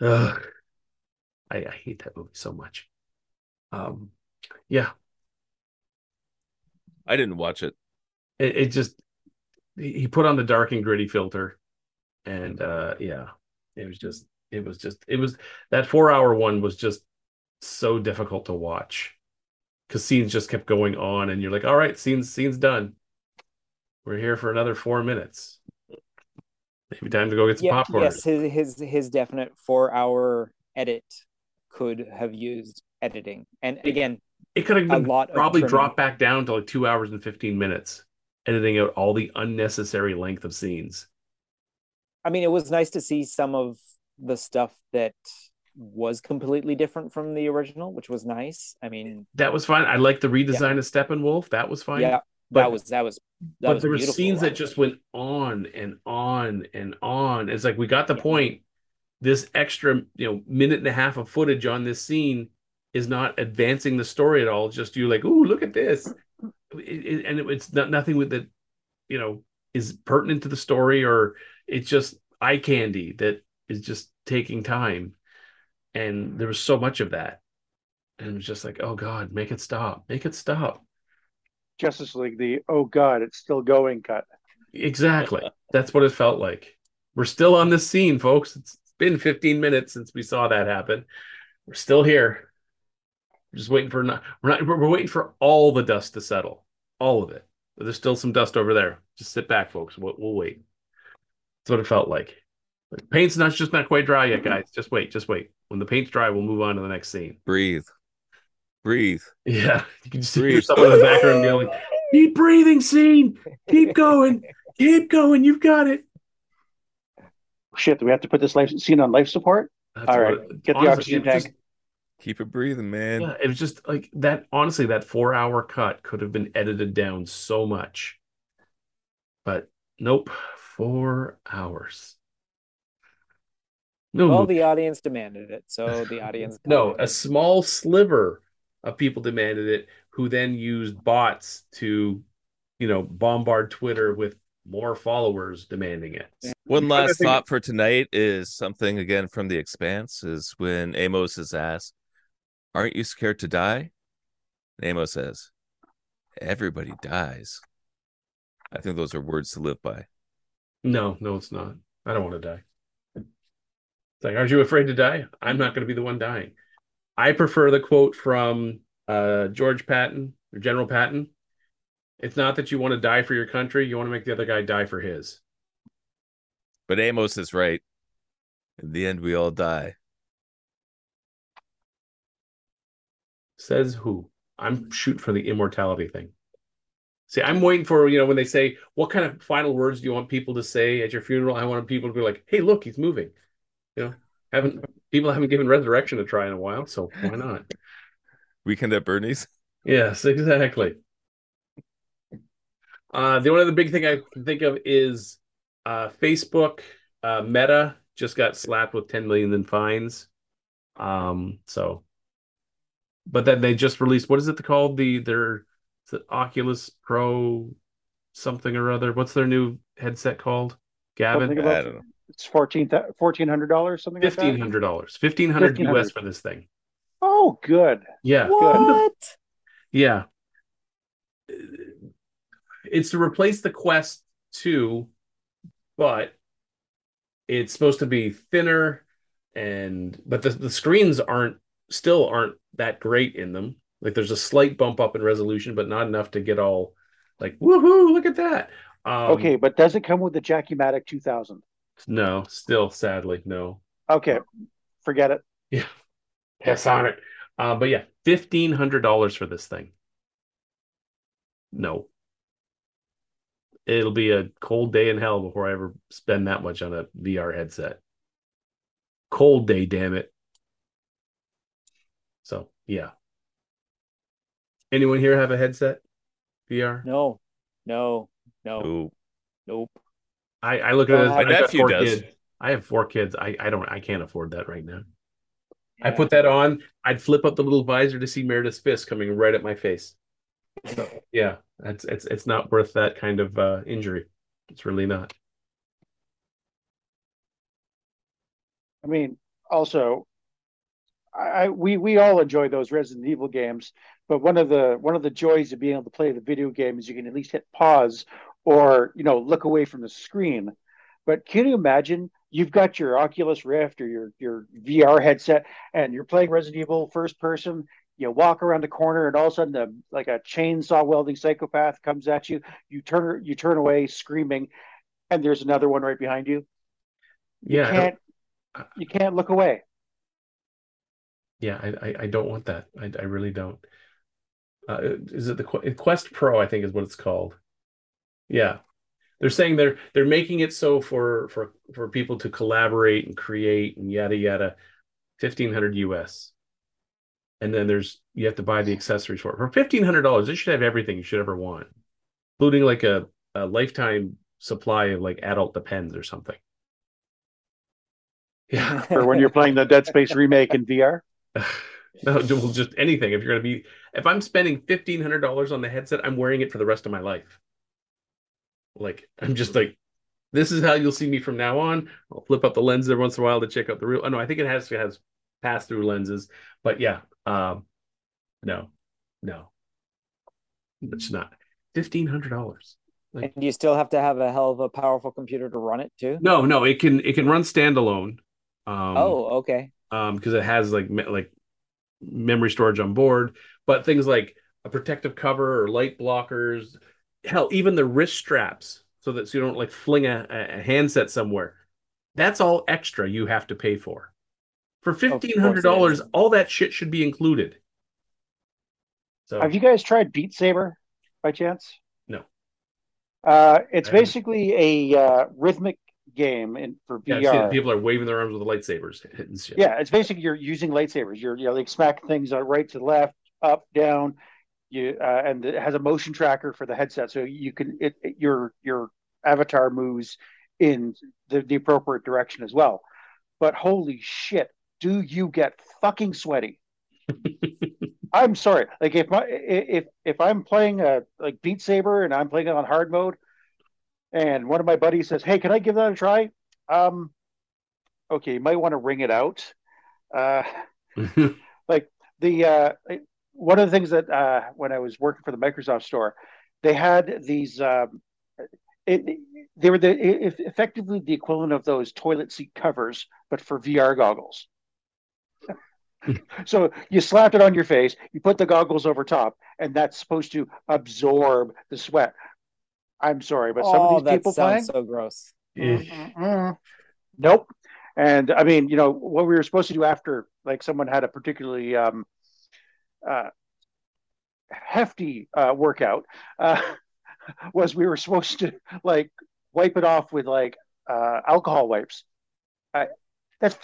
Ugh. I, I hate that movie so much. Um yeah. I didn't watch it. it, it just he he put on the dark and gritty filter and uh yeah it was just it was just it was that four hour one was just so difficult to watch. Because scenes just kept going on and you're like all right scenes scenes done. We're here for another four minutes. Maybe time to go get some Yeah, popcorn. yes, his his his definite four hour edit could have used editing. And again, it could have a been lot probably dropped back down to like two hours and 15 minutes editing out all the unnecessary length of scenes. I mean, it was nice to see some of the stuff that was completely different from the original, which was nice. I mean, that was fine i like the redesign of steppenwolf that was fine yeah, but that was that was that but was there were scenes that just went on and on and on. It's like we got the point. This extra, you know, minute and a half of footage on this scene is not advancing the story at all. It's just you like, oh, look at this, It- it- and it, it's not nothing with that, you know, is pertinent to the story or it's just eye candy that is just taking time. And there was so much of that, and it was just like, oh God, make it stop, make it stop. Justice League, the oh god, it's still going cut. Exactly. That's what it felt like. We're still on this scene, folks. It's been 15 minutes since we saw that happen. We're still here. We're just waiting for not we're not we're waiting for all the dust to settle. All of it. but there's still some dust over there. Just sit back, folks. We'll, we'll wait. That's what it felt like. Like, paint's not just not quite dry yet, guys. Just wait, just wait. When the paint's dry, we'll move on to the next scene. Breathe. Breathe. Yeah, you can just hear Breathe. someone in the background yelling, "Keep breathing, scene. Keep going. Keep going. You've got it." Shit, do we have to put this life scene on life support? That's All what right, it- get the oxygen it was just- tank. Keep it breathing, man. Yeah, it was just like that. Honestly, that four-hour cut could have been edited down so much, but nope, four hours. No, Well, the audience demanded it, so the audience. got no, it. a small sliver of people demanded it, who then used bots to, you know, bombard Twitter with more followers demanding it. One last thought for tonight is something again from the expanse is when Amos is asked, Aren't you scared to die? And Amos says, Everybody dies. I think those are words to live by. No, no, it's not. I don't want to die. It's like, aren't you afraid to die? I'm not going to be the one dying. I prefer the quote from uh, George Patton or General Patton. It's not that you want to die for your country; you want to make the other guy die for his. But Amos is right. In the end, we all die. Says who? I'm shooting for the immortality thing. See, I'm waiting for you know when they say, "What kind of final words do you want people to say at your funeral?" I want people to be like, "Hey, look, he's moving." You know, haven't people haven't given resurrection a try in a while, so why not? Weekend at Bernie's. Yes, exactly. Uh, the only other big thing I can think of is uh, Facebook uh, Meta just got slapped with 10 million in fines. Um, so, but then they just released what is it called? The their the Oculus Pro something or other. What's their new headset called? Gavin, Something I about- don't know. It's fourteen fourteen hundred dollars, something like fifteen that. hundred dollars, fifteen hundred 1,500. US for this thing. Oh, good. Yeah, What? Yeah. It's to replace the Quest 2, but it's supposed to be thinner and but the, the screens aren't still aren't that great in them. Like there's a slight bump up in resolution, but not enough to get all like woohoo, look at that. Um, okay, but does it come with the Jackie Matic 2000? No, still sadly, no. Okay, forget it. Yeah. Pass on it. Uh, but yeah, fifteen hundred dollars for this thing. No. It'll be a cold day in hell before I ever spend that much on a VR headset. Cold day, damn it. So yeah. Anyone here have a headset? VR? No, no, no, Ooh. nope. I, I look at it as My I nephew four does. kids. I have four kids. I, I don't I can't afford that right now. I put that on. I'd flip up the little visor to see Meredith's fist coming right at my face. So, yeah, it's it's it's not worth that kind of uh, injury. It's really not. I mean, also, I, I we we all enjoy those Resident Evil games, but one of the one of the joys of being able to play the video game is you can at least hit pause or you know look away from the screen. But can you imagine you've got your Oculus Rift or your your VR headset and you're playing Resident Evil first person? You walk around the corner and all of a sudden, a, like a chainsaw welding psychopath comes at you. You turn you turn away screaming, and there's another one right behind you. You Yeah, don't- can't you can't look away. yeah, I, I I don't want that. I I really don't. Uh, is it the Qu- Quest Pro? I think is what it's called. Yeah, they're saying they're they're making it so for for for people to collaborate and create and yada yada. Fifteen hundred US, and then there's you have to buy the accessories for it for fifteen hundred dollars. It should have everything you should ever want, including like a a lifetime supply of like adult depends or something. Yeah. or when you're playing the Dead Space remake in VR. no, just anything. If you're gonna be, if I'm spending fifteen hundred dollars on the headset, I'm wearing it for the rest of my life. Like I'm just like, this is how you'll see me from now on. I'll flip up the lens every once in a while to check out the real. Oh no, I think it has it has pass through lenses, but yeah, um, no, no, it's not fifteen hundred dollars. And you still have to have a hell of a powerful computer to run it too. No, no, it can it can run standalone. Um, oh, okay. um because it has like me- like memory storage on board but things like a protective cover or light blockers hell, even the wrist straps, so that so you don't like fling a, a handset somewhere. That's all extra you have to pay for. For fifteen hundred dollars, all that shit should be included. So, have you guys tried Beat Saber by chance? No. Uh, it's basically a uh, rhythmic game in, for VR. Yeah, people are waving their arms with the lightsabers. Yeah, it's basically you're using lightsabers. You're you know, like smack things right to left, up, down. You uh, and it has a motion tracker for the headset, so you can it, it your your avatar moves in the, the appropriate direction as well. But holy shit, do you get fucking sweaty? I'm sorry. Like if my if if I'm playing a like Beat Saber and I'm playing it on hard mode, and one of my buddies says, "Hey, can I give that a try?" Um, okay, you might want to wring it out. Uh, like the uh, one of the things that uh, when I was working for the Microsoft store, they had these. Um, it, they were the effectively the equivalent of those toilet seat covers, but for VR goggles. so you slapped it on your face, you put the goggles over top, and that's supposed to absorb the sweat. I'm sorry, but some oh, of these people playing so gross. Mm-hmm. Nope. And I mean, you know, what we were supposed to do after, like, someone had a particularly um, uh, hefty uh, workout, uh, was we were supposed to like wipe it off with like uh, alcohol wipes. that's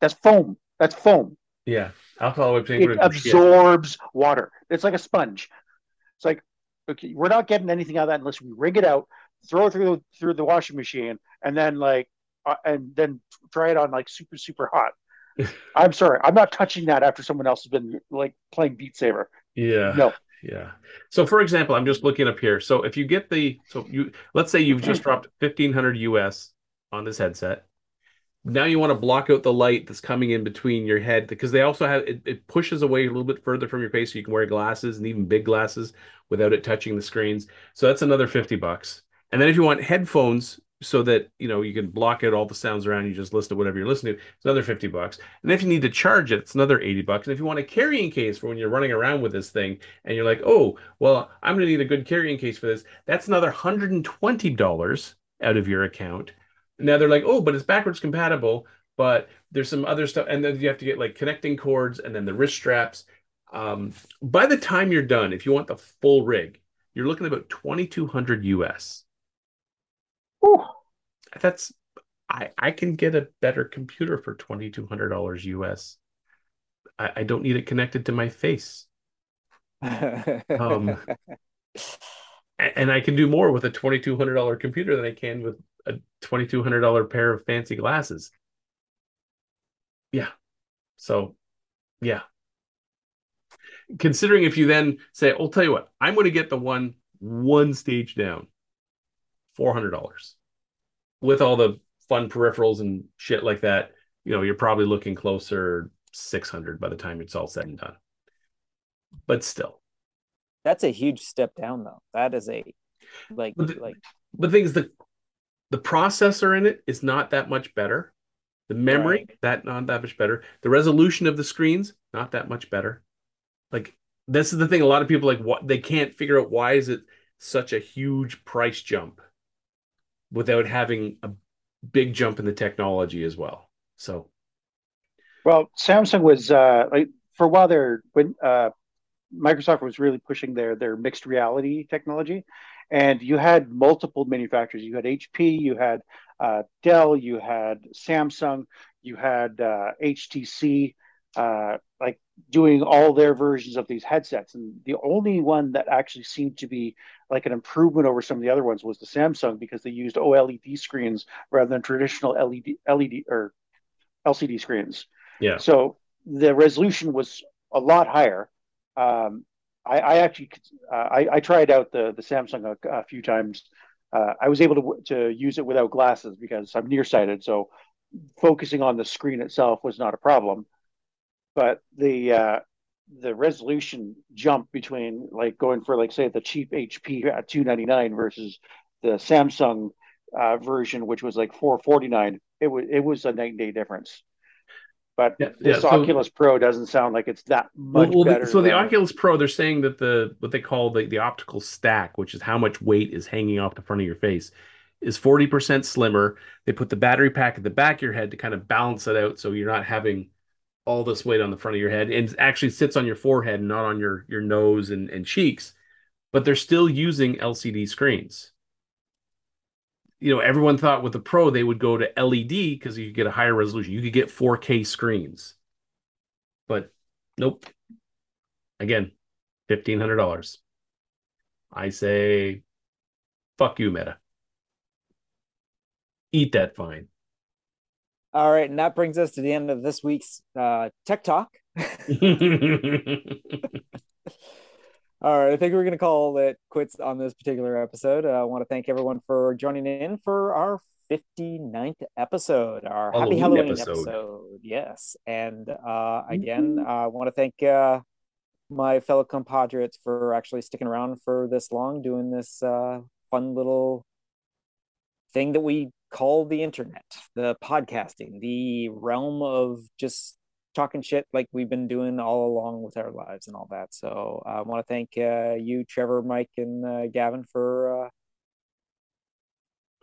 that's foam. That's foam. Yeah, alcohol wipes. It absorbs water. It's like a sponge. It's like okay, we're not getting anything out of that unless we wring it out, throw it through the, through the washing machine, and then like uh, and then try it on like super super hot. I'm sorry, I'm not touching that after someone else has been like playing Beat Saber. Yeah. No. Yeah. So for example, I'm just looking up here. So if you get the so you let's say you've just dropped 1500 US on this headset. Now you want to block out the light that's coming in between your head because they also have it, it pushes away a little bit further from your face so you can wear glasses and even big glasses without it touching the screens. So that's another 50 bucks. And then if you want headphones so that you know you can block out all the sounds around you just listen to whatever you're listening to it's another 50 bucks. And if you need to charge it it's another 80 bucks. And if you want a carrying case for when you're running around with this thing and you're like oh well i'm going to need a good carrying case for this that's another $120 out of your account. Now they're like oh but it's backwards compatible but there's some other stuff and then you have to get like connecting cords and then the wrist straps. Um, by the time you're done if you want the full rig you're looking at about 2200 us Whew. That's I I can get a better computer for twenty two hundred dollars US. I, I don't need it connected to my face. um, and I can do more with a twenty two hundred dollar computer than I can with a twenty two hundred dollar pair of fancy glasses. Yeah. So, yeah. Considering if you then say, "I'll tell you what, I'm going to get the one one stage down, four hundred dollars." with all the fun peripherals and shit like that, you know, you're probably looking closer 600 by the time it's all said and done. But still, that's a huge step down, though. That is a like but the, like. But the thing is, the the processor in it is not that much better. The memory right. that not that much better. The resolution of the screens not that much better. Like this is the thing. A lot of people like what they can't figure out why is it such a huge price jump without having a big jump in the technology as well. So, well, Samsung was uh, like for a while there when uh, Microsoft was really pushing their their mixed reality technology, and you had multiple manufacturers. You had HP, you had uh, Dell, you had Samsung, you had uh, HTC, uh, doing all their versions of these headsets. And the only one that actually seemed to be like an improvement over some of the other ones was the Samsung because they used OLED screens rather than traditional LED, LED or LCD screens. Yeah. So the resolution was a lot higher. Um, I, I, actually uh, I, I, tried out the the Samsung a, a few times. Uh, I was able to to use it without glasses because I'm nearsighted, so focusing on the screen itself was not a problem but the uh, the resolution jump between like going for like say the cheap HP at 299 versus the Samsung uh, version, which was like 449, it was it was a night and day difference. but Yeah, this yeah, so- Oculus Pro doesn't sound like it's that much Well, better. so the Oculus Pro, they're saying that the what they call the, the optical stack, which is how much weight is hanging off the front of your face, is 40% slimmer. They put the battery pack at the back of your head to kind of balance it out so you're not having all this weight on the front of your head and actually sits on your forehead and not on your your nose and, and cheeks. But they're still using LCD screens. You know, everyone thought with the Pro they would go to LED because you get a higher resolution. You could get 4K screens. But nope. Again, fifteen hundred dollars. I say, fuck you, Meta. Eat that fine. All right, and that brings us to the end of this week's uh, Tech Talk. All right, I think we're going to call it quits on this particular episode. Uh, I want to thank everyone for joining in for our 59th episode, our Happy Halloween Halloween episode. episode. Yes. And uh, again, I want to thank uh, my fellow compatriots for actually sticking around for this long, doing this uh, fun little thing that we call the internet, the podcasting, the realm of just talking shit like we've been doing all along with our lives and all that. So I want to thank uh, you, Trevor, Mike, and uh, Gavin for uh,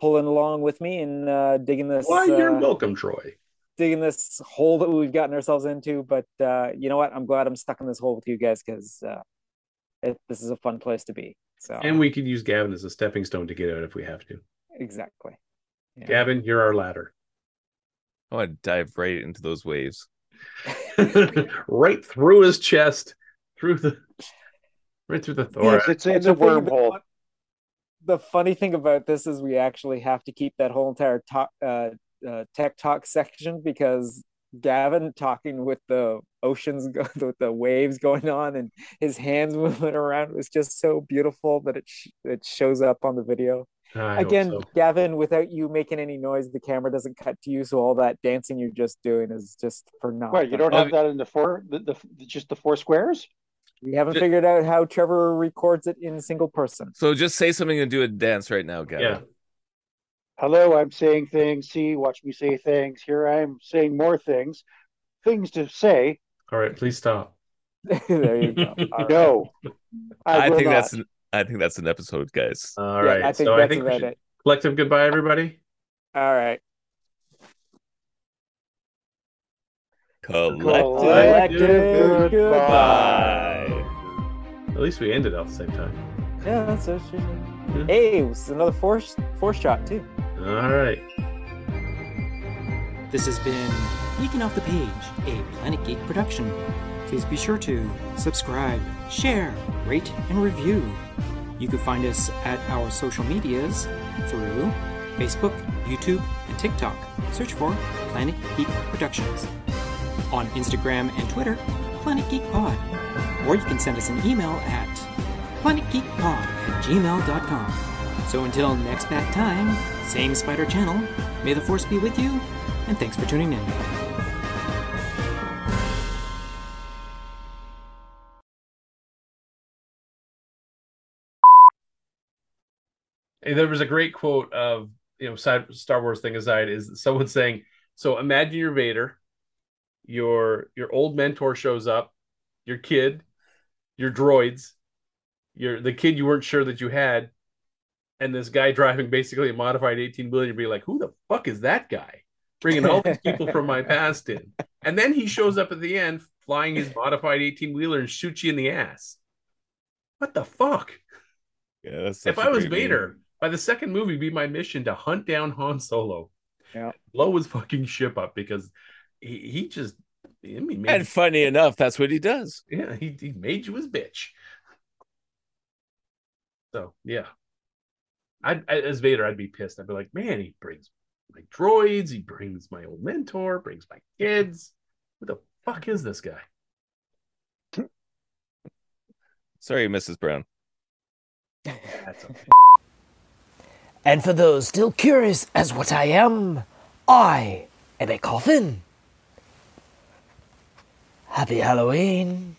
pulling along with me and uh, digging this. Why, you're uh, welcome, Troy. digging this hole that we've gotten ourselves into. But uh, you know what? I'm glad I'm stuck in this hole with you guys because uh, this is a fun place to be. So And we could use Gavin as a stepping stone to get out if we have to. exactly. Yeah. Gavin, you're our ladder. I want to dive right into those waves. right through his chest, through the right through the thorax. It's, it's, it's a wormhole. fun- The funny thing about this is we actually have to keep that whole entire talk, uh, uh, tech talk section because Gavin talking with the oceans, go- with the waves going on, and his hands moving around was just so beautiful that it sh- it shows up on the video. I Again, so. Gavin, without you making any noise, the camera doesn't cut to you, so all that dancing you're just doing is just for nothing. What, you don't have that in the four, the, the, just the four squares? We haven't Ju- figured out how Trevor records it in single person. So just say something and do a dance right now, Gavin. Yeah. Hello, I'm saying things. See, watch me say things. Here I am saying more things. Things to say. All right, please stop. there you go. All right. No. I, I, think not. that's an, I think that's an episode, guys. All Yeah, right. I think so that's I think about it. collective goodbye, everybody. All right. Collective Collective goodbye. At least we ended at the same time. Yeah, that's so true. Hmm? Hey, it was another force force shot too. All right. This has been Geeking Off the Page, a Planet Geek production. Please be sure to subscribe, share, rate, and review. You can find us at our social medias through Facebook, YouTube, and TikTok. Search for Planet Geek Productions. On Instagram and Twitter, Planet Geek Pod. Or you can send us an email at planetgeekpod at gmail.com. So until next back time, same Spider Channel, may the Force be with you, and thanks for tuning in. Hey, there was a great quote of you know Star Wars thing aside is someone saying, "So imagine you're Vader, your your old mentor shows up, your kid, your droids, your the kid you weren't sure that you had, and this guy driving basically a modified 18 wheeler, you'd be like, who the fuck is that guy? Bringing all these people from my past in, and then he shows up at the end flying his modified 18 wheeler and shoots you in the ass. What the fuck? Yeah, that's if I was. Vader, by the second movie, be my mission to hunt down Han Solo. Yeah. Blow his fucking ship up because he, he just I mean, And funny enough, that's what he does. yeah, he, he made you his bitch. So yeah. I'd I, as Vader, I'd be pissed. I'd be like, man, he brings my droids, he brings my old mentor, brings my kids. Who the fuck is this guy? Sorry, Mrs. Brown. That's okay. And for those still curious as what I am, I am a coffin. Happy Halloween.